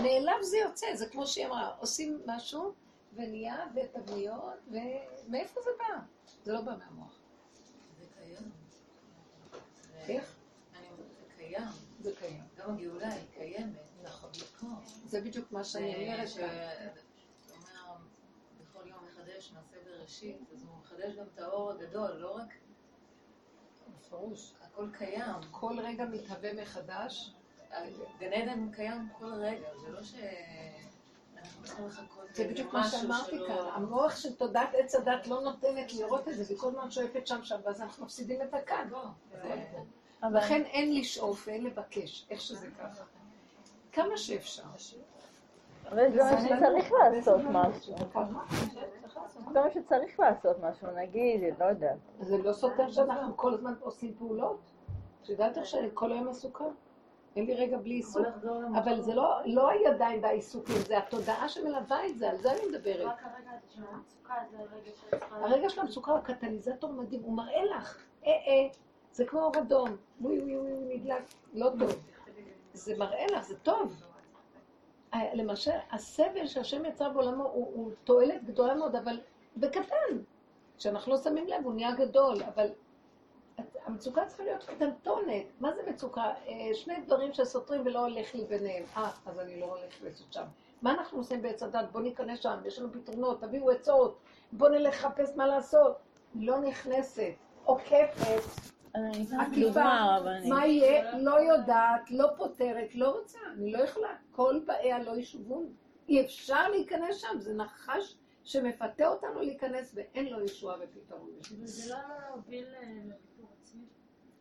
מאליו זה יוצא, זה כמו שהיא אמרה, עושים משהו ונהיה ותבניות, ומאיפה זה בא? זה לא בא מהמוח. זה קיים. איך? אומרת, קיים. זה קיים. גם הגאולה היא קיימת. נכון. זה בדיוק מה שאני אומרת כאן. הוא אומר, בכל יום מחדש מעשה בראשית, אז הוא מחדש גם את האור הגדול, לא רק... בפירוש. הכל קיים. כל רגע מתהווה מחדש. גן עדן קיים כל רגע, זה לא ש... זה בדיוק מה שאמרתי כאן, המוח של תודעת עץ הדת לא נותנת לראות את זה, וכל הזמן שואפת שם שם, ואז אנחנו מפסידים את הכאן. לכן אין לשאוף ואין לבקש, איך שזה ככה. כמה שאפשר. אבל זה אומר שצריך לעשות משהו. זה אומר שצריך לעשות משהו, נגיד, לא יודעת. זה לא סותר שאנחנו כל הזמן עושים פעולות? את יודעת איך שאני כל היום עסוקה? אין לי רגע בלי עיסוק. אבל זה לא, לא הידיים והעיסוקים, זה התודעה שמלווה את זה, על זה אני מדברת. רק הרגע של המצוקה זה הרגע שצריכה... הרגע של המצוקה הוא קטליזטור מדהים, הוא מראה לך, אה אה, זה כמו אור אדום, ווי ווי ווי נדלק, לא טוב. זה מראה לך, זה טוב. אה, למשל, הסבל שהשם יצר בעולמו הוא, הוא תועלת גדולה מאוד, אבל בקטן. כשאנחנו לא שמים לב, הוא נהיה גדול, אבל המצוקה צריכה להיות קטנטונת. מה זה מצוקה? אה, שני דברים שסותרים ולא הולך לי ביניהם. אה, אז אני לא הולך לעשות שם. מה אנחנו עושים בעץ הדת? בואו ניכנס שם, יש לנו פתרונות, תביאו עצות, בואו נלך לחפש מה לעשות. לא נכנסת, עוקפת, עקיפה, מה יהיה? לא יודעת, לא פותרת, לא רוצה, אני לא יכולה. כל באיה לא ישובון. אי אפשר להיכנס שם, זה נחש שמפתה אותנו להיכנס ואין לו ישועה ופתרון. וזה לא עלול להוביל לוויתור עצמי?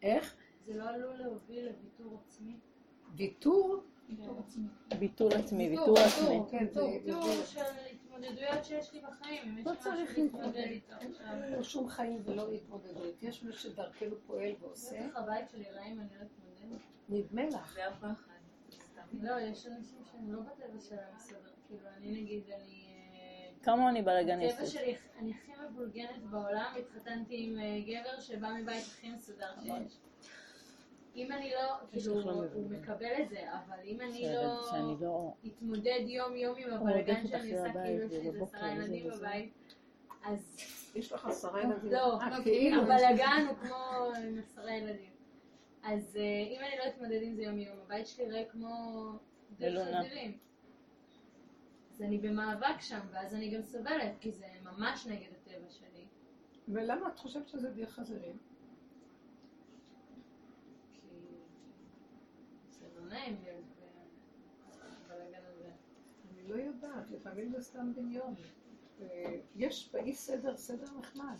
איך? זה לא עלול להוביל לוויתור עצמי? ויתור? ויתור עצמי. ביטול עצמי, ויתור עצמי. כן. ויתור של התמודדויות שיש לי בחיים, לא צריך להתמודד לו שום חיים ולא התמודדות. יש מי שדרכנו פועל ועושה. בטח הבית שלי אם אני לא אתמודד. נדמה לך. זה הפחד. לא, יש אנשים שהם לא בטבע שלהם מסתבר. כאילו, אני נגיד, אני... אה, כמוני בטבע בלאגניסטית. שלי, אני הכי מבולגנת בעולם, התחתנתי עם אה, גבר שבא מבית הכי מסודר שיש. אם אני לא, כאילו, לא הוא. מקבל את זה, אבל אם אני שאני לא לא... אתמודד יום יום עם הבלגן שאני עושה, לבית, כאילו יש לי עשרה ילדים. בבית, אז יש לך עשרה ילדים. לא, אה, כאילו. הבלגן הוא כמו עם עשרה ילדים. אז אה, אם אני לא אתמודד עם זה יום יום, הבית שלי ריק כמו דרך. חזירים. אז אני במאבק שם, ואז אני גם סובלת, כי זה ממש נגד הטבע שלי. ולמה את חושבת שזה דרך חזירים? כי לא. אני לא יודעת, לפעמים זה סתם דמיון. אה, יש באי סדר, סדר נחמד.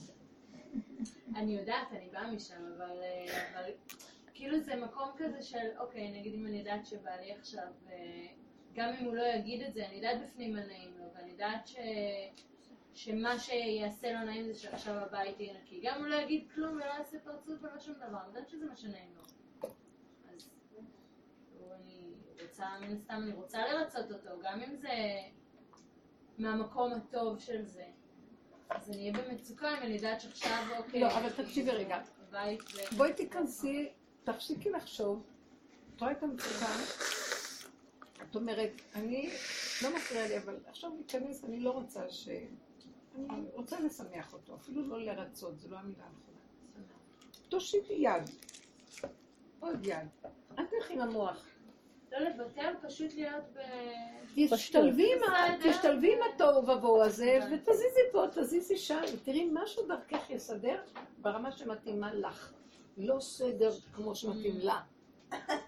אני יודעת, אני באה משם, אבל, אה, אבל כאילו זה מקום כזה של, אוקיי, נגיד אם אני יודעת שבעלי עכשיו, אה, גם אם הוא לא יגיד את זה, אני יודעת בפנים מה נעים לו, ואני יודעת ש... שמה שיעשה לו נעים זה שעכשיו הבית יהיה נקי. גם הוא לא יגיד כלום ולא יעשה פרצוף ולא שום דבר, אני יודעת שזה מה שנעים לו. אז כאילו, אני רוצה, מן הסתם אני רוצה לרצות אותו, גם אם זה מהמקום הטוב של זה. אז אני אהיה במצוקה אם אני יודעת שעכשיו, אוקיי... לא, אבל תקשיבי רגע. בואי תיכנסי, תפסיקי לחשוב. את רואה את המצוקה? את אומרת, אני, לא מפריע לי, אבל עכשיו להיכנס, אני לא רוצה ש... אני רוצה לשמח אותו, אפילו לא לרצות, זו לא המילה הנכונה. תושיטי יד. עוד יד. אל תלכי עם המוח. לא פשוט להיות ב... תשתלבי עם התוהו ובוהו הזה, ותזיזי פה, תזיזי שם, ותראי משהו דרכך יסדר ברמה שמתאימה לך. לא סדר כמו שמתאים לה.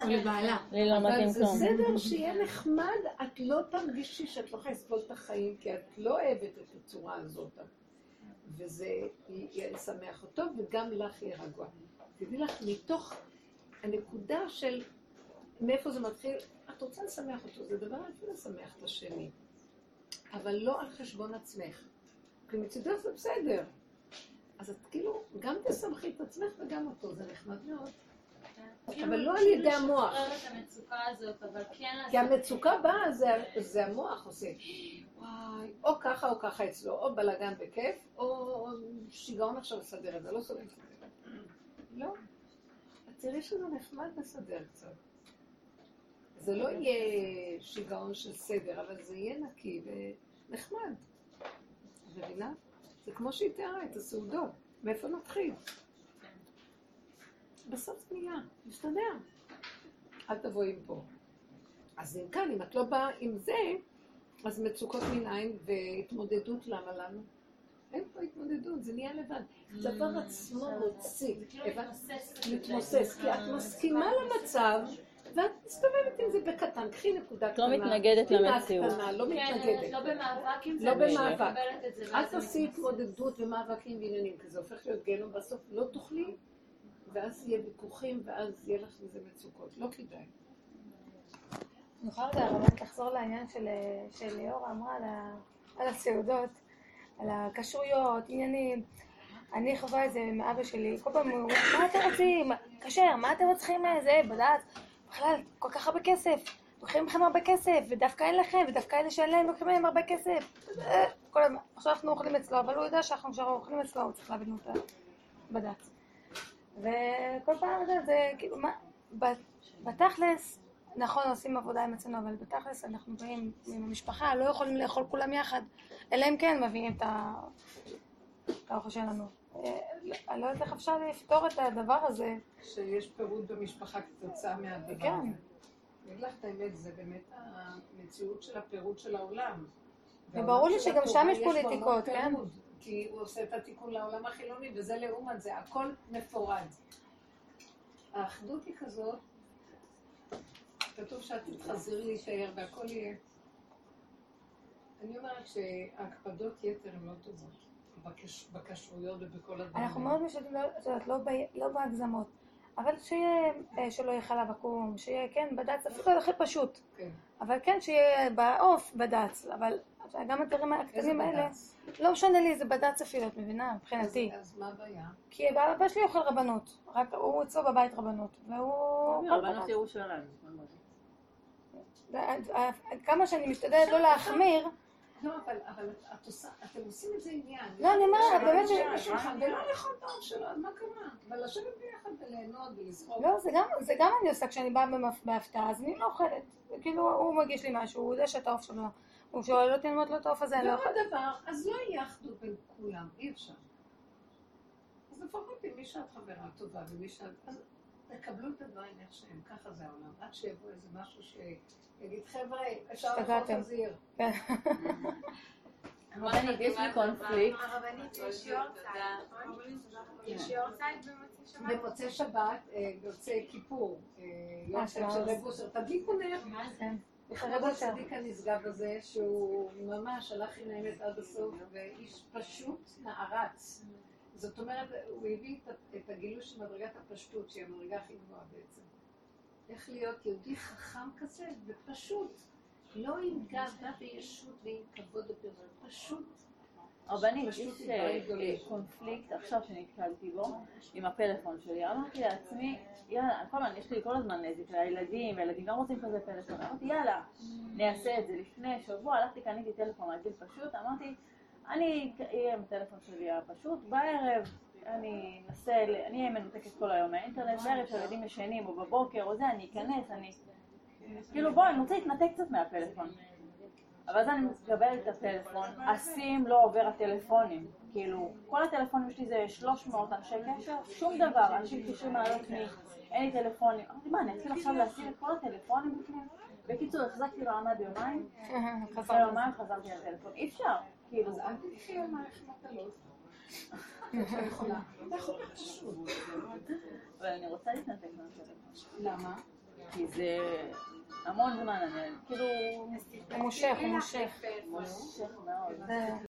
לבעלה. לי לא מתאים אבל זה. סדר שיהיה נחמד, את לא תרגישי שאת לא יכולה לסבול את החיים, כי את לא אוהבת את הצורה הזאת. וזה יהיה לשמח אותו, וגם לך יהיה רגוע. תדעי לך, מתוך הנקודה של מאיפה זה מתחיל, את רוצה לשמח אותו, זה דבר יפה לשמח את השני, אבל לא על חשבון עצמך. כי מצידך זה בסדר. אז את כאילו, גם תשמחי את עצמך וגם אותו, זה נחמד מאוד. אבל לא על ידי המוח. כאילו לשחרר את המצוקה הזאת, אבל כן... כי המצוקה באה, זה, זה המוח עושה. וואי, או ככה או ככה אצלו, או בלאגן בכיף, או שיגעון עכשיו לסדר את זה, לא סוגרים לסדר. לא. את תראי שזה נחמד לסדר קצת. זה לא יהיה שיגעון של סדר, אבל זה יהיה נקי ונחמד. את מבינה? זה כמו שהיא תיארה את הסעודות. מאיפה נתחיל? בסוף זה נהיה, מסתדר. אל תבואי עם פה. אז אם כאן, אם את לא באה עם זה, אז מצוקות מנין והתמודדות למה לנו? אין פה התמודדות, זה נהיה לבד. הדבר עצמו מוציא. הבנת? מתמוסס, כי את מסכימה למצב, ואת מסתובבת עם זה בקטן. קחי נקודה קטנה. לא מתנגדת למציאות. קטנה, לא כן, מתנגדת. לא במאבק עם זה, לא במאבק. את אל תעשי. התמודדות ומאבקים ועניינים, כי זה הופך להיות גיהנום בסוף. לא תוכלי, ואז יהיה ויכוחים, ואז יהיה לך מזה מצוקות. לא כדאי. אני יכולה רגע באמת לחזור לעניין של, של ליאורה אמרה על, הסעודות, על הכשרויות, עניינים. אני חווה את זה עם אבא שלי, כל פעם הוא אומר, מה אתם רוצים? כשר, מה אתם צריכים זה, בדעת? בכלל, כל כך הרבה כסף. לוקחים לכם הרבה כסף, ודווקא אין לכם, ודווקא אלה שאין להם לוקחים להם הרבה כסף. אה, כל הזמן. עכשיו אנחנו אוכלים אצלו, אבל הוא יודע שאנחנו עכשיו אוכלים אצלו, הוא צריך להבין אותה בדעת. וכל פעם זה, זה כאילו, מה, בתכלס, נכון, עושים עבודה עם עצמנו, אבל בתכלס אנחנו באים עם המשפחה, לא יכולים לאכול כולם יחד, אלא אם כן מביאים את האוכל שלנו. אה, אני לא יודעת איך אפשר לפתור את הדבר הזה. שיש פירוד במשפחה כתוצאה מהדבר כן. הזה. אני אגיד לך את האמת, זה באמת המציאות של הפירוד של העולם. וברור לי שגם שם יש פוליטיקות, כן? כי הוא עושה את התיקון לעולם החילוני, וזה לעומת זה, הכל מפורד. האחדות היא כזאת, כתוב שאת תתחזרי להישאר והכל יהיה. אני אומרת שההקפדות יתר הן לא טובות. בכשרויות ובכל הדברים. אנחנו מאוד משתדלים, לא- את יודעת, לא ב- לא בהגזמות, אבל שיהיה, אה, שלא יהיה חלב עקום, שיהיה, כן, בד"ץ, אפילו הכי פשוט. כן. אבל כן, שיהיה בעוף בד"ץ, אבל גם הדברים איזה הקטנים האלה, בד"ץ? לא משנה לי, זה בד"ץ אפילו, את מבינה, מבחינתי. אז מה הבעיה? כי אבא שלי אוכל רבנות, רק הוא אצלו בבית רבנות, והוא... רבנות בד"ץ. ירושלים. כמה שאני משתדלת לא להחמיר, לא, אבל, אבל את עושה, אתם עושים את זה עניין. לא, אני אומרת, באמת ש- ולא לאכול את האור שלו, אז מה קרה? אבל לשבת ביחד וליהנות ולזרוק. לא, זה גם, זה גם אני עושה כשאני באה בהפתעה, אז אני לא אוכלת. כאילו, הוא מגיש לי משהו, הוא יודע שאת העוף שלו. הוא שואל אותי, אני אומרת לו את העוף הזה, אני לא ועוד אוכלת. דבר, אז לא יהיה אחדות בין כולם, אי אפשר. אז לפחות עם מי שאת חברה טובה ומי שאת... אז תקבלו את הדברים איך שהם, ככה זה העולם. עד שיבוא איזה משהו שיגיד, חבר'ה, אפשר השתגעתם." חזיר. כן. רבנית, יש לי קונפליקט. הרבנית, יש יורצייט, במוצאי שבת? במוצאי אה, יוצא כיפור, אה, יום של רב אושר, תדליקו נר. כן. לכבוד רב אושר. הצדיק הנשגב הזה, שהוא ממש הלך עם האמת עד הסוף, ואיש פשוט נערץ. זאת אומרת, הוא הביא את הגילוי של מדרגת הפשטות, שהיא המדרגה הכי גבוהה בעצם. איך להיות יהודי חכם כזה ופשוט, לא עם גאווה וישות ועם כבוד ופרסום, פשוט. רבנית, פשוט יש אה. אה, קונפליקט עכשיו שנתקלתי בו עם הפלאפון שלי. אמרתי לעצמי, יאללה, כל הזמן, יש לי כל הזמן נזק לילדים, והילדים לא רוצים כזה פלאפון. אמרתי, יאללה, נעשה את זה. לפני שבוע הלכתי, קניתי טלפון רגיל פשוט, אמרתי, אני אהיה עם הטלפון שלי הפשוט, בערב אני אנסה, אני אהיה מנותקת כל היום מהאינטרנט, בערב שהילדים ישנים או בבוקר או זה, אני אכנס, אני... כאילו בואי, אני רוצה להתנתק קצת מהפלאפון. אבל אז אני מקבלת את הטלפון, הסים לא עובר הטלפונים. כאילו, כל הטלפונים שלי זה 300 אנשי קשר, שום דבר, אנשים מתקשרים לעלות מי, אין לי טלפונים. אמרתי, מה, אני אתחיל עכשיו להשים את כל הטלפונים בפנים? בקיצור, החזקתי מעמד יומיים, אחרי יומיים חזרתי לטלפון. אי אפשר, כאילו. אז אל תלכי יומייך מטלות. אבל אני רוצה להתנתק מהטלפון. למה? כי זה המון זמן, אני כאילו... הוא מושך, הוא מושך. מושך מאוד. זה-